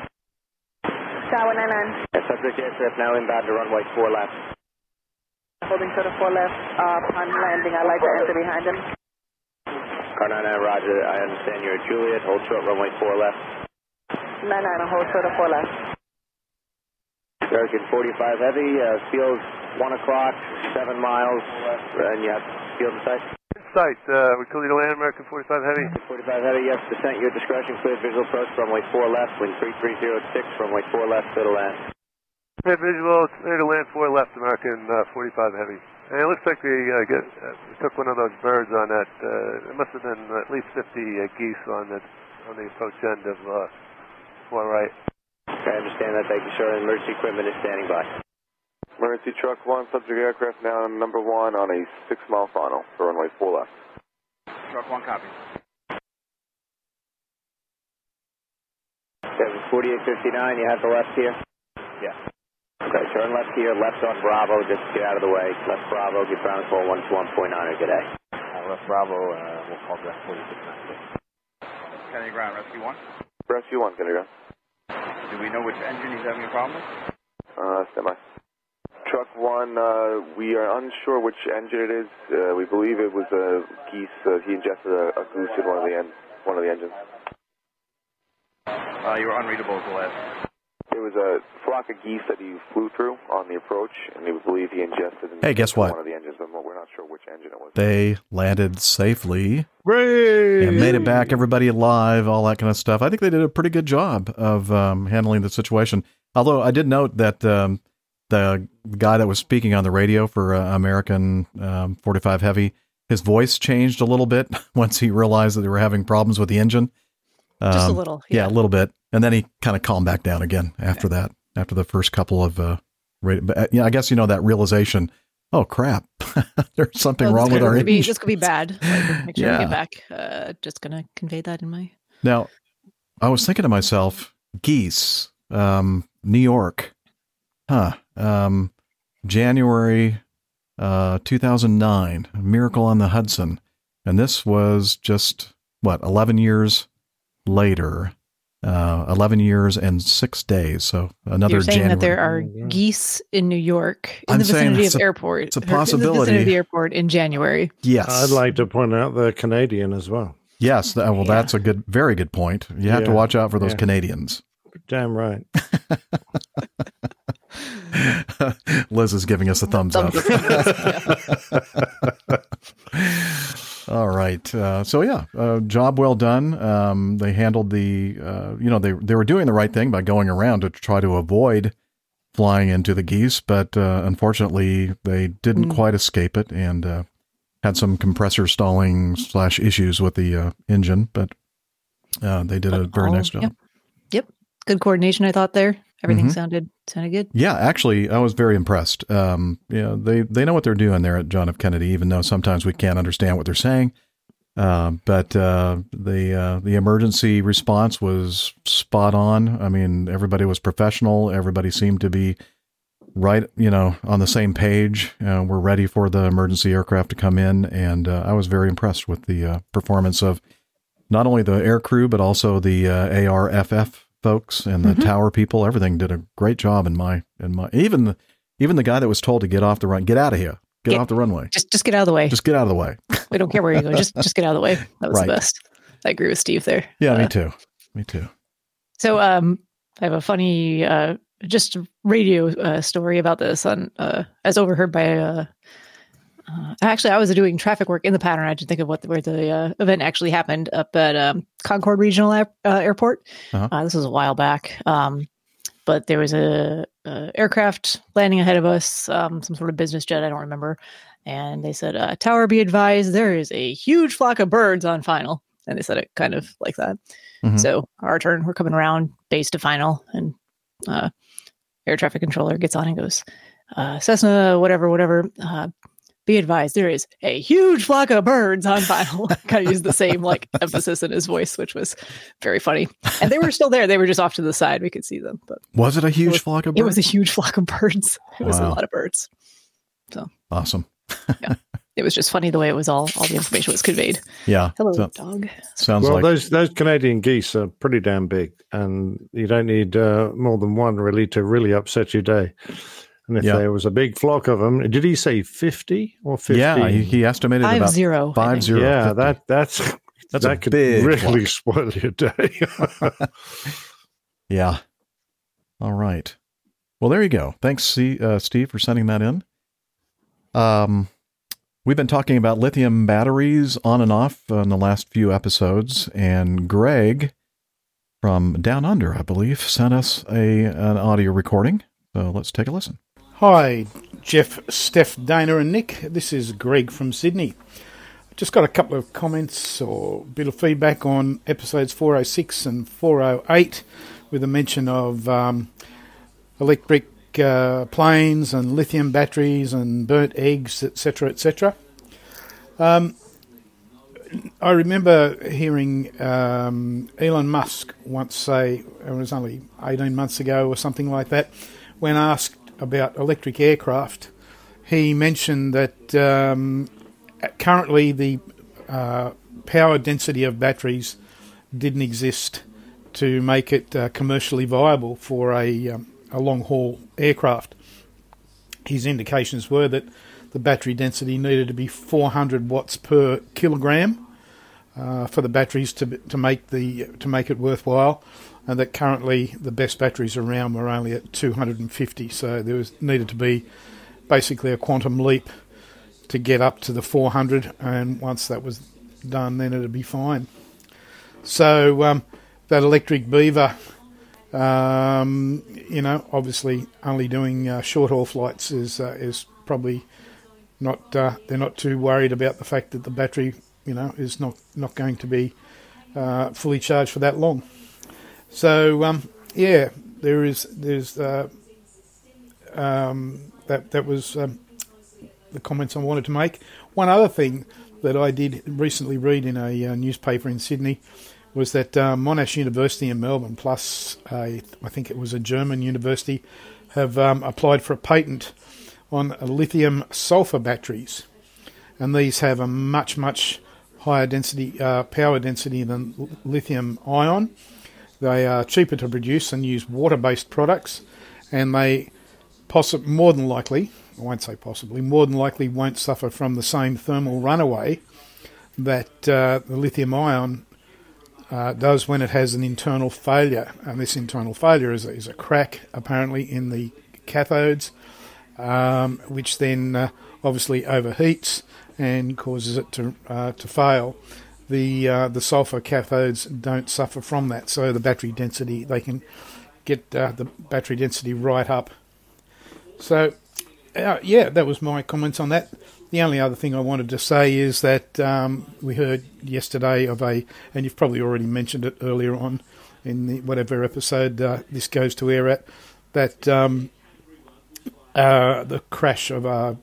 Tower 99. Yeah, subject aircraft now inbound to runway 4 left. Holding to the 4 left. Uh, upon landing, I'd like to enter behind him. Car 99, Roger. I understand you're at Juliet. Hold short runway 4 left. 99, I'll hold short the 4 left. American 45 Heavy, uh, field 1 o'clock, 7 miles, and you have field in sight. In sight, uh, we clear to land, American 45 Heavy. 45 Heavy, yes, descent, your discretion, clear visual approach, runway 4 left, wind 3306, runway 4 left, clear to land. Clear visual, it's clear to land 4 left, American uh, 45 Heavy. And it looks like we, uh, get, uh, we took one of those birds on that, uh, it must have been at least 50 uh, geese on the, on the approach end of uh, 4 right. I understand that, thank you, sir. Emergency equipment is standing by. Emergency truck 1, subject aircraft now number 1 on a 6 mile final for runway 4 left. Truck 1 copy. 4859, you have the left here? Yeah. Okay, turn left here, left on Bravo, just get out of the way. Left Bravo, get ground call 121.9, good day. Uh, left Bravo, uh, we'll call that 4690. Kennedy Ground, Rescue 1. Rescue 1, Kennedy ground. Do we know which engine he's having a problem with? Uh, stand by. Truck 1, uh, we are unsure which engine it is. Uh, we believe it was a geese. Uh, he ingested a, a goose in one of the en- one of the engines. Uh, you were unreadable at the last. It was a flock of geese that he flew through on the approach, and we believe he ingested Hey, guess what? one of the engines, but we're not sure which engine it was. They landed safely Hooray! and made it back, everybody alive, all that kind of stuff. I think they did a pretty good job of um, handling the situation. Although I did note that um, the guy that was speaking on the radio for uh, American um, 45 Heavy, his voice changed a little bit once he realized that they were having problems with the engine. Just a Um, little, yeah. a little bit, and then he kind of calmed back down again after that. After the first couple of, uh, radio, but uh, yeah, I guess you know that realization. Oh crap! There's something Oh, wrong with our be. This could be bad. Like, make sure I Yeah. get back. Uh, just gonna convey that in my. Now, I was thinking to myself, geese, um, New York, huh? Um, January, uh, 2009, Miracle on the Hudson, and this was just what 11 years later, uh, 11 years and six days. So another You're saying January. that there are geese in New York in I'm the vicinity of a- airport. it's a or In the possibility. vicinity of the airport in January. yes, I'd like to point out they're Canadian as well. yes. That, well, that's a good, very good point. You have to watch out for those yeah. Canadians. Damn right. Liz is giving us a thumbs up. All Uh, so yeah, uh, job well done. Um, they handled the, uh, you know, they they were doing the right thing by going around to try to avoid flying into the geese, but uh, unfortunately they didn't Mm. quite escape it and uh, had some compressor stalling slash issues with the uh, engine. But uh, they did a very All- nice job. Yep. Yep. Good coordination, I thought there. Everything Mhm. sounded sounded good. Yeah, actually, I was very impressed. Um, know, they they know what they're doing there at John F. Kennedy, even though sometimes we can't understand what they're saying. Uh, but uh, the uh, the emergency response was spot on. I mean, everybody was professional. Everybody seemed to be right, you know, on the same page. Uh, we're ready for the emergency aircraft to come in, and uh, I was very impressed with the uh, performance of not only the air crew but also the uh, ARFF folks and the Mhm. tower people. Everything did a great job in my in my even the even the guy that was told to get off the run, get out of here, get Get- off the runway, Just just get out of the way. just get out of the way. we don't care where you go. Just just get out of the way. That was Right. the best. I agree with Steve there. Yeah, Uh, me too, me too. So um I have a funny uh just radio uh, story about this on uh, as overheard by. Uh, uh, actually, I was doing traffic work in the pattern. I didn't think of what where the uh, event actually happened up at um, Concord Regional Air, uh, Airport. Uh-huh. Uh, this was a while back, um, but there was a, a aircraft landing ahead of us, um, some sort of business jet. I don't remember. And they said, uh, "Tower, be advised, there is a huge flock of birds on final." And they said it kind of like that. Mhm. So our turn, we're coming around base to final, and uh, air traffic controller gets on and goes, uh, Cessna, whatever, whatever. Be advised, there is a huge flock of birds on final. kind of used the same like emphasis in his voice, which was very funny. And they were still there; they were just off to the side. We could see them, but Was it a huge it was, flock of birds? It was a huge flock of birds. It was a lot of birds. So awesome. it was just funny the way it was all all the information was conveyed. Yeah. Hello, So- dog. Sounds well, like those those Canadian geese are pretty damn big, and you don't need uh, more than one really to really upset your day. And if Yeah. there was a big flock of them, did he say fifty or fifty? Yeah, he, he estimated Five about zero, I Five Yeah, 50. that that's That's a that could big really flock. spoil your day. Yeah. All right. Well, there you go. Thanks, C- uh, Steve, for sending that in. Um, we've been talking about lithium batteries on and off in the last few episodes, and Greg from Down Under, I believe, sent us a an audio recording. So let's take a listen. Hi, Jeff, Steph, Dana, and Nick. This is Greg from Sydney. Just got a couple of comments or a bit of feedback on episodes 406 and 408 with a mention of um, electric uh, planes and lithium batteries and burnt eggs, etc., etc. Um, I remember hearing um, Elon Musk once say, it was only 18 months ago or something like that, when asked about electric aircraft, he mentioned that um, currently the uh, power density of batteries didn't exist to make it uh, commercially viable for a, um, a long haul aircraft. His indications were that the battery density needed to be 400 watts per kilogram uh, for the batteries to to make the to make it worthwhile, and that currently the best batteries around were only at 250. So there was needed to be basically a quantum leap to get up to the 400, and once that was done, then it'd be fine. So um, that electric beaver, um, you know, obviously only doing uh, short haul flights is uh, is probably not. Uh, they're not too worried about the fact that the battery, you know, is not not going to be uh, fully charged for that long. So um, yeah, there is there's uh, um, that that was um, the comments I wanted to make. One other thing that I did recently read in a uh, newspaper in Sydney was that uh, Monash University in Melbourne, plus a, I think it was a German university, have um, applied for a patent on lithium sulfur batteries, and these have a much much higher density uh, power density than lithium ion. They are cheaper to produce and use water based products, and they possi- more than likely, I won't say possibly, more than likely won't suffer from the same thermal runaway that uh, the lithium ion uh, does when it has an internal failure. And this internal failure is a, is a crack, apparently, in the cathodes, um, which then uh, obviously overheats and causes it to uh, to fail. The uh, the sulfur cathodes don't suffer from that, so the battery density they can get uh, the battery density right up. So, uh, yeah, that was my comments on that. The only other thing I wanted to say is that um, we heard yesterday of a, and you've probably already mentioned it earlier on in the, whatever episode uh, this goes to air at, that um, uh, the crash of a,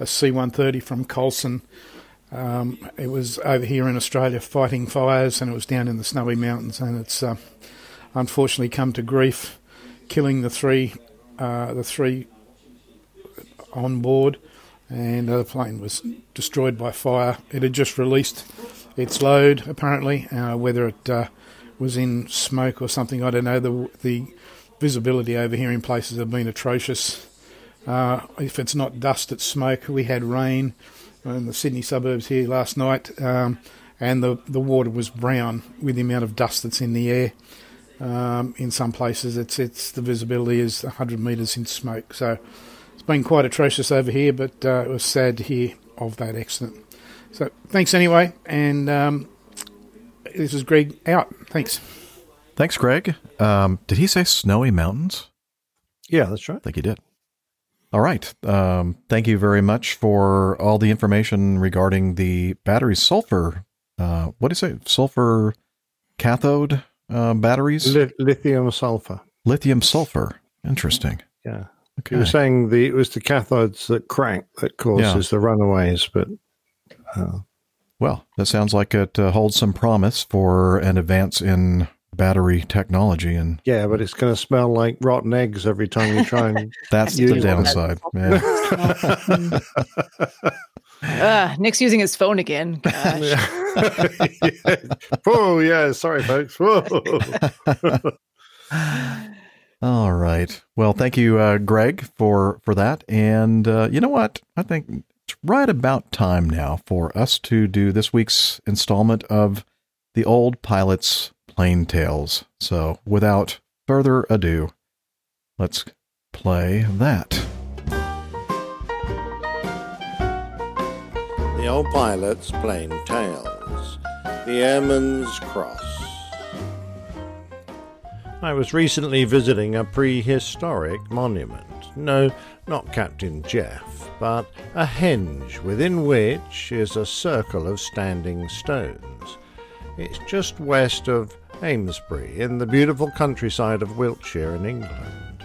a C-130 from Coulson. Um, it was over here in Australia fighting fires, and it was down in the snowy mountains, and it's uh, unfortunately come to grief, killing the three, uh, the three on board, and the plane was destroyed by fire. It had just released its load, apparently. Uh, whether it uh, was in smoke or something, I don't know. The the visibility over here in places have been atrocious. Uh, if it's not dust, it's smoke. We had rain in the Sydney suburbs here last night, um, and the the water was brown with the amount of dust that's in the air. Um, in some places, it's it's the visibility is 100 metres in smoke. So it's been quite atrocious over here, but uh, it was sad to hear of that accident. So thanks anyway, and um, this is Greg out. Thanks. Thanks, Greg. Um, did he say snowy mountains? Yeah, that's right. I think he did. All right. Um, thank you very much for all the information regarding the battery sulfur. Uh, what do you say? Sulfur cathode uh, batteries? Li- lithium sulfur. Lithium sulfur. Interesting. Yeah. Okay. You were saying the it was the cathodes that crack that causes the runaways, but uh, Well, that sounds like it uh, holds some promise for an advance in battery technology, and yeah, but it's going to smell like rotten eggs every time you try and. that's the use one. downside. Yeah. Uh, Nick's using his phone again. Gosh. oh yeah, sorry folks. Whoa. All right. Well, thank you, uh, Greg, for for that. And uh, you know what? I think it's right about time now for us to do this week's installment of the Old Pilot's Plain Tales. So, without further ado, let's play that. The Old Pilot's Plain Tales. The Airman's Cross. I was recently visiting a prehistoric monument. No, not Captain Jeff, but a henge within which is a circle of standing stones. It's just west of Amesbury in the beautiful countryside of Wiltshire in England.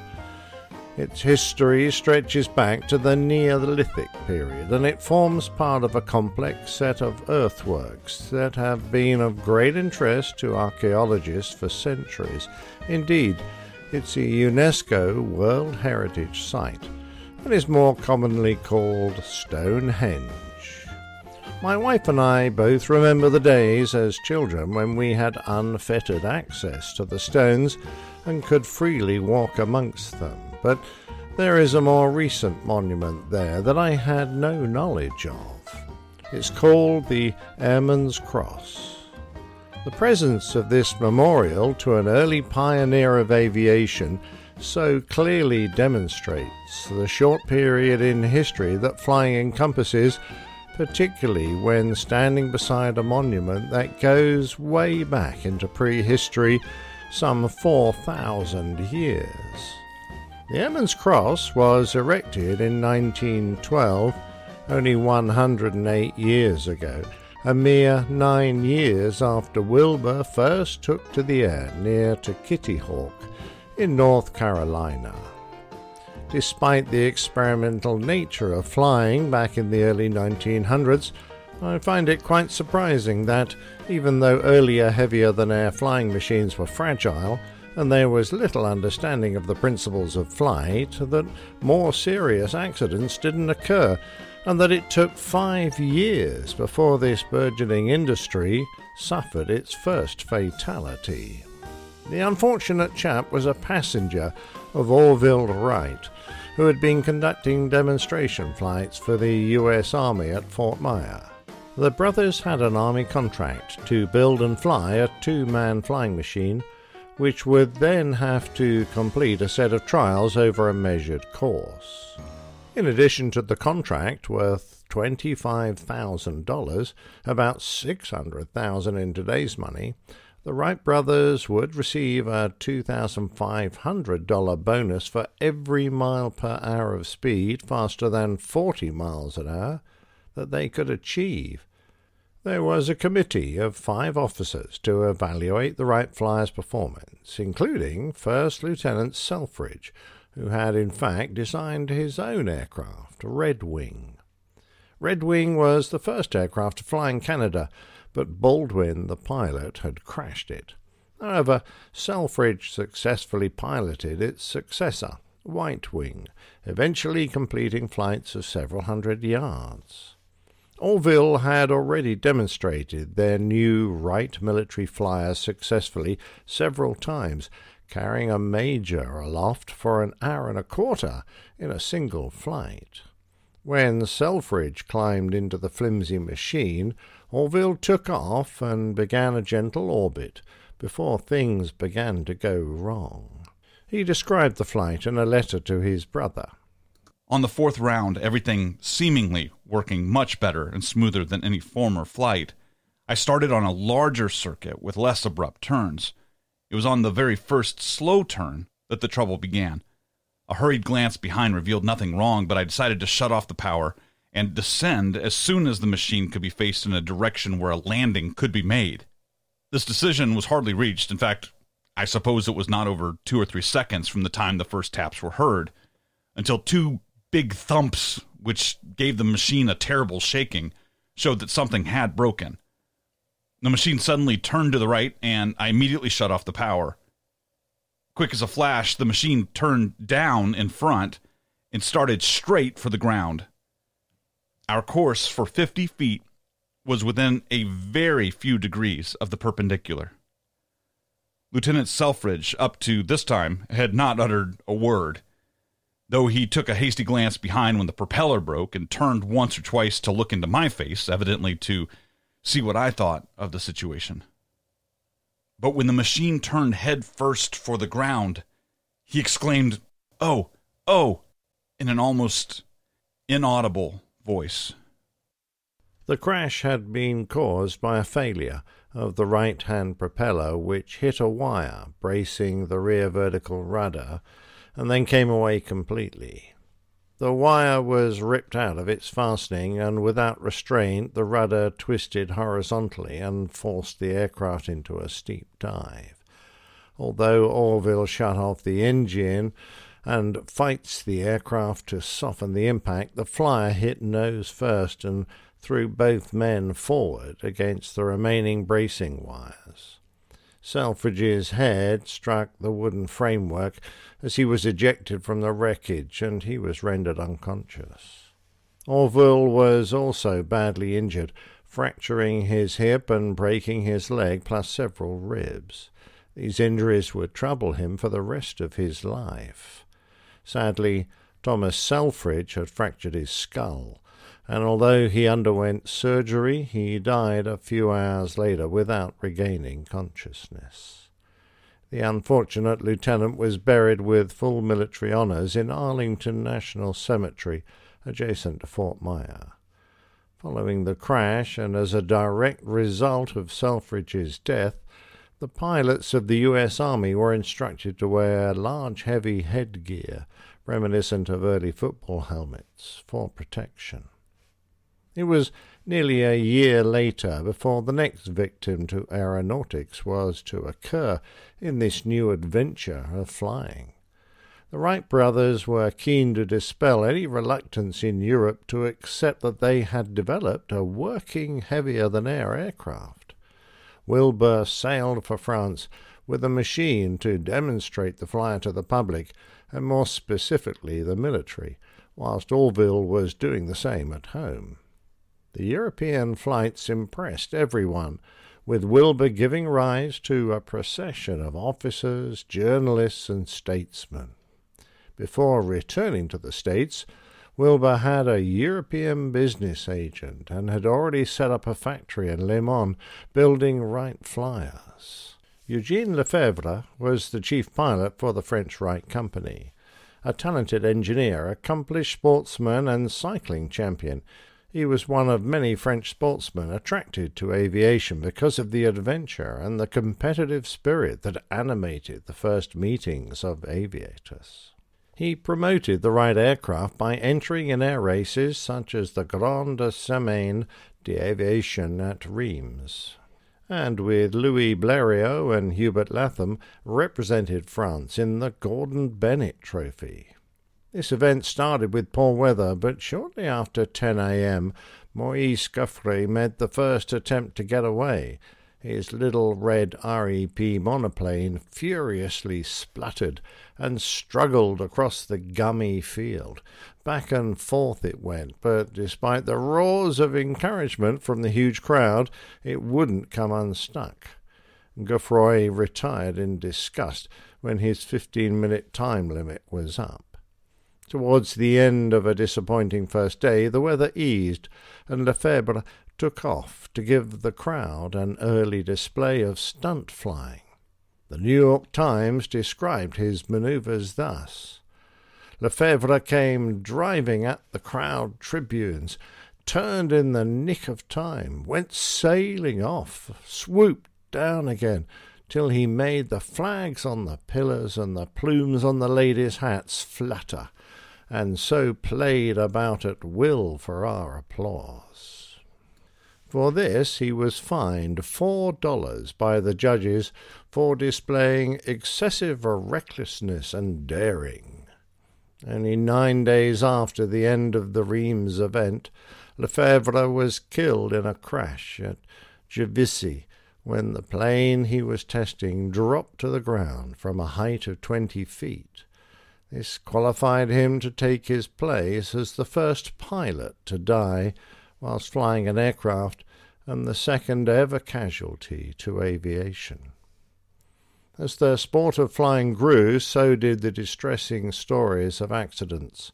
Its history stretches back to the Neolithic period, and it forms part of a complex set of earthworks that have been of great interest to archaeologists for centuries. Indeed, it's a UNESCO World Heritage Site and is more commonly called Stonehenge. My wife and I both remember the days as children when we had unfettered access to the stones and could freely walk amongst them. But there is a more recent monument there that I had no knowledge of. It's called the Airman's Cross. The presence of this memorial to an early pioneer of aviation so clearly demonstrates the short period in history that flying encompasses, particularly when standing beside a monument that goes way back into prehistory, some 4,000 years. The Airman's Cross was erected in 1912, only 108 years ago, a mere nine years after Wilbur first took to the air near to Kitty Hawk in North Carolina. Despite the experimental nature of flying back in the early 1900s, I find it quite surprising that, even though earlier heavier than air flying machines were fragile, and there was little understanding of the principles of flight, that more serious accidents didn't occur, and that it took five years before this burgeoning industry suffered its first fatality. The unfortunate chap was a passenger of Orville Wright, who had been conducting demonstration flights for the US Army at Fort Myer. The brothers had an Army contract to build and fly a two man flying machine, which would then have to complete a set of trials over a measured course. In addition to the contract worth $25,000, about 600,000 in today's money, the Wright brothers would receive a $2,500 bonus for every mile per hour of speed faster than 40 miles an hour that they could achieve. There was a committee of five officers to evaluate the Wright flyer's performance, including First Lieutenant Selfridge, who had in fact designed his own aircraft, Red Wing. Red Wing was the first aircraft to fly in Canada, but Baldwin, the pilot, had crashed it. However, Selfridge successfully piloted its successor, White Wing, eventually completing flights of several hundred yards. Orville had already demonstrated their new Wright military flyer successfully several times, carrying a major aloft for an hour and a quarter in a single flight. When Selfridge climbed into the flimsy machine, Orville took off and began a gentle orbit, before things began to go wrong. He described the flight in a letter to his brother. On the fourth round, everything seemingly working much better and smoother than any former flight, I started on a larger circuit with less abrupt turns. It was on the very first slow turn that the trouble began. A hurried glance behind revealed nothing wrong, but I decided to shut off the power and descend as soon as the machine could be faced in a direction where a landing could be made. This decision was hardly reached. In fact, I suppose it was not over two or three seconds from the time the first taps were heard until two big thumps, which gave the machine a terrible shaking, showed that something had broken. The machine suddenly turned to the right, and I immediately shut off the power. Quick as a flash, the machine turned down in front and started straight for the ground. Our course for 50 feet was within a very few degrees of the perpendicular. Lieutenant Selfridge, up to this time, had not uttered a word, though he took a hasty glance behind when the propeller broke and turned once or twice to look into my face, evidently to see what I thought of the situation. But when the machine turned head first for the ground, he exclaimed, Oh, oh, in an almost inaudible voice. The crash had been caused by a failure of the right hand propeller, which hit a wire bracing the rear vertical rudder and then came away completely. The wire was ripped out of its fastening, and without restraint, the rudder twisted horizontally and forced the aircraft into a steep dive. Although Orville shut off the engine and fights the aircraft to soften the impact, the flyer hit nose first and threw both men forward against the remaining bracing wires. Selfridge's head struck the wooden framework as he was ejected from the wreckage, and he was rendered unconscious. Orville was also badly injured, fracturing his hip and breaking his leg, plus several ribs. These injuries would trouble him for the rest of his life. Sadly, Thomas Selfridge had fractured his skull, and although he underwent surgery, he died a few hours later without regaining consciousness. The unfortunate lieutenant was buried with full military honours in Arlington National Cemetery, adjacent to Fort Myer. Following the crash, and as a direct result of Selfridge's death, the pilots of the U.S. Army were instructed to wear large, heavy headgear reminiscent of early football helmets for protection. It was nearly a year later before the next victim to aeronautics was to occur in this new adventure of flying. The Wright brothers were keen to dispel any reluctance in Europe to accept that they had developed a working heavier than air aircraft. Wilbur sailed for France with a machine to demonstrate the flyer to the public, and more specifically the military, whilst Orville was doing the same at home. The European flights impressed everyone, with Wilbur giving rise to a procession of officers, journalists, and statesmen. Before returning to the States, Wilbur had a European business agent and had already set up a factory in Le Mans building Wright flyers. Eugene Lefebvre was the chief pilot for the French Wright Company. A talented engineer, accomplished sportsman, and cycling champion, he was one of many French sportsmen attracted to aviation because of the adventure and the competitive spirit that animated the first meetings of aviators. He promoted the Wright aircraft by entering in air races such as the Grande Semaine d'Aviation at Reims, and with Louis Blériot and Hubert Latham represented France in the Gordon Bennett Trophy. This event started with poor weather, but shortly after 10 a.m., Maurice Guffroy made the first attempt to get away. His little red REP monoplane furiously spluttered and struggled across the gummy field. Back and forth it went, but despite the roars of encouragement from the huge crowd, it wouldn't come unstuck. Guffroy retired in disgust when his 15 minute time limit was up. Towards the end of a disappointing first day, the weather eased, and Lefebvre took off to give the crowd an early display of stunt flying. The New York Times described his maneuvers thus Lefebvre came driving at the crowd tribunes, turned in the nick of time, went sailing off, swooped down again, till he made the flags on the pillars and the plumes on the ladies' hats flutter, and so played about at will for our applause. For this he was fined four dollars by the judges for displaying excessive recklessness and daring. Only nine days after the end of the Reims event, Lefebvre was killed in a crash at Juvisy when the plane he was testing dropped to the ground from a height of twenty feet. This qualified him to take his place as the first pilot to die whilst flying an aircraft and the second ever casualty to aviation. As the sport of flying grew, so did the distressing stories of accidents.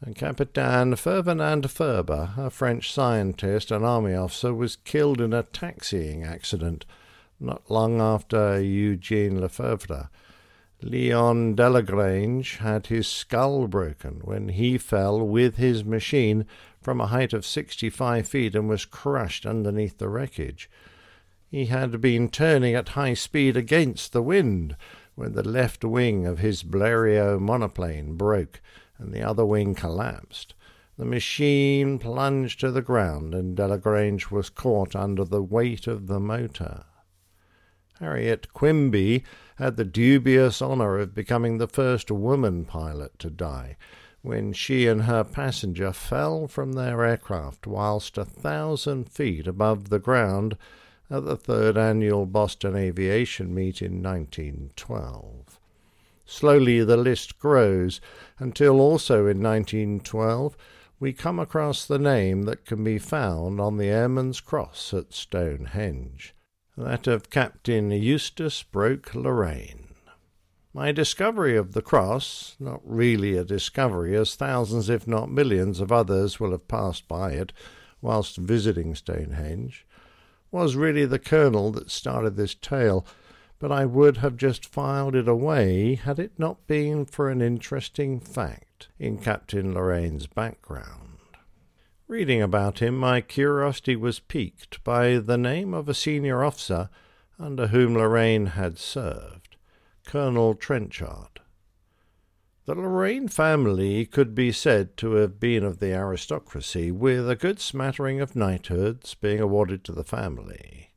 And Capitaine Ferdinand Ferber, a French scientist and army officer, was killed in a taxiing accident not long after Eugene Lefebvre. Leon Delagrange had his skull broken when he fell with his machine from a height of 65 feet and was crushed underneath the wreckage. He had been turning at high speed against the wind when the left wing of his Blériot monoplane broke and the other wing collapsed. The machine plunged to the ground and Delagrange was caught under the weight of the motor. Harriet Quimby had the dubious honour of becoming the first woman pilot to die when she and her passenger fell from their aircraft whilst a thousand feet above the ground at the third annual Boston Aviation Meet in 1912. Slowly the list grows until also in 1912 we come across the name that can be found on the Airman's Cross at Stonehenge, that of Captain Eustace Broke Loraine. My discovery of the cross, not really a discovery, as thousands, if not millions, of others will have passed by it whilst visiting Stonehenge, was really the kernel that started this tale, but I would have just filed it away had it not been for an interesting fact in Captain Loraine's background. Reading about him, my curiosity was piqued by the name of a senior officer under whom Loraine had served, Colonel Trenchard. The Loraine family could be said to have been of the aristocracy, with a good smattering of knighthoods being awarded to the family.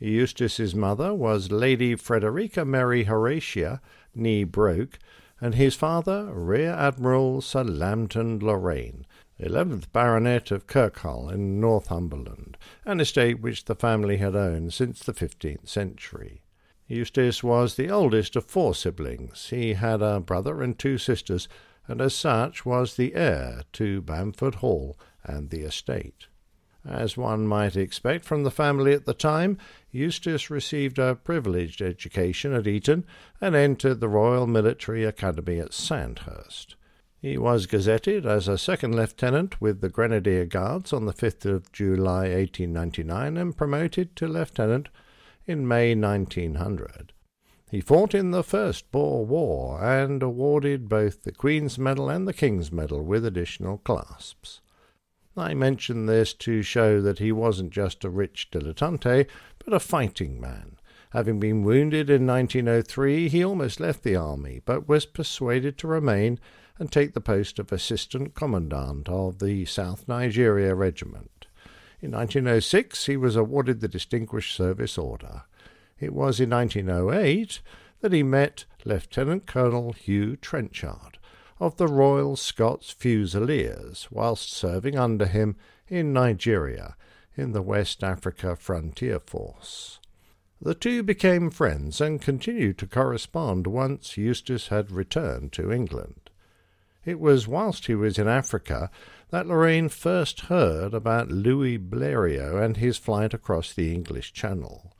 Eustace's mother was Lady Frederica Mary Horatia, nee Broke, and his father Rear Admiral Sir Lambton Loraine, eleventh Baronet of Kirkharle in Northumberland, an estate which the family had owned since the fifteenth century. Eustace was the oldest of four siblings. He had a brother and two sisters, and as such was the heir to Bramford Hall and the estate. As one might expect from the family at the time, Eustace received a privileged education at Eton and entered the Royal Military Academy at Sandhurst. He was gazetted as a second lieutenant with the Grenadier Guards on the 5th of July 1899 and promoted to lieutenant in May 1900. He fought in the First Boer War and awarded both the Queen's Medal and the King's Medal with additional clasps. I mention this to show that he wasn't just a rich dilettante, but a fighting man. Having been wounded in 1903, he almost left the army, but was persuaded to remain and take the post of Assistant Commandant of the South Nigeria Regiment. In 1906, he was awarded the Distinguished Service Order. It was in 1908 that he met Lieutenant Colonel Hugh Trenchard of the Royal Scots Fusiliers whilst serving under him in Nigeria in the West Africa Frontier Force. The two became friends and continued to correspond once Eustace had returned to England. It was whilst he was in Africa that Loraine first heard about Louis Blériot and his flight across the English Channel.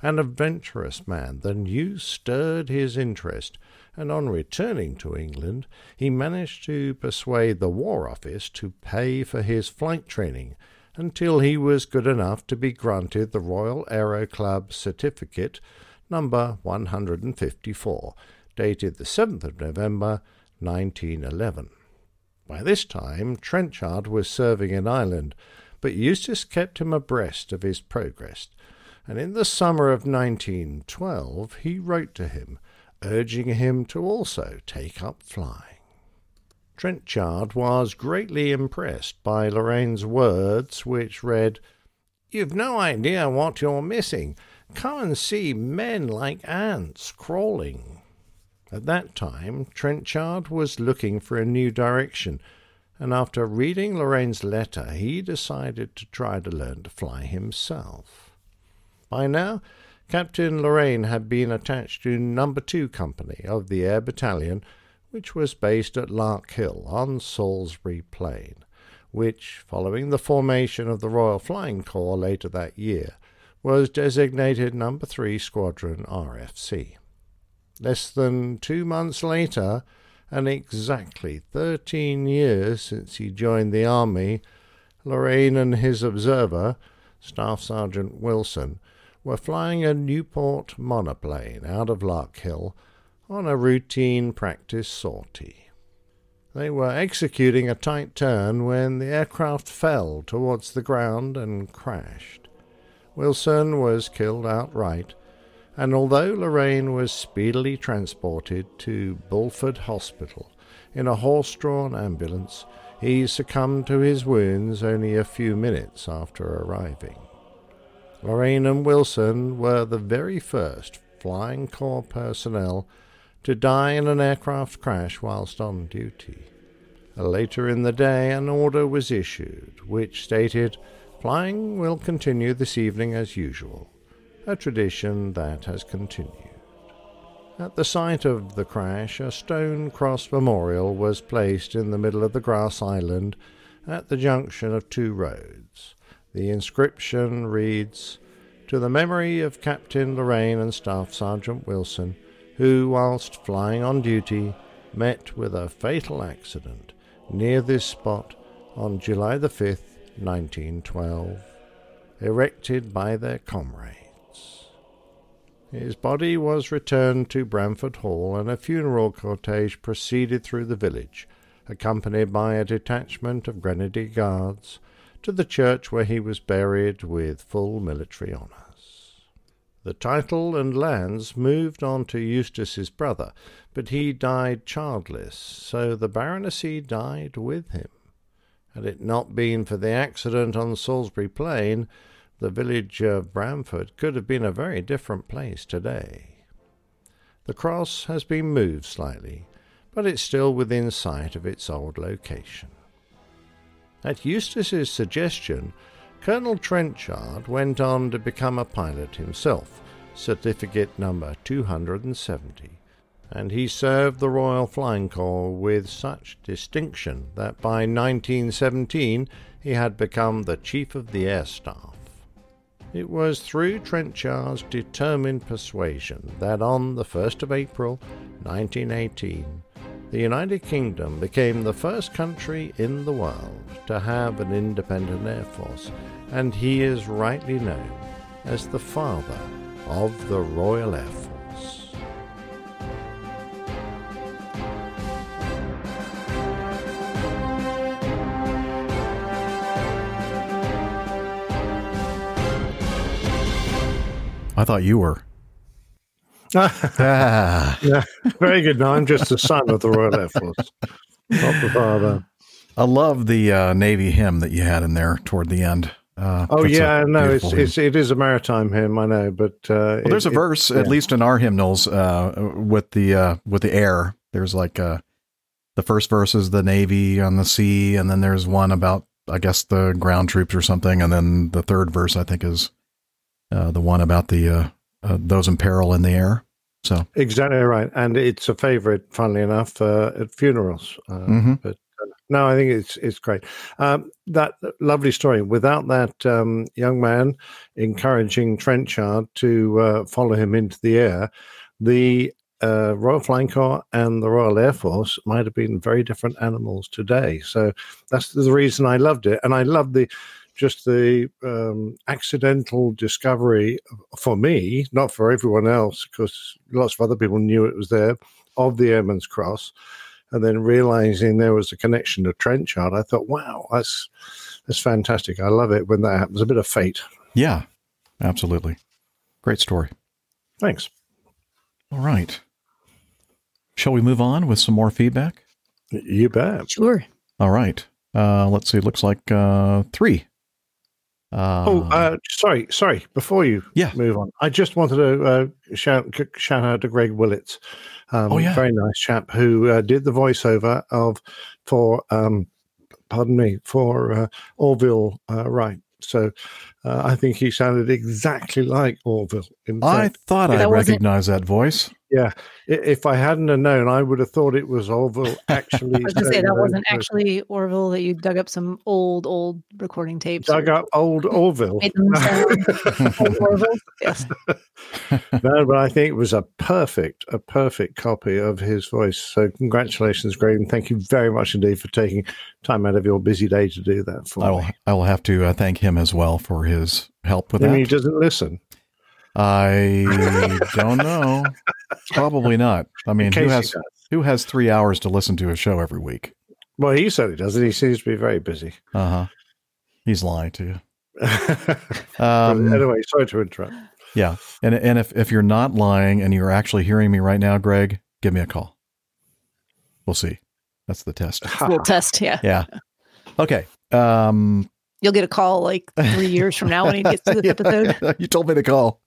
An adventurous man, the news stirred his interest, and on returning to England, he managed to persuade the War Office to pay for his flight training until he was good enough to be granted the Royal Aero Club certificate number 154, dated the 7th of November 1911. By this time, Trenchard was serving in Ireland, but Eustace kept him abreast of his progress, and in the summer of 1912 he wrote to him, urging him to also take up flying. Trenchard was greatly impressed by Loraine's words, which read, You've no idea what you're missing. Come and see men like ants crawling. At that time, Trenchard was looking for a new direction, and after reading Loraine's letter, he decided to try to learn to fly himself. By now, Captain Loraine had been attached to Number Two Company of the Air Battalion, which was based at Larkhill on Salisbury Plain, which, following the formation of the Royal Flying Corps later that year, was designated Number 3 Squadron RFC. Less than two months later, and exactly thirteen years since he joined the army, Loraine and his observer, Staff Sergeant Wilson, were flying a Nieuport monoplane out of Larkhill on a routine practice sortie. They were executing a tight turn when the aircraft fell towards the ground and crashed. Wilson was killed outright, and although Loraine was speedily transported to Bulford Hospital in a horse drawn ambulance, he succumbed to his wounds only a few minutes after arriving. Loraine and Wilson were the very first Flying Corps personnel to die in an aircraft crash whilst on duty. Later in the day, an order was issued which stated, Flying will continue this evening as usual, a tradition that has continued. At the site of the crash, a stone cross memorial was placed in the middle of the grass island at the junction of two roads. The inscription reads, To the memory of Captain Loraine and Staff Sergeant Wilson, who, whilst flying on duty, met with a fatal accident near this spot on July the 5th, 1912, erected by their comrades. His body was returned to Bramford Hall, and a funeral cortege proceeded through the village, accompanied by a detachment of Grenadier Guards, to the church where he was buried with full military honours. The title and lands moved on to Eustace's brother, but he died childless, so the baronetcy died with him. Had it not been for the accident on Salisbury Plain, the village of Bramford could have been a very different place today. The cross has been moved slightly, but it's still within sight of its old location. At Eustace's suggestion, Colonel Trenchard went on to become a pilot himself, certificate number 270, and he served the Royal Flying Corps with such distinction that by 1917 he had become the Chief of the Air Staff. It was through Trenchard's determined persuasion that on the 1st of April 1918 the United Kingdom became the first country in the world to have an independent air force, and he is rightly known as the father of the Royal Air Force. I thought you were. ah. Yeah, very good. No, I'm just the son of the Royal Air Force, not the father. I love the uh, Navy hymn that you had in there toward the end. Uh, Oh yeah, no, it's, it's it is a maritime hymn, I know, but uh, Well, there's it- a verse, it- at least in our hymnals, uh, with the uh, with the air. There's like uh, the first verse is the Navy on the sea, and then there's one about I guess the ground troops or something, and then the third verse I think is uh, the one about the uh, uh, those in peril in the air. So Exactly right, and it's a favourite, funnily enough, uh, at funerals. Uh, Mhm. But no, I think it's it's great. Um, that lovely story. Without that um, young man encouraging Trenchard to uh, follow him into the air, the uh, Royal Flying Corps and the Royal Air Force might have been very different animals today. So that's the reason I loved it, and I love the just the um, accidental discovery for me, not for everyone else, because lots of other people knew it was there, of the Airman's Cross, and then realizing there was a connection to Trenchard, I thought, wow, that's that's fantastic. I love it when that happens. A bit of fate. Yeah, absolutely. Great story. Thanks. All right. Shall we move on with some more feedback? You bet. Sure. All right. Uh, let's see. It looks like uh, three. Uh, oh, uh, sorry, sorry. Before you Yeah. move on, I just wanted to uh, shout shout out to Greg Willits. Um, Oh, yeah. very nice chap who uh, did the voiceover of for um, pardon me for uh, Orville uh, Wright. So uh, I think he sounded exactly like Orville. In I thought I recognized that voice. Yeah, if I hadn't have known, I would have thought it was Orville. Actually, I was going to say that wasn't words. actually Orville. That you dug up some old, old recording tapes. dug up old Orville. Made them sound old Orville. Yes. no, but I think it was a perfect, a perfect copy of his voice. So congratulations, Greg, and thank you very much indeed for taking time out of your busy day to do that for I will. me. I will have to uh, thank him as well for his help with I mean, he doesn't listen. I don't know. Probably not. I mean, who has who has three hours to listen to a show every week? Well, he said he doesn't. He seems to be very busy. Uh huh. He's lying to you. Um, anyway, sorry to interrupt. Yeah, and and if if you're not lying and you're actually hearing me right now, Greg, give me a call. We'll see. That's the test. We'll test. Yeah. Yeah. Okay. Um, You'll get a call like three years from now when he gets to this episode. you told me to call.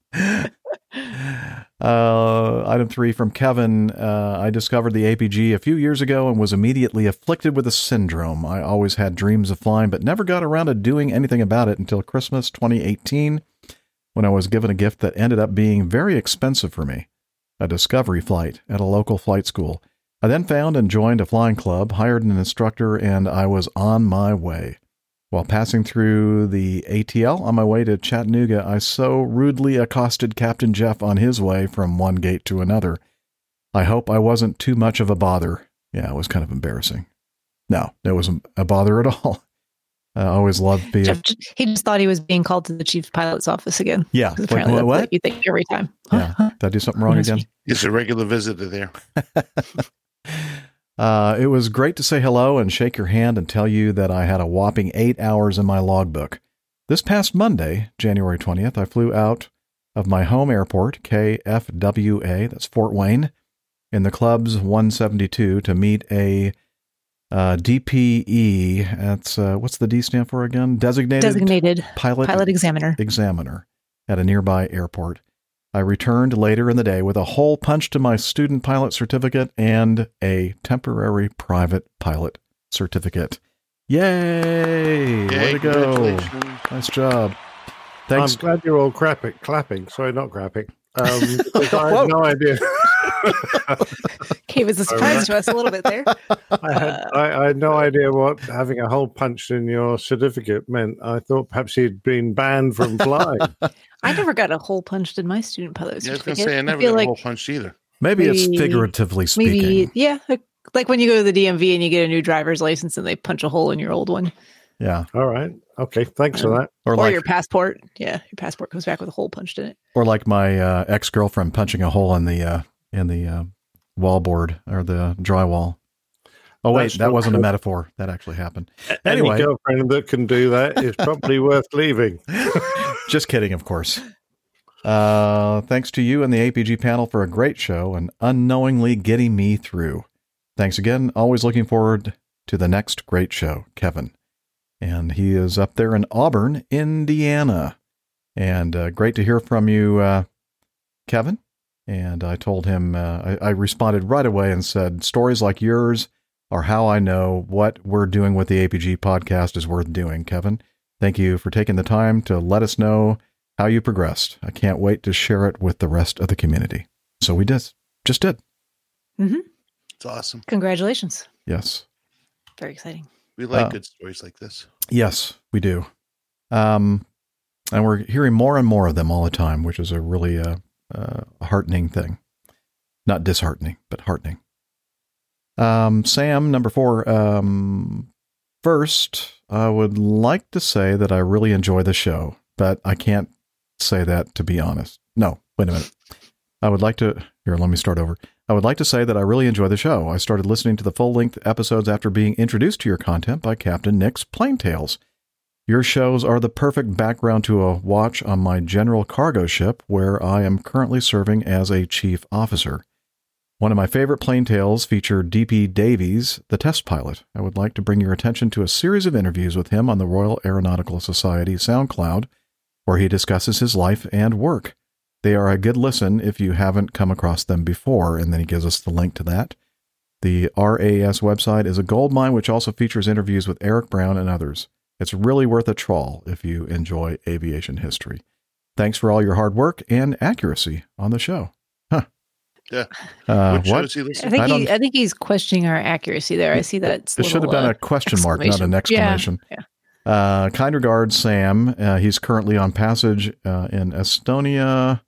Uh, item three from Kevin. Uh, I discovered the APG a few years ago and was immediately afflicted with a syndrome. I always had dreams of flying, but never got around to doing anything about it until Christmas 2018, when I was given a gift that ended up being very expensive for me a discovery flight at a local flight school. I then found and joined a flying club, hired an instructor, and I was on my way. While passing through the ATL on my way to Chattanooga, I so rudely accosted Captain Jeff on his way from one gate to another. I hope I wasn't too much of a bother. Yeah, it was kind of embarrassing. No, it wasn't a bother at all. I always loved being. Jeff, he just thought he was being called to the chief pilot's office again. Yeah, like, what- what? what you think every time. Yeah, did I do something wrong again? He's a regular visitor there. Uh, it was great to say hello and shake your hand and tell you that I had a whopping eight hours in my logbook. This past Monday, January 20th, I flew out of my home airport, KFWA, that's Fort Wayne, in the club's 172 to meet a uh, DPE. That's uh, what's the D stand for again? Designated, Designated pilot, pilot examiner. examiner at a nearby airport. I returned later in the day with a hole punched to my student pilot certificate and a temporary private pilot certificate. Yay! Way to go! Nice job. Thanks. I'm glad you're all crapping, clapping. Sorry, not crapping. Um, because I had no idea. Came as a surprise to us a little bit there. I had, I, I had no idea what having a hole punched in your certificate meant. I thought perhaps he'd been banned from flying. I never got a hole punched in my student pilot Yeah, I was going certificate. to say, I never feel got like a hole punched either. Maybe it's figuratively speaking. maybe yeah, like, like when you go to the DMV and you get a new driver's license and they punch a hole in your old one, Yeah. All right. Okay. Thanks for that. Or or, like your passport. Yeah, your passport comes back with a hole punched in it. or like my uh, ex girlfriend punching a hole in the uh, in the uh, wallboard or the drywall. Oh wait, That's that wasn't a metaphor. That actually happened. Any girlfriend that can do that is probably worth leaving. just kidding, of course. Uh, thanks to you and the APG panel for a great show and unknowingly getting me through. Thanks again. Always looking forward to the next great show, Kevin. And he is up there in Auburn, Indiana. And uh, great to hear from you, uh, Kevin. And I told him, uh, I, I responded right away and said, stories like yours are how I know what we're doing with the APG podcast is worth doing, Kevin. Thank you for taking the time to let us know how you progressed. I can't wait to share it with the rest of the community. So we did, just did. hmm It's awesome. Congratulations. Yes. Very exciting. We like Uh, good stories like this. Yes, we do. Um, and we're hearing more and more of them all the time, which is a really uh, uh, heartening thing. Not disheartening, but heartening. Um, Sam, number four. Um, first, I would like to say that I really enjoy the show, but I can't say that to be honest. No, wait a minute. I would like to here, let me start over. I would like to say that I really enjoy the show. I started listening to the full length episodes after being introduced to your content by Captain Nick's Plain Tales. Your shows are the perfect background to a watch on my general cargo ship, where I am currently serving as a chief officer. One of my favorite plain tales featured DP Davies, the test pilot. I would like to bring your attention to a series of interviews with him on the Royal Aeronautical Society SoundCloud, where he discusses his life and work. They are a good listen if you haven't come across them before, and then he gives us the link to that. The RAS website is a gold mine which also features interviews with Eric Brown and others. It's really worth a trawl if you enjoy aviation history. Thanks for all your hard work and accuracy on the show. Huh. Yeah. Uh, What show what? does he I think I he, don't- I think he's questioning our accuracy there. I see that. It should have been a question mark, not an exclamation. Yeah. Uh, kind regards, Sam. Uh, he's currently on passage uh, in Estonia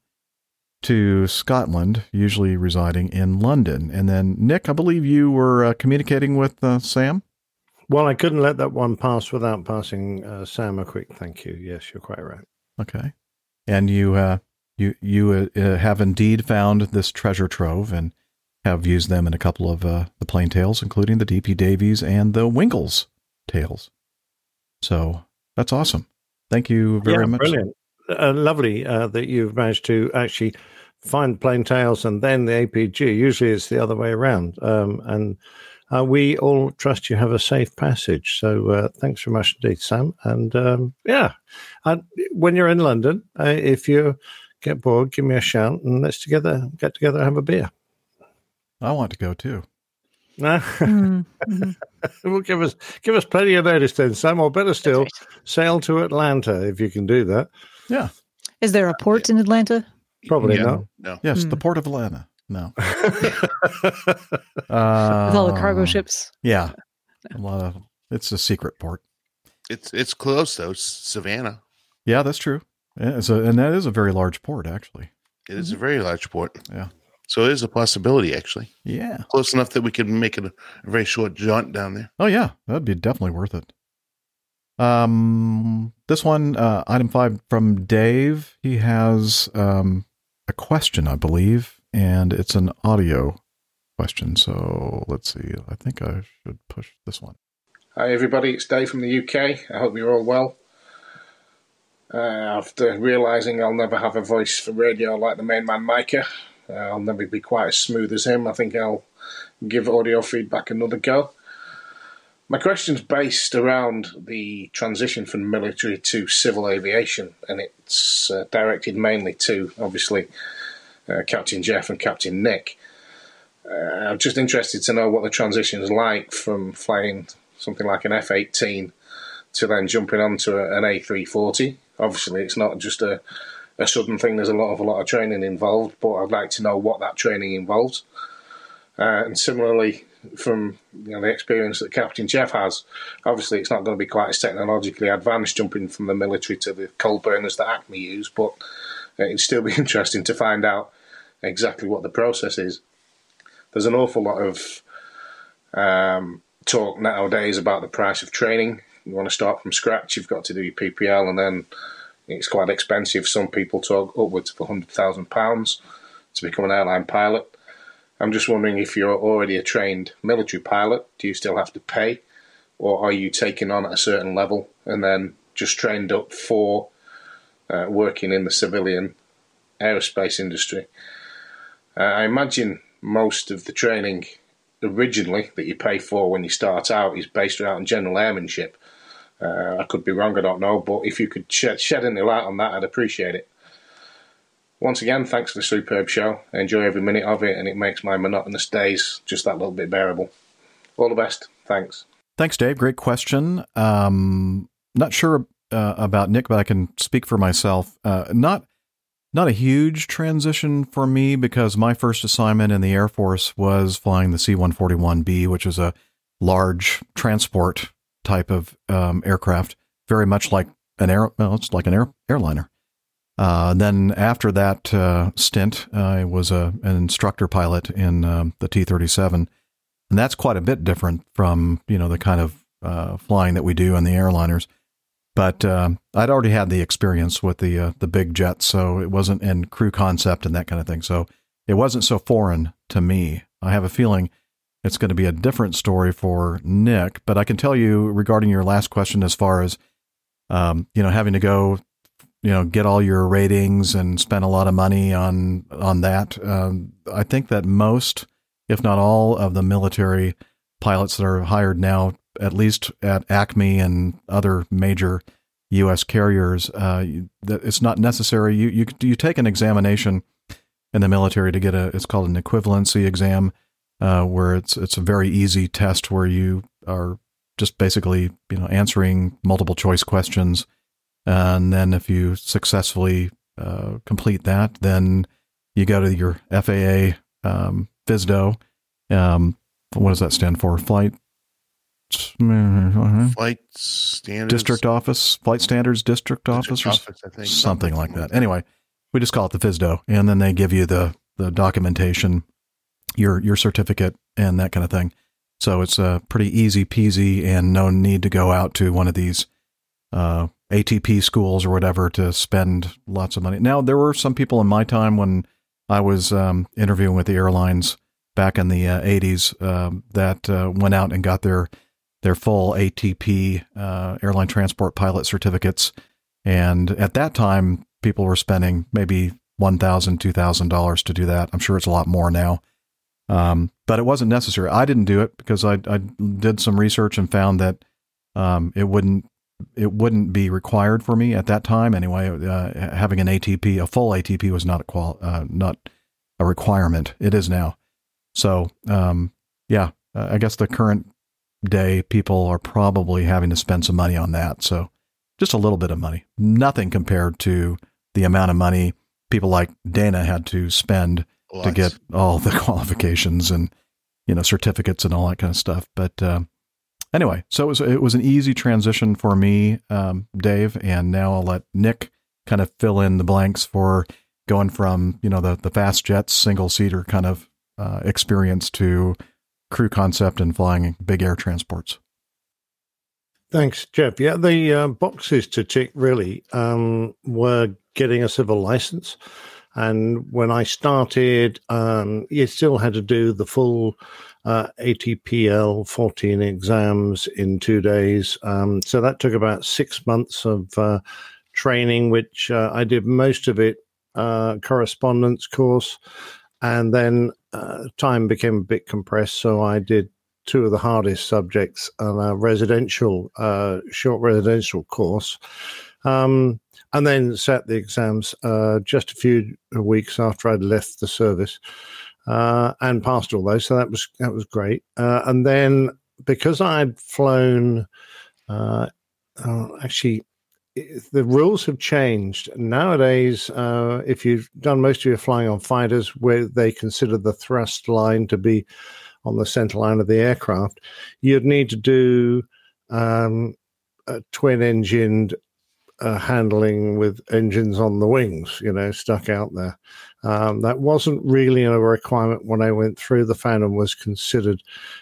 to Scotland, usually residing in London. And then, Nick, I believe you were uh, communicating with uh, Sam. Well, I couldn't let that one pass without passing uh, Sam a quick thank you. Yes, you're quite right. Okay, and you uh, you you uh, uh, have indeed found this treasure trove and have used them in a couple of uh, the plain tales, including the DP Davies and the Winkles tales. So that's awesome. Thank you very yeah, much. Brilliant. Uh, lovely uh, that you've managed to actually find plain tales and then the APG. Usually it's the other way around. Um, and uh, we all trust you have a safe passage. So uh, thanks very much indeed, Sam. And um, yeah, and when you're in London, uh, if you get bored, give me a shout and let's together get together and have a beer. I want to go too. No. well, give us give us plenty of notice then, Sam. Or better still, sail to Atlanta if you can do that. Yeah. Is there a port in Atlanta? Probably Yeah. not. No. Yes, Hmm. the port of Atlanta. No. With all the cargo Uh, ships? Yeah, a lot of. It's a secret port. It's it's close though. It's Savannah. Yeah, that's true. Yeah, so, and that is a very large port, actually. It is a very large port. Yeah. So it is a possibility, actually. Yeah. Close enough that we could make it a, a very short jaunt down there. Oh yeah, that'd be definitely worth it. Um, this one, uh, item five from Dave. He has um a question, I believe, and it's an audio question. So let's see. I think I should push this one. Hi, everybody. It's Dave from the UK. I hope you're all well. Uh, after realising I'll never have a voice for radio like the main man Micah, uh, I'll never be quite as smooth as him. I think I'll give audio feedback another go. My question's based around the transition from military to civil aviation, and it's uh, directed mainly to, obviously, uh, Captain Jeff and Captain Nick. Uh, I'm just interested to know what the transition is like from flying something like an F 18 to then jumping onto a, an A340. Obviously, it's not just a, a sudden thing, there's a lot of a lot of training involved, but I'd like to know what that training involves. Uh, and similarly, from you know, the experience that Captain Jeff has, obviously it's not going to be quite as technologically advanced jumping from the military to the coal burners that Acme use, but it'd still be interesting to find out exactly what the process is. There's an awful lot of um, talk nowadays about the price of training. You want to start from scratch, you've got to do your PPL, and then it's quite expensive. Some people talk upwards of £100,000 to become an airline pilot. I'm just wondering if you're already a trained military pilot, do you still have to pay? Or are you taken on at a certain level and then just trained up for uh, working in the civilian aerospace industry? Uh, I imagine most of the training originally that you pay for when you start out is based around general airmanship. Uh, I could be wrong, I don't know, but if you could shed, shed any light on that, I'd appreciate it. Once again, thanks for the superb show. I enjoy every minute of it, and it makes my monotonous days just that little bit bearable. All the best. Thanks. Thanks, Dave. Great question. Um, not sure uh, about Nick, but I can speak for myself. Uh, not not a huge transition for me because my first assignment in the Air Force was flying the C-141B, which is a large transport type of um, aircraft, very much like an air. Well, it's like an air, airliner. Uh, then after that uh, stint, I was a, an instructor pilot in um, the T-37, and that's quite a bit different from you know the kind of uh, flying that we do on the airliners. But uh, I'd already had the experience with the uh, the big jets, so it wasn't in crew concept and that kind of thing. So it wasn't so foreign to me. I have a feeling it's going to be a different story for Nick. But I can tell you regarding your last question, as far as um, you know, having to go, you know, get all your ratings and spend a lot of money on on that. Um, I think that most, if not all, of the military pilots that are hired now, at least at Acme and other major U.S. carriers, uh, it's not necessary. You you you take an examination in the military to get a. It's called an equivalency exam, uh, where it's it's a very easy test where you are just basically you know answering multiple choice questions, and then if you successfully uh, complete that, then you go to your FAA um, FSDO. Um, what does that stand for? Flight Flight standards. district office, flight standards district, office, office, I think. something like that. Anyway, we just call it the FSDO, and then they give you the the documentation, your your certificate, and that kind of thing. So it's uh, pretty easy peasy, and no need to go out to one of these uh, ATP schools or whatever to spend lots of money. Now there were some people in my time when I was um, interviewing with the airlines back in the uh, 80s um, that uh, went out and got their their full ATP uh, airline transport pilot certificates. And at that time, people were spending maybe $1,000, $2,000 to do that. I'm sure it's a lot more now. Um, but it wasn't necessary. I didn't do it because I, I did some research and found that um, it wouldn't it wouldn't be required for me at that time anyway. Uh, having an ATP, a full ATP, was not a qual uh, not a requirement. It is now. So um, yeah, uh, I guess the current day people are probably having to spend some money on that. So just a little bit of money, nothing compared to the amount of money people like Dana had to spend to get all the qualifications and you know certificates and all that kind of stuff. But um, anyway, so it was it was an easy transition for me, um, Dave, and now I'll let Nick kind of fill in the blanks for going from you know the the fast jets single seater kind of uh, experience to crew concept and flying big air transports. Thanks, Jeff. Yeah, the uh, boxes to tick really um, were getting a civil license. And when I started, um, you still had to do the full uh, ATPL 14 exams in two days. Um, so that took about six months of uh, training, which uh, I did most of it uh, correspondence course. And then uh, time became a bit compressed. So I did two of the hardest subjects on a residential, uh, short residential course. Um, and then sat the exams just a few weeks after I'd left the service uh, and passed all those. So that was that was great. Uh, and then because I'd flown, uh, uh, actually, the rules have changed nowadays. Uh, if you've done most of your flying on fighters, where they consider the thrust line to be on the center line of the aircraft, you'd need to do um, a twin engined uh, handling with engines on the wings, you know, stuck out there. Um, that wasn't really a requirement when I went through. The Phantom was considered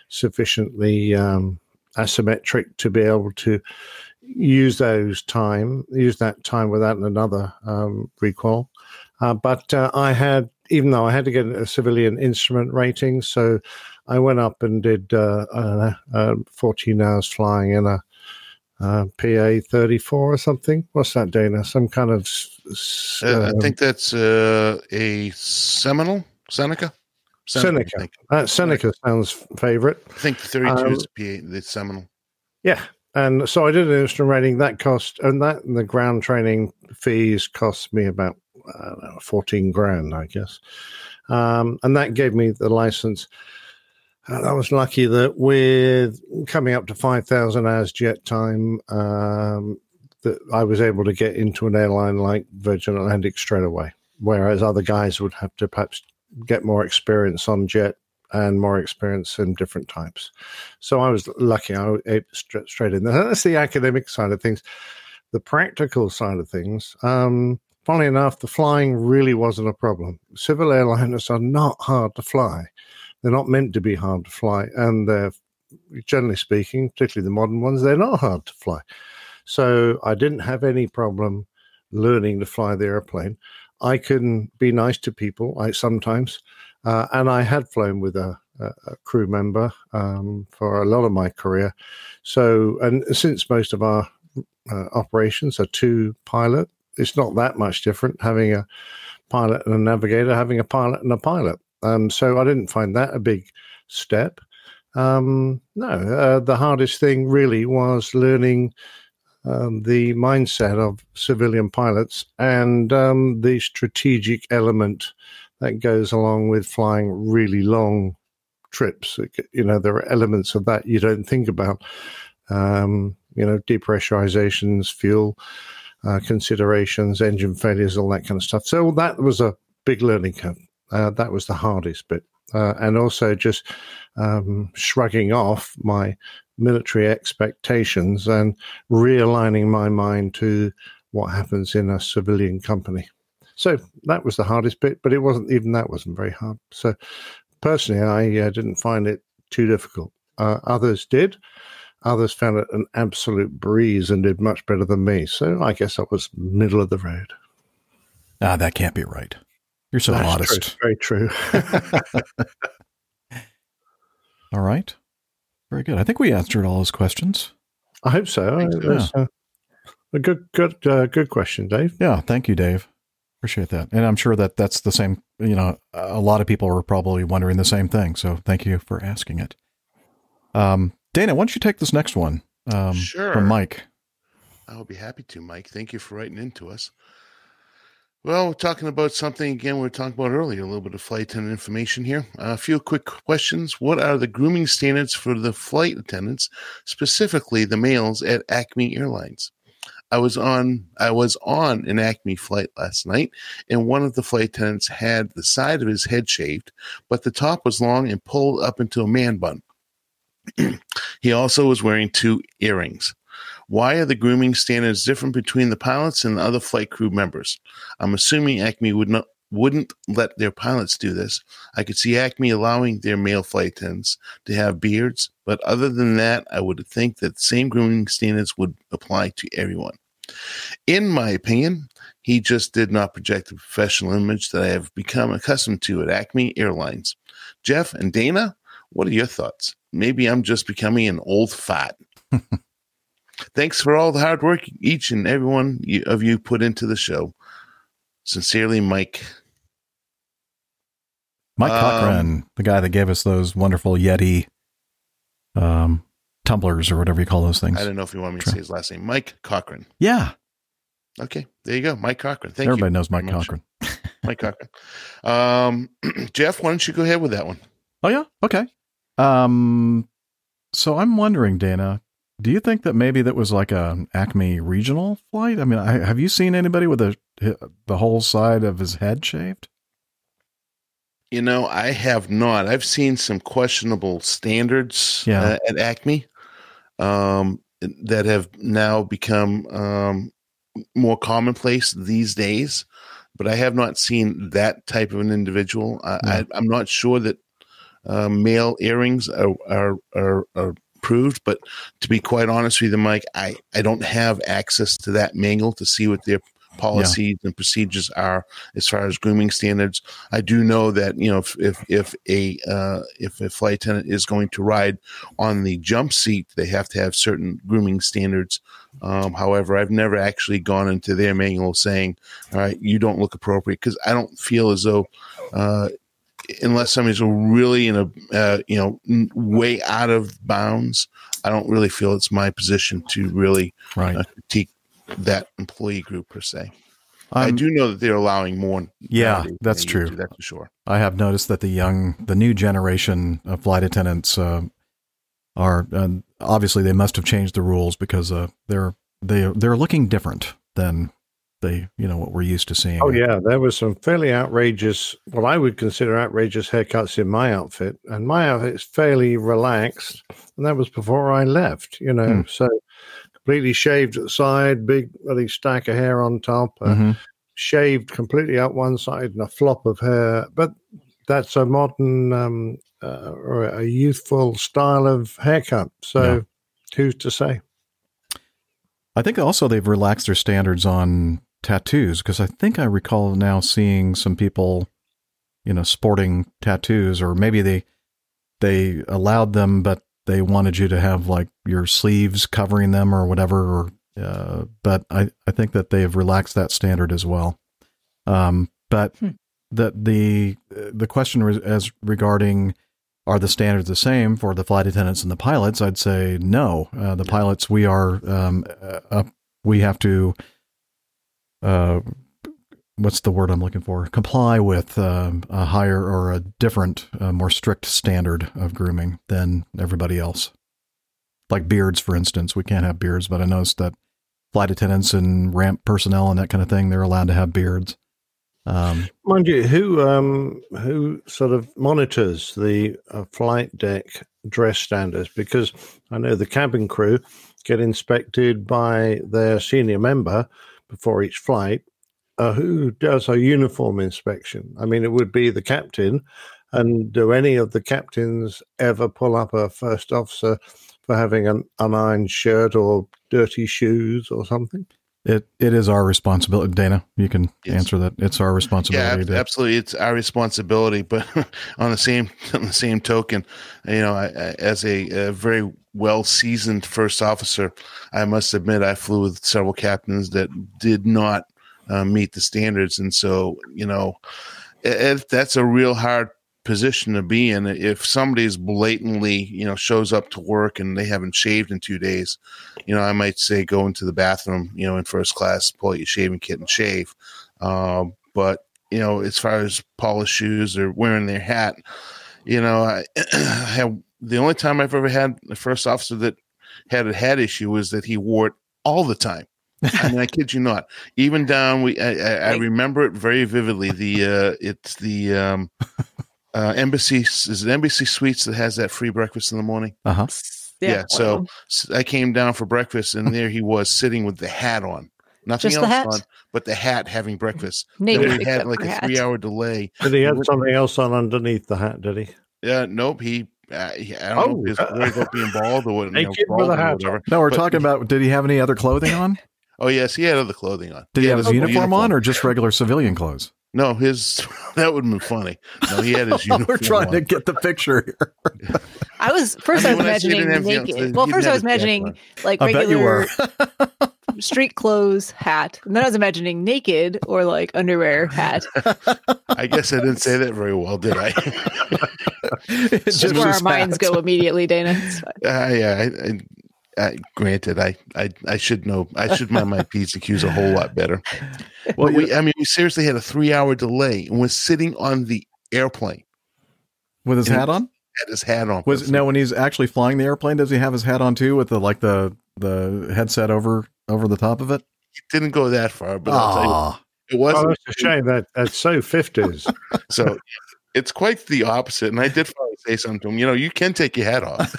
sufficiently um, asymmetric to be able to use those time, use that time without another um, recoil. Uh, but uh, I had, even though I had to get a civilian instrument rating, so I went up and did uh, know, uh, 14 hours flying in a uh, PA 34 or something. What's that, Dana? Some kind of. s- Uh, I um, think that's uh, a Seminole, Seneca. I Seneca. Uh, Seneca sounds favorite. I think the 32 Um, is PA, the Seminole. Yeah. And so I did an instrument rating that cost, and that and the ground training fees cost me about know, 14 grand, I guess. Um, and that gave me the license. I was lucky that with coming up to 5,000 hours jet time, um, that I was able to get into an airline like Virgin Atlantic straight away, whereas other guys would have to perhaps get more experience on jet and more experience in different types. So I was lucky. I to straight, in. That's the academic side of things. The practical side of things, um, funnily enough, the flying really wasn't a problem. Civil airliners are not hard to fly. They're not meant to be hard to fly, and they're generally speaking, particularly the modern ones, they're not hard to fly. So I didn't have any problem learning to fly the airplane. I can be nice to people. I sometimes, uh, and I had flown with a, a, crew member um, for a lot of my career. So, and since most of our uh, operations are two pilot, it's not that much different having a pilot and a navigator, having a pilot and a pilot. Um, so I didn't find that a big step. Um, no, uh, the hardest thing really was learning um, the mindset of civilian pilots and um, the strategic element that goes along with flying really long trips. You know, there are elements of that you don't think about. Um, you know, depressurizations, fuel uh, considerations, engine failures, all that kind of stuff. So that was a big learning curve. Uh, that was the hardest bit. Uh, and also just um, shrugging off my military expectations and realigning my mind to what happens in a civilian company. So that was the hardest bit, but it wasn't even that wasn't very hard. So personally, I uh, didn't find it too difficult. Uh, others did. Others found it an absolute breeze and did much better than me. So I guess I was middle of the road. Ah, that can't be right. You're so That's modest. true, very true. All right. Very good. I think we answered all his questions. I hope so. Thanks. That's, uh, a good, good, uh, good question, Dave. Yeah, thank you, Dave. Appreciate that. And I'm sure that that's the same, you know, a lot of people are probably wondering the same thing. So thank you for asking it. Um, Dana, why don't you take this next one um, Sure. from Mike? I will be happy to, Mike. Thank you for writing into us. Well, we're talking about something again we were talking about earlier, a little bit of flight attendant information here. Uh, a few quick questions. What are the grooming standards for the flight attendants, specifically the males at Acme Airlines? I was on I was on an Acme flight last night, and one of the flight attendants had the side of his head shaved, but the top was long and pulled up into a man bun. he also was wearing two earrings. Why are the grooming standards different between the pilots and the other flight crew members? I'm assuming Acme would not wouldn't let their pilots do this. I could see Acme allowing their male flight attendants to have beards, but other than that, I would think that the same grooming standards would apply to everyone. In my opinion, he just did not project the professional image that I have become accustomed to at Acme Airlines. Jeff and Dana, what are your thoughts? Maybe I'm just becoming an old fat. Thanks for all the hard work each and every one of you put into the show. Sincerely, Mike. Mike Um, Cochran, the guy that gave us those wonderful Yeti um, tumblers or whatever you call those things. I don't know if you want me to say his last name. Mike Cochran. Yeah. Okay, there you go. Mike Cochran. Thank Everybody you. knows Mike. Cochran. Mike Cochran. Um, Jeff, why don't you go ahead with that one? Oh yeah, okay. Um, so I'm wondering, Dana, do you think that maybe that was like a Acme regional flight? I mean, I, have you seen anybody with a the whole side of his head shaved? You know, I have not. I've seen some questionable standards Yeah. uh, at Acme um, that have now become um, more commonplace these days, but I have not seen that type of an individual. I, I, I'm not sure that uh, male earrings are, are are are but to be quite honest with you, Mike, I I don't have access to that manual to see what their policies and procedures are as far as grooming standards. I do know that you know if if, if a uh, if a flight attendant is going to ride on the jump seat, they have to have certain grooming standards. Um, however, I've never actually gone into their manual saying, "All right, you don't look appropriate," because I don't feel as though. Uh, Unless somebody's really in a uh, you know way out of bounds, I don't really feel it's my position to really Right. uh, critique that employee group per se. I Um, do know that they're allowing more. Yeah, that's true. That's for sure. I have noticed that the young, the new generation of flight attendants uh, are obviously they must have changed the rules because uh, they're they they're looking different than they you know what we're used to seeing. Oh yeah, there was some fairly outrageous, what I would consider outrageous haircuts in my outfit, and my outfit's fairly relaxed, and that was before I left. You know, Hmm. so completely shaved at the side, big bloody stack of hair on top, uh, Mhm. shaved completely out one side, and a flop of hair. But that's a modern um, uh, or a youthful style of haircut. So Yeah. who's to say? I think also they've relaxed their standards on tattoos because I think I recall now seeing some people, you know, sporting tattoos, or maybe they they allowed them, but they wanted you to have like your sleeves covering them or whatever. Or uh, but I I think that they've relaxed that standard as well. Um, but that the the question as regarding are the standards the same for the flight attendants and the pilots? I'd say no. Uh, the pilots, we are, um, uh, we have to, uh, what's the word I'm looking for? Comply with um, a higher or a different, uh, more strict standard of grooming than everybody else. Like beards, for instance, we can't have beards, but I noticed that flight attendants and ramp personnel and that kind of thing, they're allowed to have beards. Um, Mind you, who um, who sort of monitors the uh, flight deck dress standards? Because I know the cabin crew get inspected by their senior member before each flight. Uh, who does a uniform inspection? I mean, it would be the captain. And do any of the captains ever pull up a first officer for having an unironed shirt or dirty shoes or something? it it is our responsibility, Dana. You can answer that. It's our responsibility. ab- to, absolutely. It's our responsibility, but on the same on the same token, you know, I, I, as a, a very well seasoned first officer, I must admit I flew with several captains that did not uh, meet the standards, and so you know, it- that's a real hard position to be in. If somebody's blatantly, you know, shows up to work and they haven't shaved in two days, you know, I might say go into the bathroom, you know, in first class, pull out your shaving kit and shave. Um, but you know, as far as polished shoes or wearing their hat, you know, I have the only time I've ever had a first officer that had a hat issue was that he wore it all the time. I mean, I kid you not. Even down, we I, I, I remember it very vividly. The uh, it's the um, uh, embassy is it Embassy Suites that has that free breakfast in the morning. Uh huh. Yeah. so I came down for breakfast, and there he was sitting with the hat on. Nothing Just the else hat? on, but the hat having breakfast. Naked Then we had like a three-hour delay. Did he have something else on underneath the hat? Did he? Yeah, nope. He I don't know if he was Oh. worried about being bald or what. you know, Naked with or whatever. no, we're But- talking about. Did he have any other clothing on? Oh yes, he had other clothing on. Did he have his had uniform, on, or just regular civilian clothes? No, his that would have been funny. No, he had his uniform. we're trying to get the picture here. I was first. I I, mean, I was imagining didn't have the- naked. he well, first I was imagining like I bet you regular were. Street clothes hat, and then I was imagining naked or like underwear hat. I guess I didn't say that very well, did I? It's just where our minds go immediately, Dana. Uh, yeah, I, I, I, granted, I, I, I should know. I should mind my p's and q's a whole lot better. Well, we, I mean, we seriously had a three-hour delay and was sitting on the airplane With his And- hat on? had his hat on. Was now when he's actually flying the airplane? Does he have his hat on too, with the like the the headset over over the top of it? It didn't go that far, but I'll tell Ah, you, it wasn't. Oh, that's a shame. That that's so fifties. So it's quite the opposite. And I did finally say something to him. You know, you can take your hat off.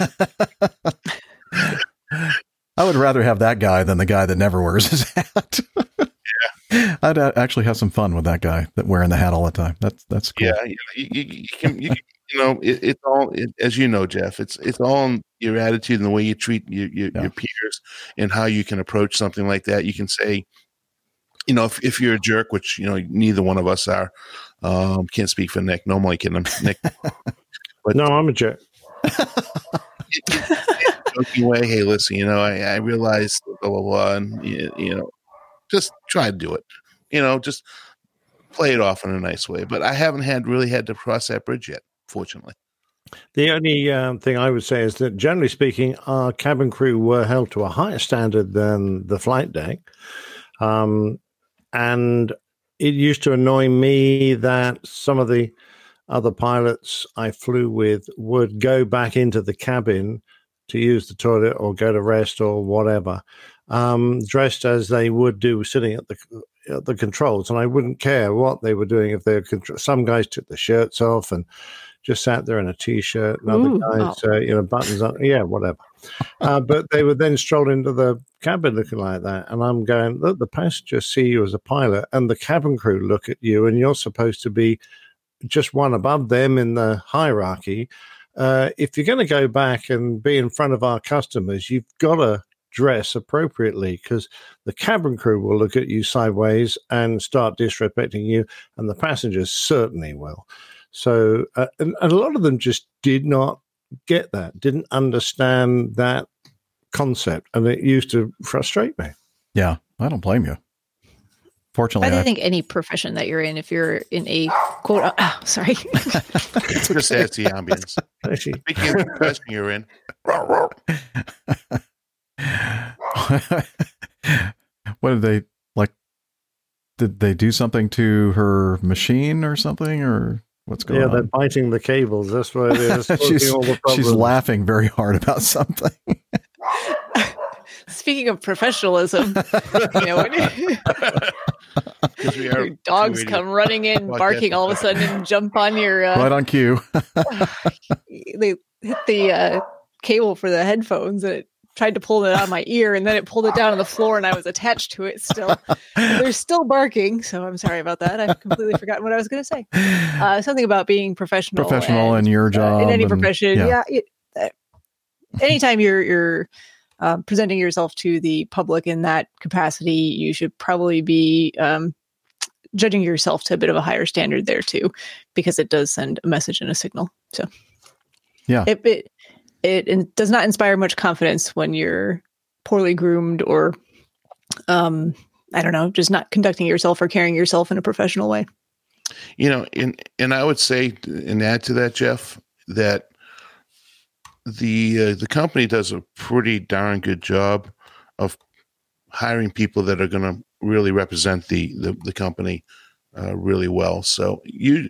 I would rather have that guy than the guy that never wears his hat. yeah, I'd uh, actually have some fun with that guy that wearing the hat all the time. That's that's cool. Yeah, you, you, you, you can. You, can- you know, it, it's all it, as you know, Jeff. It's it's all in your attitude and the way you treat your your, your peers and how you can approach something like that. You can say, you know, if, if you're a jerk, which you know neither one of us are, um, can't speak for Nick. No, I'm only kidding. No, I'm a jerk. joking way. Hey, listen, you know, I, I realize blah blah blah, and you, you know, just try to do it. You know, just play it off in a nice way. But I haven't had really had to cross that bridge yet, fortunately. The only um, thing I would say is that, generally speaking, our cabin crew were held to a higher standard than the flight deck. Um, and it used to annoy me that some of the other pilots I flew with would go back into the cabin to use the toilet or go to rest or whatever, um, dressed as they would do sitting at the at the controls, and I wouldn't care what they were doing if they were. Contr- some guys took the shirts off and just sat there in a t-shirt, and other Ooh, guys, uh, you know, buttons up. yeah, whatever. Uh, but they would then stroll into the cabin looking like that, and I'm going, look, the passengers see you as a pilot, and the cabin crew look at you, and you're supposed to be just one above them in the hierarchy. Uh, if you're going to go back and be in front of our customers, you've got to dress appropriately because the cabin crew will look at you sideways and start disrespecting you, and the passengers certainly will. So, uh, and, and a lot of them just did not get that, didn't understand that concept, and it used to frustrate me. Yeah, I don't blame you. Fortunately, I I, think any profession that you're in, if you're in a quote, oh, sorry, Just adds to the ambience. Speaking of the profession you're in, what did they like? Did they do something to her machine or something, or what's going Yeah, on? Yeah, they're biting the cables. That's what it is. causing she's, all the she's laughing very hard about something. speaking of professionalism, you know, when because we are your dogs come running in, podcast. barking all of a sudden, and jump on your, uh, right on cue. they hit the uh, cable for the headphones and it tried to pull it out of my ear and then it pulled it down on the floor and I was attached to it still. They're still barking, so I'm sorry about that. I've completely forgotten what I was going to say. Uh, something about being professional. Professional in your uh, job. in any and- profession. Yeah. it- uh, anytime you're you're um, presenting yourself to the public in that capacity, you should probably be um, judging yourself to a bit of a higher standard there too, because it does send a message and a signal. So Yeah. it it it, it does not inspire much confidence when you're poorly groomed or um I don't know, just not conducting yourself or carrying yourself in a professional way. you know, and and I would say, and add to that, Jeff, that the uh, the company does a pretty darn good job of hiring people that are going to really represent the the, the company uh, really well. So you,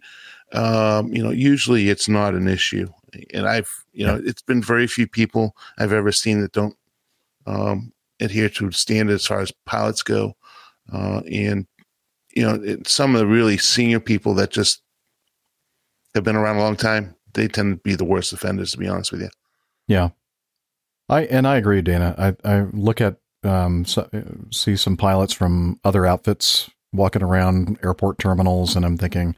um, you know, usually it's not an issue, and I've you know, it's been very few people I've ever seen that don't um, adhere to standards as far as pilots go, uh, and you know, it, some of the really senior people that just have been around a long time, they tend to be the worst offenders, to be honest with you. Yeah, I and I agree, Dana. I I look at um so, see some pilots from other outfits walking around airport terminals, and I'm thinking,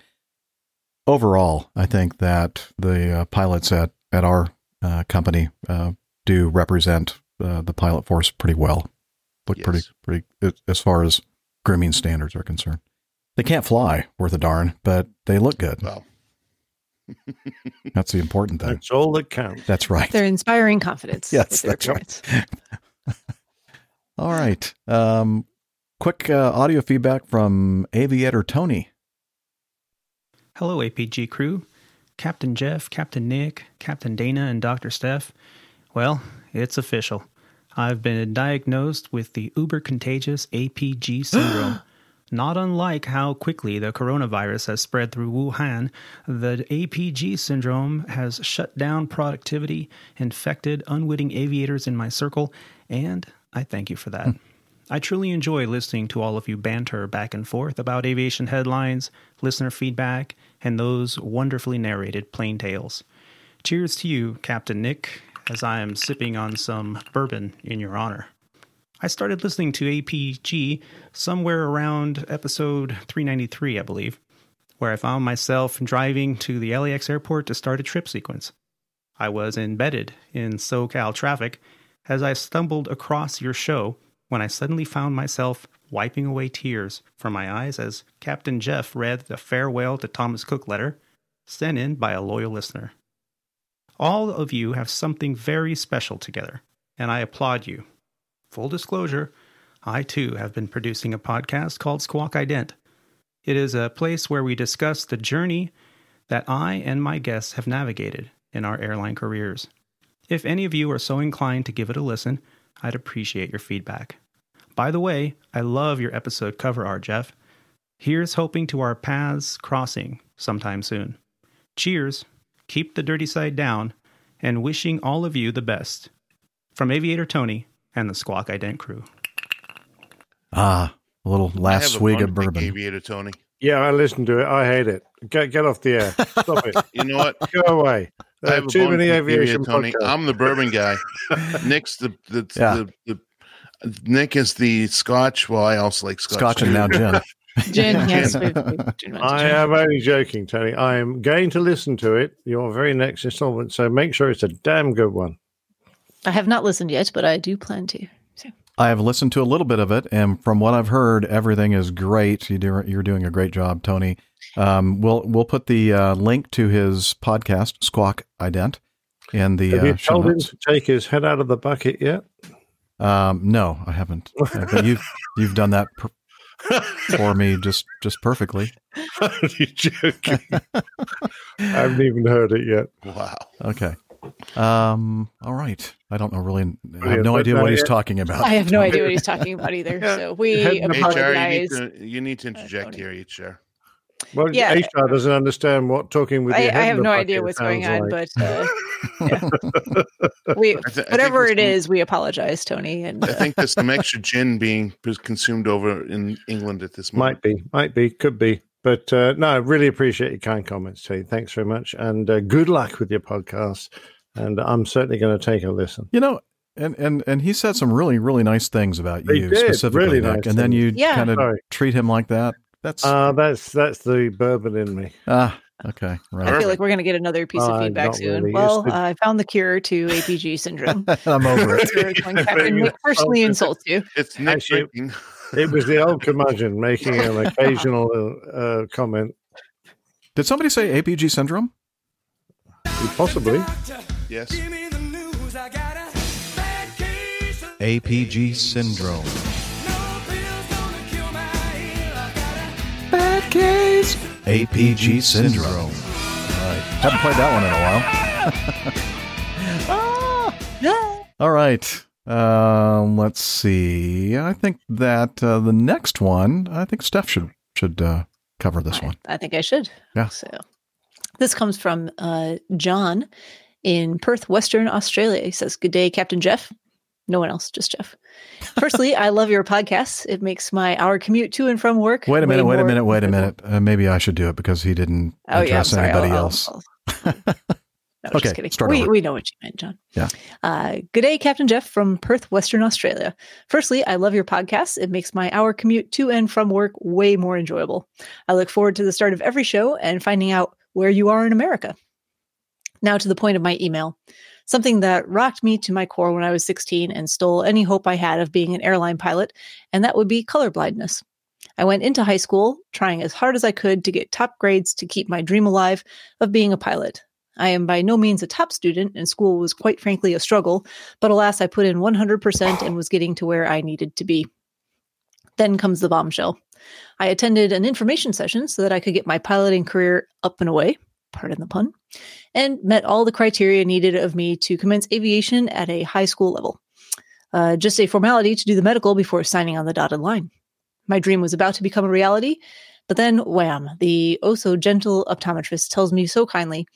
overall, I think that the uh, pilots at at our uh, company uh, do represent uh, the pilot force pretty well. Look pretty pretty as far as grooming standards are concerned. They can't fly worth a darn, but they look good. Well. That's the important thing. That's all that counts. That's right. They're inspiring confidence. Yes, with their that's right. All right. Um, quick uh, audio feedback from Aviator Tony. Hello, APG crew. Captain Jeff, Captain Nick, Captain Dana, and Dr. Steph. Well, it's official. I've been diagnosed with the uber contagious APG syndrome. Not unlike how quickly the coronavirus has spread through Wuhan, the APG syndrome has shut down productivity, infected unwitting aviators in my circle, and I thank you for that. Hmm. I truly enjoy listening to all of you banter back and forth about aviation headlines, listener feedback, and those wonderfully narrated plain tales. Cheers to you, Captain Nick, as I am sipping on some bourbon in your honor. I started listening to APG somewhere around episode 393, I believe, where I found myself driving to the LAX airport to start a trip sequence. I was embedded in SoCal traffic as I stumbled across your show when I suddenly found myself wiping away tears from my eyes as Captain Jeff read the farewell to Thomas Cook letter sent in by a loyal listener. All of you have something very special together, and I applaud you. Full disclosure, I too have been producing a podcast called Squawk Ident. It is a place where we discuss the journey that I and my guests have navigated in our airline careers. If any of you are so inclined to give it a listen, I'd appreciate your feedback. By the way, I love your episode cover art, Jeff. Here's hoping to our paths crossing sometime soon. Cheers, keep the dirty side down, and wishing all of you the best. From Aviator Tony and the Squawk Ident crew. Ah, a little I last have swig bone of bourbon. Aviator Tony. Yeah, I listened to it. I hate it. Get get off the air. Stop it. You know what? Go away. I have too many to pick Aviator aviation Tony. podcasts. I'm the bourbon guy. Nick's the the, Yeah. the, the Nick is the Scotch. Well, I also like Scotch. Scotch and now gin. Jen, yes, we've, we've Jen went to I am only joking, Tony. I am going to listen to it, your very next installment. So make sure it's a damn good one. I have not listened yet, but I do plan to. I have listened to a little bit of it, and from what I've heard, everything is great. You do, you're doing a great job, Tony. Um, we'll we'll put the uh, link to his podcast, Squawk Ident, in the Have you uh, show told him to take his head out of the bucket yet? Um, no, I haven't. But you've you've done that per- for me just just perfectly. Are You're joking. I haven't even heard it yet. Wow. Okay. Um. All right. I don't know really. I have Brilliant. no idea what he's yeah. talking about. I have no idea what he's talking about either. So we HR, you need, apologize. to, you need to interject here, HR. Well, Yeah. HR doesn't understand what talking with I, your I have no idea what's going sounds on, like. but uh, yeah. we I thi- I whatever think it this- is, we apologize, Tony. And I think there's some extra gin being consumed over in England at this moment. Might be, might be, could be. But uh, no, I really appreciate your kind comments, Tony. Thanks very much. And uh, good luck with your podcast. And I'm certainly going to take a listen. You know, and and and he said some really really nice things about He you did, specifically, really Nick. nice and then you Yeah. kind of treat him like that. That's Uh, that's that's the bourbon in me. ah okay I feel like we're going to get another piece of Uh, feedback not soon. really. Well, It's the- I found the cure to APG syndrome. I'm over it. When Nick personally insults you. It's Nick Actually. It was the old curmudgeon making an occasional uh, comment. Did somebody say APG syndrome? Possibly. Yes. APG syndrome. Bad. APG syndrome. Right. Haven't played that one in a while. All right. Uh, let's see. I think that uh, the next one, I think Steph should should uh, cover this one. I think I should. Yeah. So this comes from uh, John in Perth, Western Australia. He says, Good day, Captain Jeff. No one else, just Jeff. Firstly, I love your podcast. It makes my hour commute to and from work. Wait a minute. Wait a minute. Wait a minute. Uh, maybe I should do it because he didn't Oh, yeah, address sorry. anybody I'll- I'll- else. No, Okay, just kidding. we, over. we know what you meant, John. Yeah. Uh, good day, Captain Jeff from Perth, Western Australia. Firstly, I love your podcast. It makes my hour commute to and from work way more enjoyable. I look forward to the start of every show and finding out where you are in America. Now to the point of my email. Something that rocked me to my core when I was 16 and stole any hope I had of being an airline pilot, and that would be colorblindness. I went into high school trying as hard as I could to get top grades to keep my dream alive of being a pilot. I am by no means a top student, and school was quite frankly a struggle, but alas, I put in 100% and was getting to where I needed to be. Then comes the bombshell. I attended an information session so that I could get my piloting career up and away, pardon the pun, and met all the criteria needed of me to commence aviation at a high school level. Uh, just a formality to do the medical before signing on the dotted line. My dream was about to become a reality, but then wham, the oh so gentle optometrist tells me so kindly,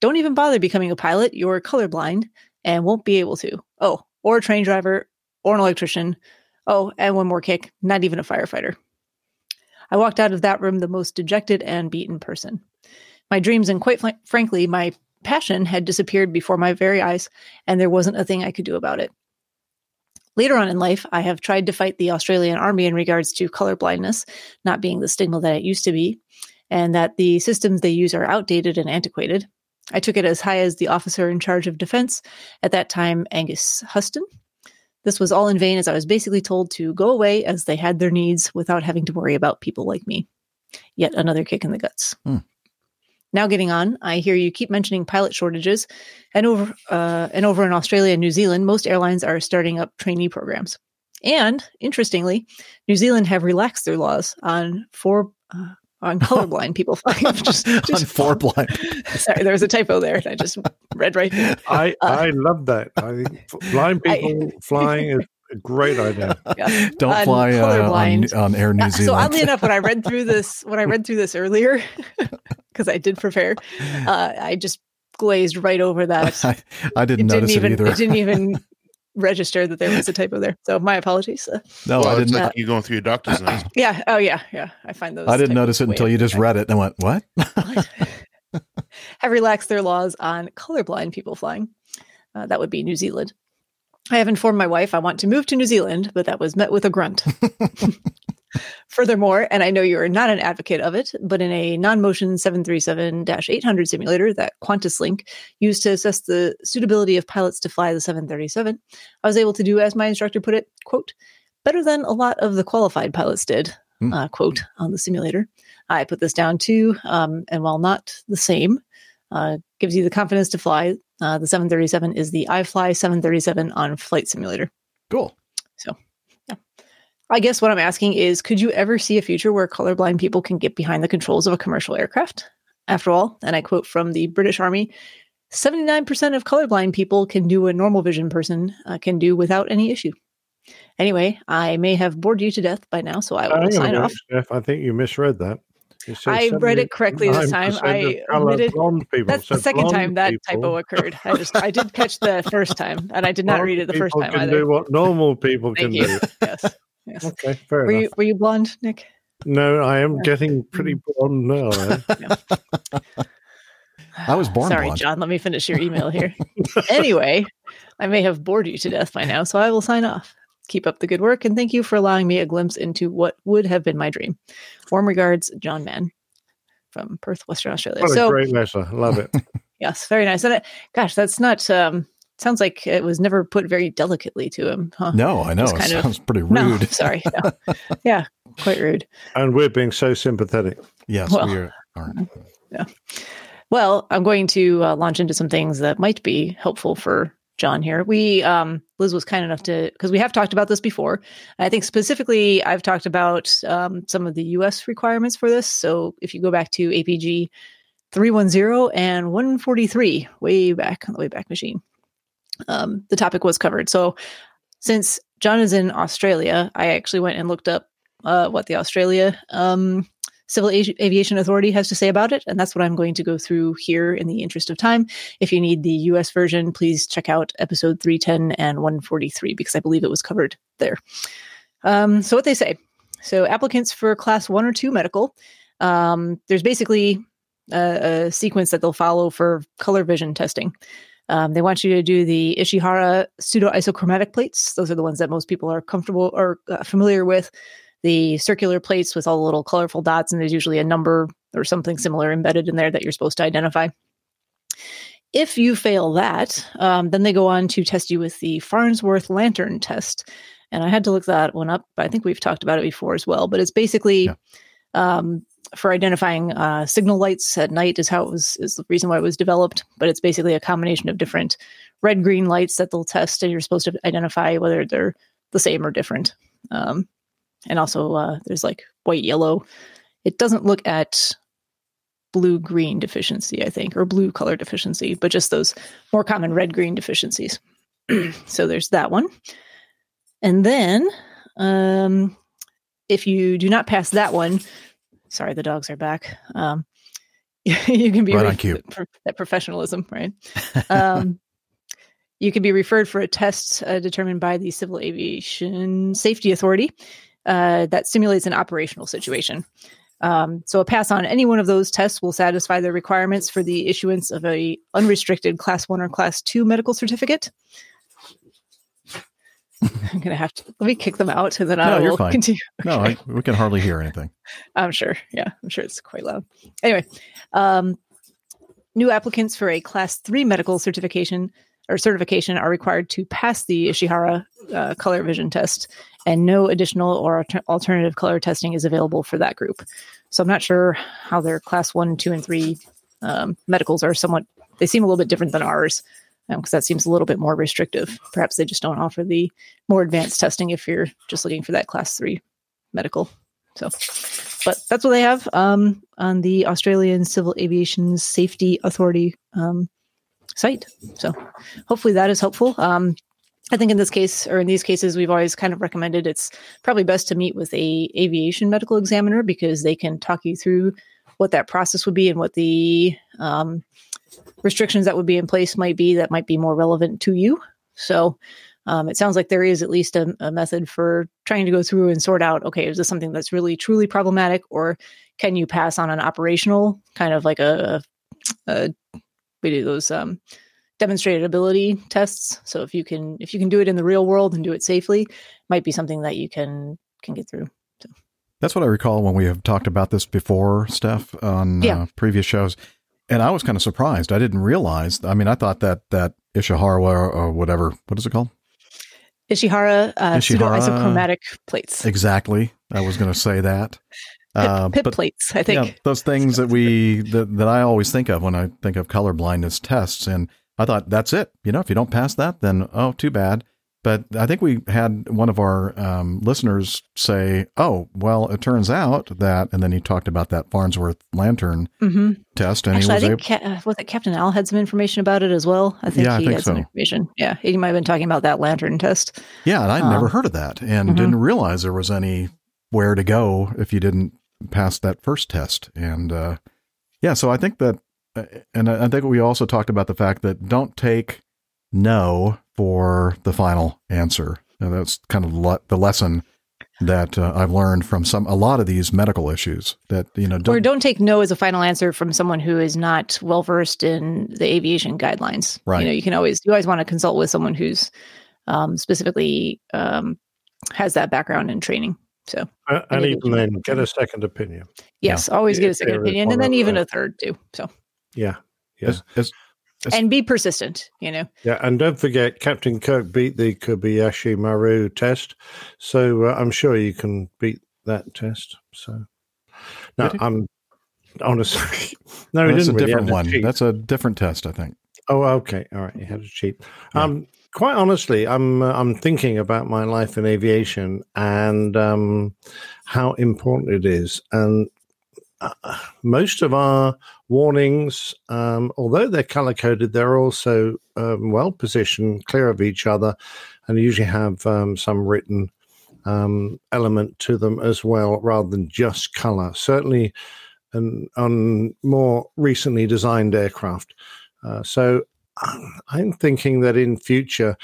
don't even bother becoming a pilot. You're colorblind and won't be able to. Oh, or a train driver or an electrician. Oh, and one more kick, not even a firefighter. I walked out of that room the most dejected and beaten person. My dreams and quite fl- frankly, my passion had disappeared before my very eyes, and there wasn't a thing I could do about it. Later on in life, I have tried to fight the Australian Army in regards to color blindness not being the stigma that it used to be, and that the systems they use are outdated and antiquated. I took it as high as the officer in charge of defense, at that time, Angus Houston. This was all in vain as I was basically told to go away as they had their needs without having to worry about people like me. Yet another kick in the guts. Hmm. Now, getting on, I hear you keep mentioning pilot shortages, and over uh, and over in Australia and New Zealand, most airlines are starting up trainee programs. And interestingly, New Zealand have relaxed their laws on for uh, on colorblind people flying. just, On four blind. sorry, there was a typo there. and I just read right through. I, Uh, I love that. I think blind people flying is a great idea. Yeah. Don't On fly uh, on, on Air New Uh, Zealand. So oddly enough, when I read through this, when I read through this earlier, because I did prepare, uh, I just glazed right over that. I, I didn't it didn't notice even it either. it didn't even register that there was a typo there. So my apologies. Uh, no, well, I didn't. like you going through your doctor's notes. yeah. Oh yeah. Yeah. I find those. I didn't notice it until you just read it and I went, "What?" have relaxed their laws on colorblind people flying. Uh, that would be New Zealand. I have informed my wife I want to move to New Zealand, but that was met with a grunt. Furthermore, and I know you are not an advocate of it, but in a non-motion 737-800 simulator that Qantas Link used to assess the suitability of pilots to fly the 737, I was able to do, as my instructor put it, quote, better than a lot of the qualified pilots did, uh, quote, on the simulator. I put this down to, um, and while not the same, uh, gives you the confidence to fly. Uh, the 737 is the iFly 737 on Flight Simulator. Cool. So, yeah. I guess what I'm asking is could you ever see a future where colorblind people can get behind the controls of a commercial aircraft? After all, and I quote from the British Army 79% of colorblind people can do a normal vision person uh, can do without any issue. Anyway, I may have bored you to death by now, so I will a sign off. Steph. I think you misread that. It said I read it correctly this time. I of colour omitted. blonde people. That's the second time that people- typo occurred. I just I did catch the first time, and I did not read it the first people time can either. do what normal people can Thank you. do. yes. Yes. Okay, fair Were enough. you were you blonde, Nick? No, I am getting pretty blonde now. eh? I was born Sorry, blonde. John. Let me finish your email here. anyway, I may have bored you to death by now, so I will sign off. Keep up the good work, and thank you for allowing me a glimpse into what would have been my dream. Warm regards, John Mann from Perth, Western Australia. What a so, great letter. Love it. yes, very nice. And it, gosh, that's not. Um, sounds like it was never put very delicately to him. Huh? No, I know. Just It kind of- sounds pretty No, rude. sorry. No. Yeah, quite rude. And we're being so sympathetic. Yes, Well, we are. aren't. Yeah. Well, I'm going to uh, launch into some things that might be helpful for John here. We, um, Liz was kind enough to, because we have talked about this before. I think specifically, I've talked about um, some of the US requirements for this. So if you go back to APG 310 and 143, way back on the way back machine, um, the topic was covered. So since John is in Australia, I actually went and looked up uh, what the Australia um, Civil Aviation Authority has to say about it, and that's what I'm going to go through here in the interest of time. If you need the US version, please check out episode 310 and 143 because I believe it was covered there. Um, so, what they say so, applicants for class one or two medical, um, there's basically a, a sequence that they'll follow for color vision testing. Um, they want you to do the Ishihara pseudo isochromatic plates. Those are the ones that most people are comfortable or uh, familiar with. The circular plates with all the little colorful dots, and there's usually a number or something similar embedded in there that you're supposed to identify. If you fail that, um, then they go on to test you with the Farnsworth lantern test. And I had to look that one up, but I think we've talked about it before as well. But it's basically um, for identifying uh, signal lights at night is how it was is the reason why it was developed. But it's basically a combination of different red green lights that they'll test, and you're supposed to identify whether they're the same or different. Um, and also, uh, there's like white yellow. It doesn't look at blue green deficiency, I think, or blue color deficiency, but just those more common red green deficiencies. so there's that one. And then, um, if you do not pass that one, sorry, the dogs are back. Um, you can be Right re- cue. that professionalism, right? Um, you can be referred for a test uh, determined by the Civil Aviation Safety Authority uh, that simulates an operational situation. Um, so a pass on any one of those tests will satisfy the requirements for the issuance of a unrestricted Class One or Class Two medical certificate. I'm gonna have to let me kick them out, and then I will you're fine. continue. No, I, we can hardly hear anything. I'm sure. Yeah, I'm sure it's quite loud. Anyway, um, new applicants for a class three medical certification or certification are required to pass the Ishihara uh, color vision test, and no additional or alternative color testing is available for that group. So I'm not sure how their class one, two, and three um, medicals are somewhat. They seem a little bit different than ours because that seems a little bit more restrictive. Perhaps they just don't offer the more advanced testing if you're just looking for that class three medical. So, but that's what they have um, on the Australian Civil Aviation Safety Authority um, site. So, hopefully that is helpful. Um, I think in this case, or in these cases, we've always kind of recommended it's probably best to meet with a aviation medical examiner because they can talk you through what that process would be and what the um, restrictions that would be in place might be that might be more relevant to you. So um, it sounds like there is at least a, a method for trying to go through and sort out okay, is this something that's really truly problematic, or can you pass on an operational kind of like a, a we do those um, demonstrated ability tests. So if you can if you can do it in the real world and do it safely, might be something that you can can get through. So That's what I recall when we have talked about this before, Steph, on Yeah. uh, previous shows. And I was kind of surprised. I didn't realize. I mean, I thought that that Ishihara or, whatever, what is it called? Ishihara, uh, pseudo Ishihara. isochromatic plates. Exactly. I was going to say that. Uh, pip plates, I think. Yeah, those things that we that, that I always think of when I think of color blindness tests, and I thought that's it. You know, if you don't pass that, then oh, too bad. But I think we had one of our um, listeners say, "Oh, well, it turns out that," and then he talked about that Farnsworth lantern hmm test, and Actually, I he was think able. Ca- uh, was it Captain Al had some information about it as well. I think Yeah, I he think had some information. Yeah, he might have been talking about that lantern test. Yeah, and I'd Um, never heard of that, and mhm. didn't realize there was any where to go if you didn't pass that first test. And uh, yeah, so I think that, uh, and I think we also talked about the fact that don't take no for the final answer. And that's kind of le- the lesson that uh, I've learned from some a lot of these medical issues. That you know, or don't, don't take no as a final answer from someone who is not well versed in the aviation guidelines. Right. You know, you can always you always want to consult with someone who's um, specifically um, has that background and training. So Uh, and even then, get a second opinion. yes, always get a second opinion, and then even a third too. So Yeah. Yeah. and be persistent. You know. Yeah, and don't forget, Captain Kirk beat the Kobayashi Maru test, so uh, I'm sure you can beat that test. So, no, Did? I'm honestly no, he that's a really different one. That's a different test, I think. Oh, okay, all right. You had to cheat. Um, quite honestly, I'm uh, I'm thinking about my life in aviation and um, how important it is, and uh, most of our warnings, um, although they're color coded, they're also um, well positioned, clear of each other, and usually have um, some written um, element to them as well, rather than just color. Certainly, and on more recently designed aircraft. Uh, so I'm thinking that in future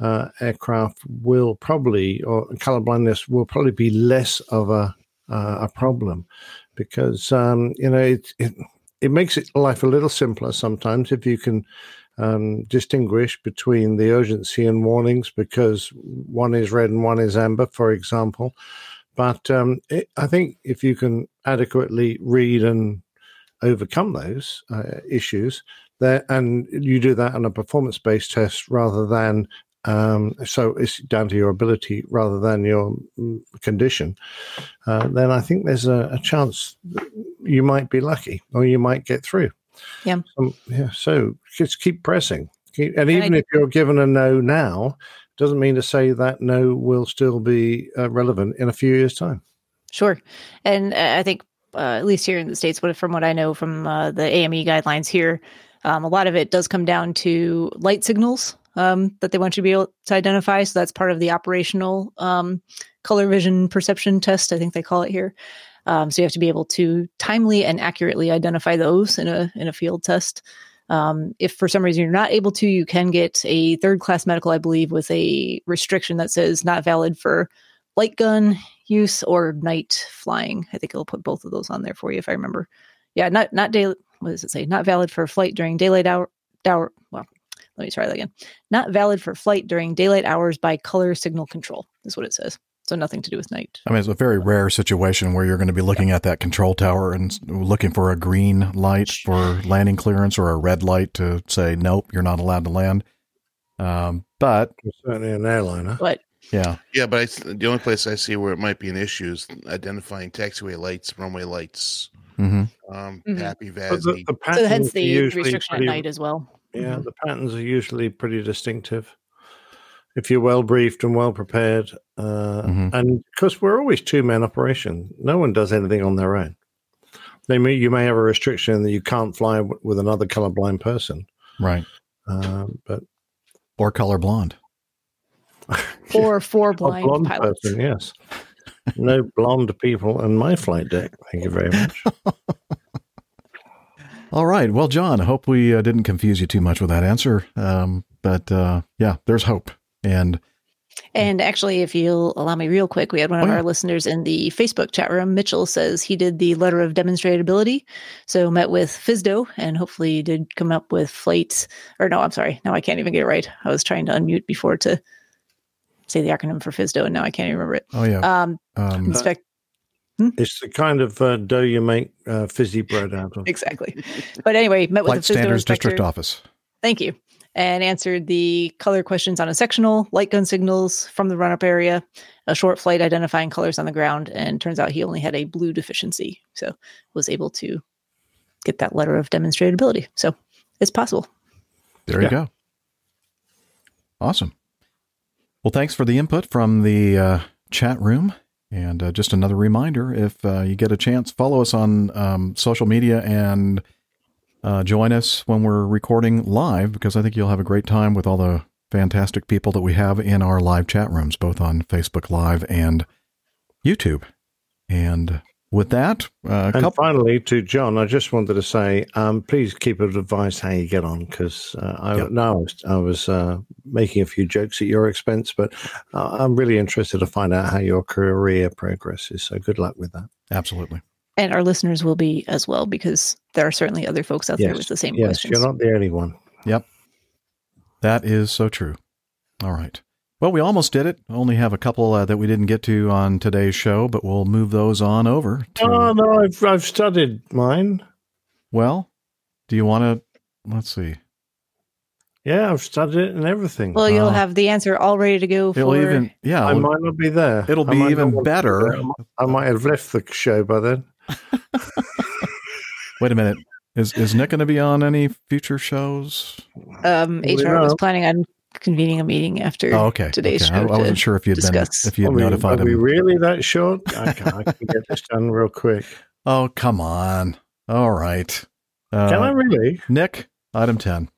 uh, aircraft will probably, or color blindness will probably be less of a uh, a problem because um, you know it, it it makes it life a little simpler sometimes if you can um, distinguish between the urgency and warnings because one is red and one is amber, for example. But um, it, I think if you can adequately read and overcome those uh, issues, there, and you do that on a performance-based test rather than um, so it's down to your ability rather than your mm, condition. Uh, then I think there's a, a chance that you might be lucky or you might get through. Yeah. Um, yeah. So just keep pressing. Keep, and even I- if you're given a no now, doesn't mean to say that no will still be uh, relevant in a few years' time. Sure. And uh, I think, uh, at least here in the States, what, from what I know from uh, the AME guidelines here, um, a lot of it does come down to light signals um, that they want you to be able to identify. So that's part of the operational um, color vision perception test, I think they call it here. Um, so you have to be able to timely and accurately identify those in a in a field test. Um, if for some reason you're not able to, you can get a third class medical, I believe, with a restriction that says not valid for light gun use or night flying. I think it'll put both of those on there for you if I remember. Yeah, not not day. What does it say? Not valid for flight during daylight hour. hour well, let me try that again. Not valid for flight during daylight hours by color signal control. Is what it says. So nothing to do with night. I mean, it's a very rare situation where you're going to be looking at that control tower and looking for a green light for landing clearance or a red light to say, nope, you're not allowed to land. Um, but certainly an airliner. But yeah, Yeah, but I, s- the only place I see where it might be an issue is identifying taxiway lights, runway lights, Mhm. um, Mhm. Happy But the, VASI. the So patterns hence the usually restriction at night as well. Yeah, the patterns are usually pretty distinctive. If you're well briefed and well prepared, uh, Mhm. and because we're always two man operation, no one does anything on their own. They may you may have a restriction that you can't fly w- with another colorblind person, right. um, but Or color blonde. Or four a blind blonde pilots. person, yes. No blonde people on my flight deck. Thank you very much. All right. Well, John, I hope we uh, didn't confuse you too much with that answer. Um, but uh, yeah, there's hope. And And actually, if you'll allow me real quick, we had one of Oh, yeah. our listeners in the Facebook chat room. Mitchell says he did the letter of demonstratability. So met with FSDO and hopefully did come up with flights. Or no, I'm sorry. Now I can't even get it right. I was trying to unmute before to say the acronym for FSDO and now I can't even remember it. oh yeah, Um, um, inspect. It's the kind of uh, dough you make uh, fizzy bread out of. Exactly. But anyway, met with Flight the physical Standards inspector. District Office. Thank you. And answered the color questions on a sectional, light gun signals from the run up area, a short flight identifying colors on the ground, and turns out he only had a blue deficiency. So was able to get that letter of demonstratability. So it's possible. There you go. Awesome. Well, thanks for the input from the uh, chat room. And uh, just another reminder if uh, you get a chance, follow us on um, social media and uh, join us when we're recording live because I think you'll have a great time with all the fantastic people that we have in our live chat rooms, both on Facebook Live and YouTube. And with that, uh, And couple- finally, to John, I just wanted to say, um, please keep us advised how you get on because uh, I Yep. know I was, I was uh, making a few jokes at your expense, but uh, I'm really interested to find out how your career progresses. So good luck with that. Absolutely. And our listeners will be as well because there are certainly other folks out there with the same yes, questions. you're not the only one. Yep. That is so true. All right. Well, we almost did it. Only have a couple uh, that we didn't get to on today's show, but we'll move those on over to. Oh no, I've I've studied mine. Well, do you want to? Let's see. Yeah, I've studied it and everything. Well, you'll have the answer all ready to go It'll for even yeah. I it'll- might not be there. It'll I be even want to be better. there. I might- have left the show by then. Wait a minute. Is is Nick going to be on any future shows? um, HR was planning on convening a meeting after Oh, okay. today's okay. I, show. I wasn't sure if you'd discuss. been if you Are had we, notified are we really that short? I can, I can get this done real quick. Oh, come on. All right. Uh, Can I really? Nick, item ten.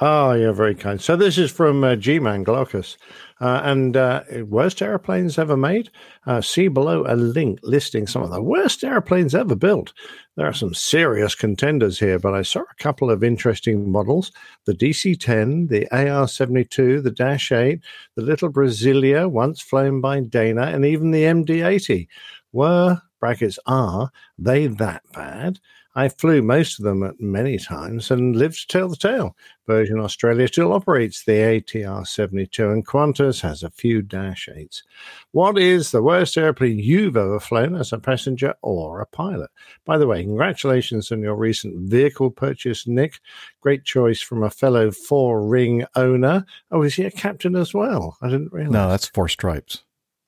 Oh, you're very kind. So this is from uh, G-Man Glaucus. Uh, and uh, worst airplanes ever made? Uh, see below a link listing some of the worst airplanes ever built. There are some serious contenders here, but I saw a couple of interesting models. The DC-10, the ATR-72, the Dash 8, the Little Brasilia, once flown by Dana, and even the MD-80. Were, brackets are, they that bad? I flew most of them at many times and lived to tell the tale. Virgin Australia still operates the ATR 72, and Qantas has a few Dash 8s. What is the worst airplane you've ever flown as a passenger or a pilot? By the way, congratulations on your recent vehicle purchase, Nick. Great choice from a fellow four ring owner. Oh, is he a captain as well? I didn't realize. No, that's four stripes.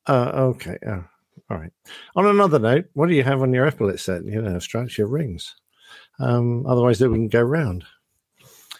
Uh, okay. Oh, all right. On another note, what do you have on your epaulet set? You know, stripes your rings. Um, otherwise, they wouldn't go round.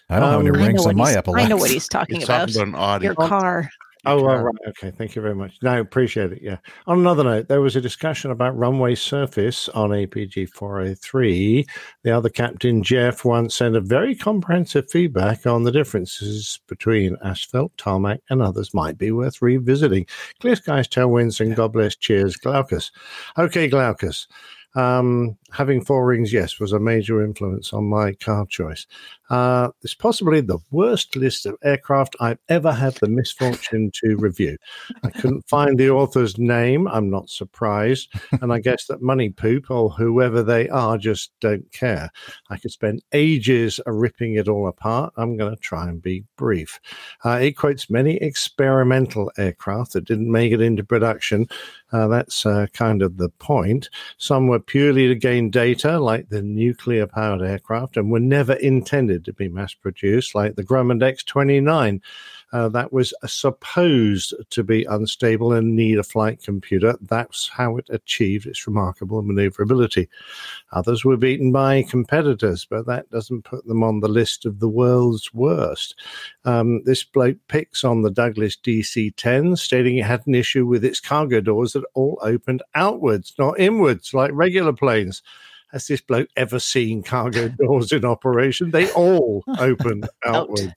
I don't have any Um, I know rings on my he's- epaulets. I know what he's talking He's about. talking about an Your car. Oh, well, right. Okay. Thank you very much. No, appreciate it. Yeah. On another note, there was a discussion about runway surface on APG 403. The other captain, Jeff, once sent a very comprehensive feedback on the differences between asphalt, tarmac, and others might be worth revisiting. Clear skies, tailwinds, and God bless. Cheers, Glaucus. Okay, Glaucus. Um, having four rings, yes, was a major influence on my car choice. Uh, it's possibly the worst list of aircraft I've ever had the misfortune to review. I couldn't find the author's name. I'm not surprised. And I guess that Money Poop or whoever they are just don't care. I could spend ages ripping it all apart. I'm going to try and be brief. Uh, it quotes many experimental aircraft that didn't make it into production. Uh, that's uh, kind of the point. Some were purely to gain data, like the nuclear powered aircraft, and were never intended to be mass produced, like the Grumman X 29. Uh, that was supposed to be unstable and need a flight computer. That's how it achieved its remarkable maneuverability. Others were beaten by competitors, but that doesn't put them on the list of the world's worst. Um, this bloke picks on the Douglas DC 10, stating it had an issue with its cargo doors that all opened outwards, not inwards, like regular planes. Has this bloke ever seen cargo doors in operation? They all open outwards.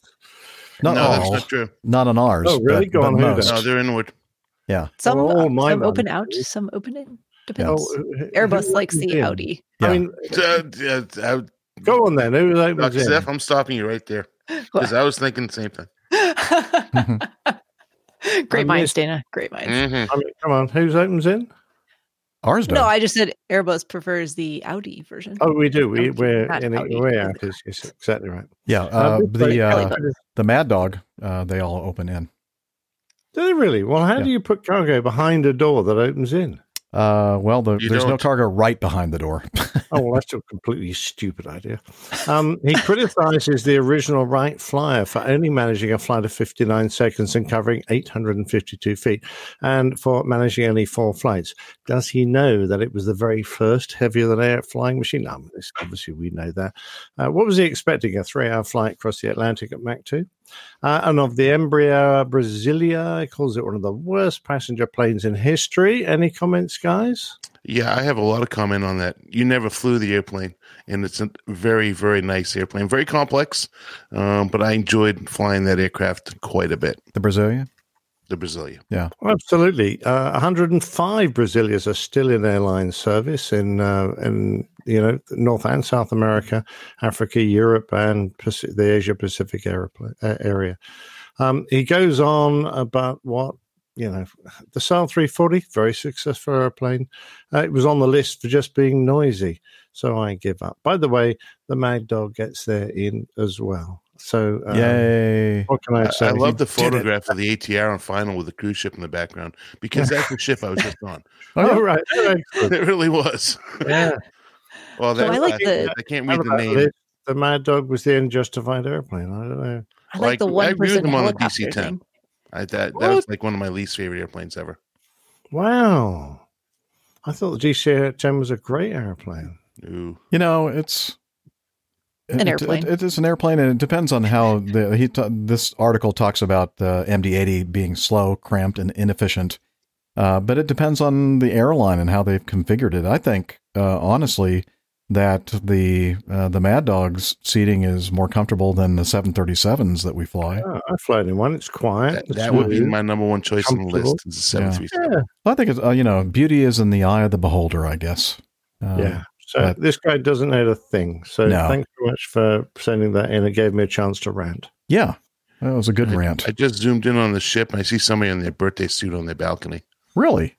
Not no, all. that's not true. Not on ours. Oh, really? but- Go but on, who most. No, they're inward. Yeah. Some, Well, all my some open out, some open in. Depends. Oh, Airbus who likes the in? Audi. Yeah. I mean, Uh, uh, uh, go on then. Who opens Dr. Steph, I'm stopping you right there because I was thinking the same thing. Great I minds, missed- Dana. Great minds. Mhm. I mean, come on. Who's opens in? Ours does. No, I just said Airbus prefers the Audi version. Oh, we do. We, we're not in it. Audi. We're out. Yes, yes, exactly right. yeah. Uh, this bloke- the uh, the Mad Dog, uh, they all open in. Do they really? Well, how Yeah. do you put cargo behind a door that opens in? Uh, well, the, there's no don't. cargo right behind the door. oh, well, that's a completely stupid idea. Um, he criticizes the original Wright Flyer for only managing a flight of 59 seconds and covering 852 feet, and for managing only four flights. Does he know that it was the very first heavier than air flying machine? No, obviously we know that. Uh, what was he expecting? A three-hour flight across the Atlantic at Mach 2? Uh, and of the Embraer Brasilia, he calls it one of the worst passenger planes in history. Any comments, guys? Yeah, I have a lot of comment on that. You never flew the airplane, and it's a very, very nice airplane. Very complex, um, but I enjoyed flying that aircraft quite a bit. The Brazilian? The Brasilia. Yeah. Absolutely. Uh, 105 Brasilias are still in airline service in uh, in you know North and South America, Africa, Europe, and Paci- the Asia Pacific uh, area. Um, he goes on about what you know the Saab 340, very successful airplane. Uh, it was on the list for just being noisy, so I give up. By the way, the Mad Dog gets there in as well. So um, Yay! What can I say? I love the photograph of the ATR on final with the cruise ship in the background because that's the ship I was just on. Oh, right. It really was. Yeah. Well, So I like I, the- I can't read the name. this? The Mad Dog was the unjustified airplane. I don't know. I like the I one agree with person him on the DC-10. I, that that was like one of my least favorite airplanes ever. Wow. I thought the DC 10 was a great airplane. Ooh. You know, it's An airplane. It, it is an airplane, and it depends on how the he. ta- this article talks about the MD-80 being slow, cramped, and inefficient. Uh, but it depends on the airline and how they've configured it. I think, uh, honestly, that the uh, the Mad Dog's seating is more comfortable than the 737s that we fly. Oh, I fly flown in one. It's quiet. That, that would be my number one choice on the list. Is the seven Yeah. Yeah. seven. I think it's uh, you know beauty is in the eye of the beholder. I guess. Um, yeah. So but- this guy doesn't know a thing. So No. thanks very much for sending that in. It gave me a chance to rant. Yeah, that was a good rant. I just zoomed in on the ship and I see somebody in their birthday suit on their balcony. Really?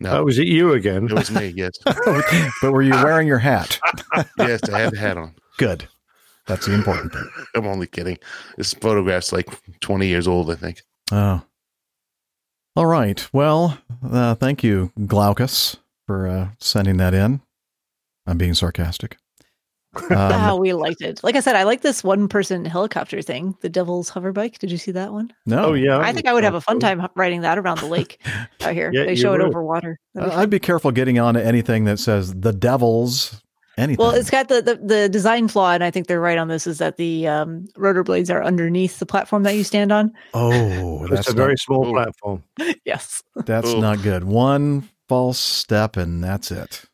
No, Oh, was it you again? it was me. Yes, but were you wearing your hat? yes, I had a hat on. Good. That's the important part. I'm only kidding. This photograph's like 20 years old, I think. Oh. All right. Well, uh, thank you, Glaucus, for uh, sending that in. I'm being sarcastic. Ah, Um, we liked it. Like I said, I like this one person helicopter thing, the Devil's Hover Bike. Did you see that one? no. Oh, yeah. I think I would have a fun time riding that around the lake out here. Yeah, they you show it over water. Be Uh, I'd be careful getting on to anything that says the devil's anything. Well, it's got the, the the design flaw, and I think they're right on this. Is that the um, rotor blades are underneath the platform that you stand on? oh, It's that's a very not, small platform. yes, that's Ooh. not good. One false step and that's it.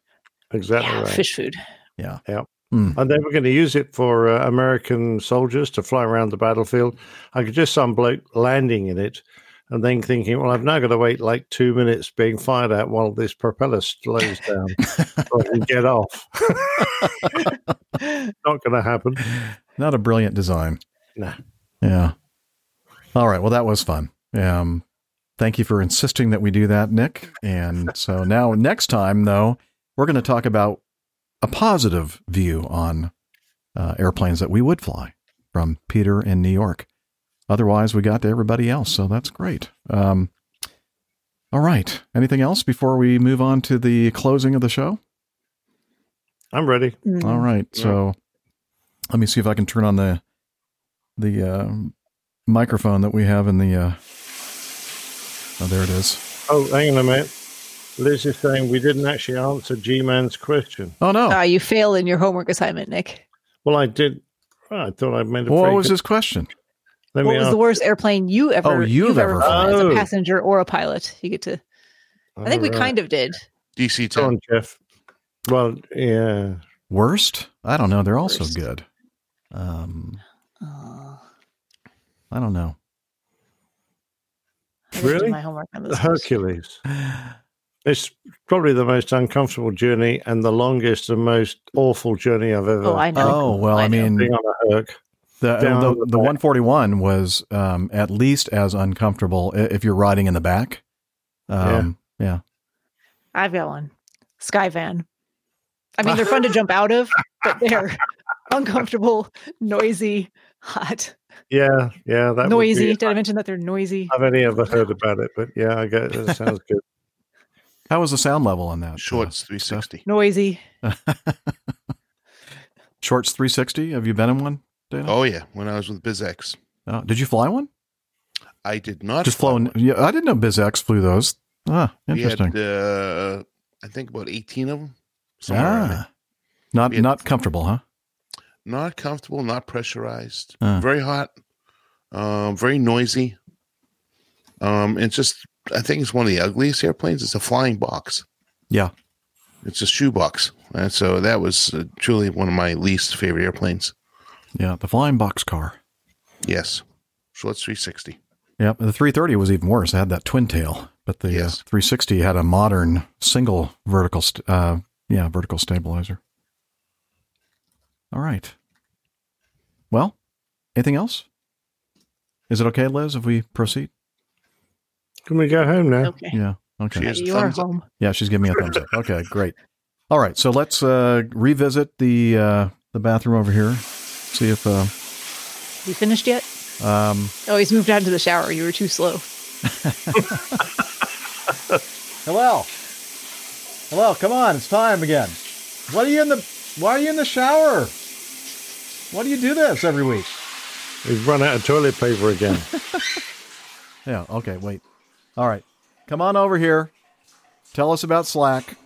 Exactly yeah, right. fish food. Yeah. Yeah. Hmm. And they were going to use it for uh, American soldiers to fly around the battlefield. I could just some bloke landing in it and then thinking, well, I've now got to wait like two minutes being fired at while this propeller slows down so I can get off. Not going to happen. Not a brilliant design. No. Yeah. All right. Well, that was fun. Um, thank you for insisting that we do that, Nick. And so now, next time, though, we're going to talk about a positive view on uh, airplanes that we would fly from Peter in New York. Otherwise, we got to everybody else. So that's great. Um, all right. Anything else before we move on to the closing of the show? I'm ready. All right. So let me see if I can turn on the the uh, microphone that we have in the. Uh... Oh, there it is. Oh, hang on a minute. Liz is saying we didn't actually answer G Man's question. Oh no! Ah, you failed in your homework assignment, Nick. Well, I did. oh, I thought I made a what was good- his question? Let what was ask- the worst airplane you ever Oh, you've you've ever ever flown as a passenger or a pilot? You get to. I think we All right. kind of did. DC Go 10. on, Jeff. Well, yeah. Worst? I don't know. They're also Worst. good. Um, Oh, I don't know. I Really? My homework on The this. Hercules. It's probably the most uncomfortable journey and the longest and most awful journey I've ever. Oh, I know. Oh well, I, I know. mean, Being on a Herc. the the, the the 141 was um, at least as uncomfortable if you're riding in the back. Um, yeah. I've got one. Sky van. I mean, they're fun to jump out of, but they're uncomfortable, noisy, hot, Yeah, yeah. That noisy. Be, Did I mention that they're noisy? I've only ever heard about it, but yeah, I get it. It sounds good. How was the sound level on that? Shorts 360. Noisy. Shorts 360. Have you been in one, Dana? Oh yeah, when I was with BizX. Oh, did you fly one? I did not. Just fly flown. Yeah, I didn't know BizX flew those. Ah, We interesting. had, uh, I think about 18 of them. somewhere ah, not had- not comfortable, huh? Not comfortable, not pressurized, Ah. very hot, um, very noisy. Um, it's just, I think it's one of the ugliest airplanes. It's a flying box. Yeah. It's a shoebox. And so that was uh, truly one of my least favorite airplanes. Yeah, the flying box car. Yes. Shorts 360. Yep, the 330 was even worse. It had that twin tail, but the uh, 360 had a modern single vertical, st- uh, yeah, vertical stabilizer. All right. Well, anything else? Is it okay, Liz, if we proceed? Can we go home now? Okay. Yeah. Okay. She has You are thumbs up. home. Yeah, she's giving me a thumbs up. Okay, great. All right, so let's uh, revisit the uh, the bathroom over here. See if uh, You finished yet? um, Oh, he's moved out to the shower. You were too slow. Hello. Hello, come on, it's time again. What are you in the why are you in the shower? Why do you do this every week? We've run out of toilet paper again. Yeah, okay, wait. All right. Come on over here. Tell us about Slack.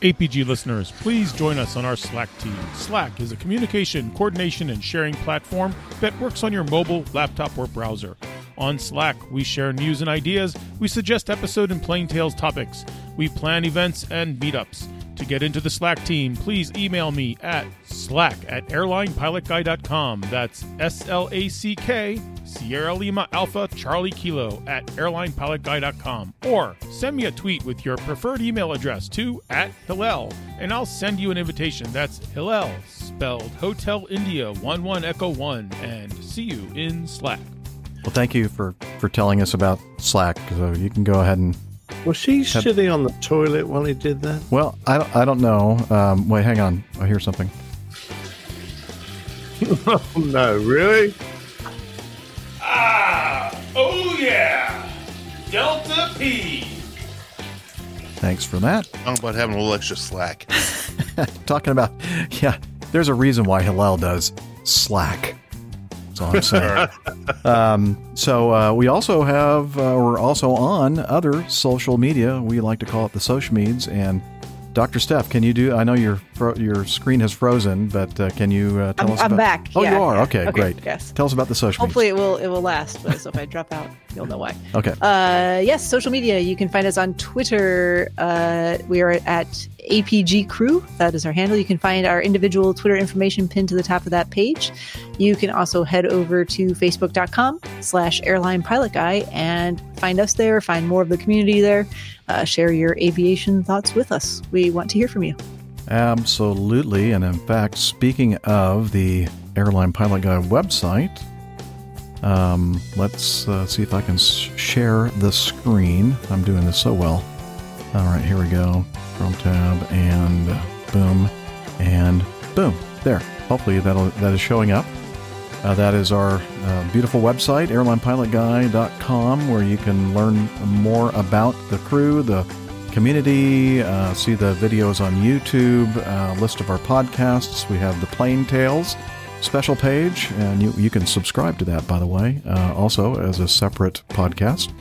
APG listeners, please join us on our Slack team. Slack is a communication, coordination, and sharing platform that works on your mobile, laptop, or browser. On Slack, we share news and ideas, we suggest episode and plain tales topics, we plan events and meetups. To get into the Slack team, please email me at slack at airlinepilotguy.com. That's S L A C K, Sierra Lima Alpha Charlie Kilo at airlinepilotguy.com. Or send me a tweet with your preferred email address to at Hillel, and I'll send you an invitation. That's Hillel, spelled Hotel India 11 Echo 1, and see you in Slack. Well, thank you for for telling us about Slack. So you can go ahead and Was she Have- sitting on the toilet while he did that? Well, I don't, I don't know. Um, wait, hang on. I hear something. oh, no, really? Ah, oh yeah, Delta P. Thanks for that. How about having a little extra slack? Talking about, yeah, there's a reason why Hillel does Slack. That's all I'm saying. um, so uh, we also have, uh, we're also on other social media. We like to call it the social meds. And Dr. Steph, can you do? I know your your screen has frozen, but uh, can you uh, tell I'm- us? I'm about, back. Oh, Yeah, you are. Okay, Okay, great. yes. Tell us about the social Hopefully, it will it will last. But so if I drop out, you'll know why. Okay. Uh, yes, social media. You can find us on Twitter. Uh, we are at APG Crew. That is our handle. You can find our individual Twitter information pinned to the top of that page. You can also head over to facebook.com slash airline pilot guy and find us there, find more of the community there, uh, share your aviation thoughts with us. We want to hear from you. Absolutely. And in fact, speaking of the Airline Pilot Guy website, um, let's uh, see if I can share the screen. I'm doing this so well. All right, here we go. Chrome tab and boom and boom. There. Hopefully that'll, that is showing up. Uh, that is our uh, beautiful website, airlinepilotguy.com, where you can learn more about the crew, the community, uh, see the videos on YouTube, uh, list of our podcasts. We have the Plane Tales special page, and you, you can subscribe to that, by the way, uh, also as a separate podcast.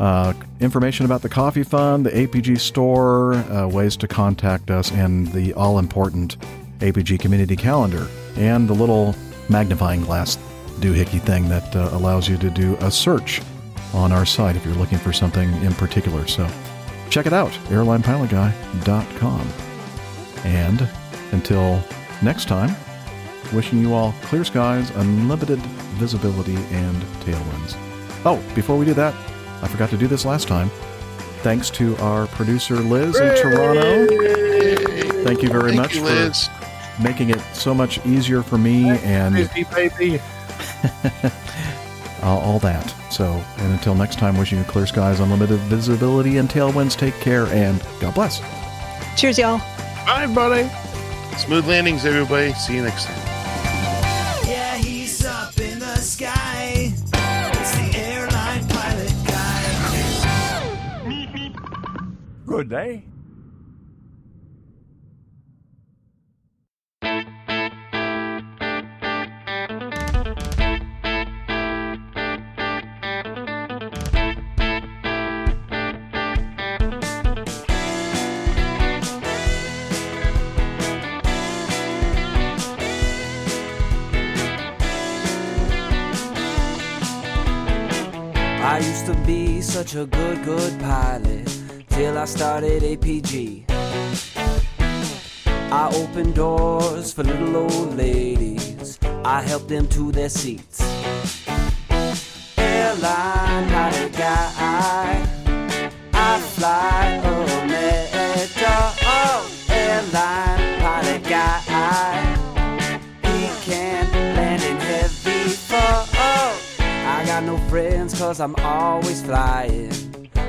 Uh, information about the Coffee Fund, the APG store, uh, ways to contact us, and the all important APG community calendar, and the little magnifying glass doohickey thing that uh, allows you to do a search on our site if you're looking for something in particular. So check it out, airlinepilotguy.com. And until next time, wishing you all clear skies, unlimited visibility, and tailwinds. Oh, before we do that, I forgot to do this last time. Thanks to our producer Liz in Toronto. Thank you very Thank much you, for Liz. making it so much easier for me and Busy baby. all, all that. So, and until next time, wishing you clear skies, unlimited visibility, and tailwinds. Take care and God bless. Cheers, y'all. Bye, buddy. Smooth landings, everybody. See you next time. It's the airline pilot guy. good, eh? I used to be such a good, good pilot till I started APG. I opened doors for little old ladies, I helped them to their seats. Airline pilot guy, I fly Omega. Oh, airline pilot guy, he can land in heavy fall. I got no friends cause I'm always flying.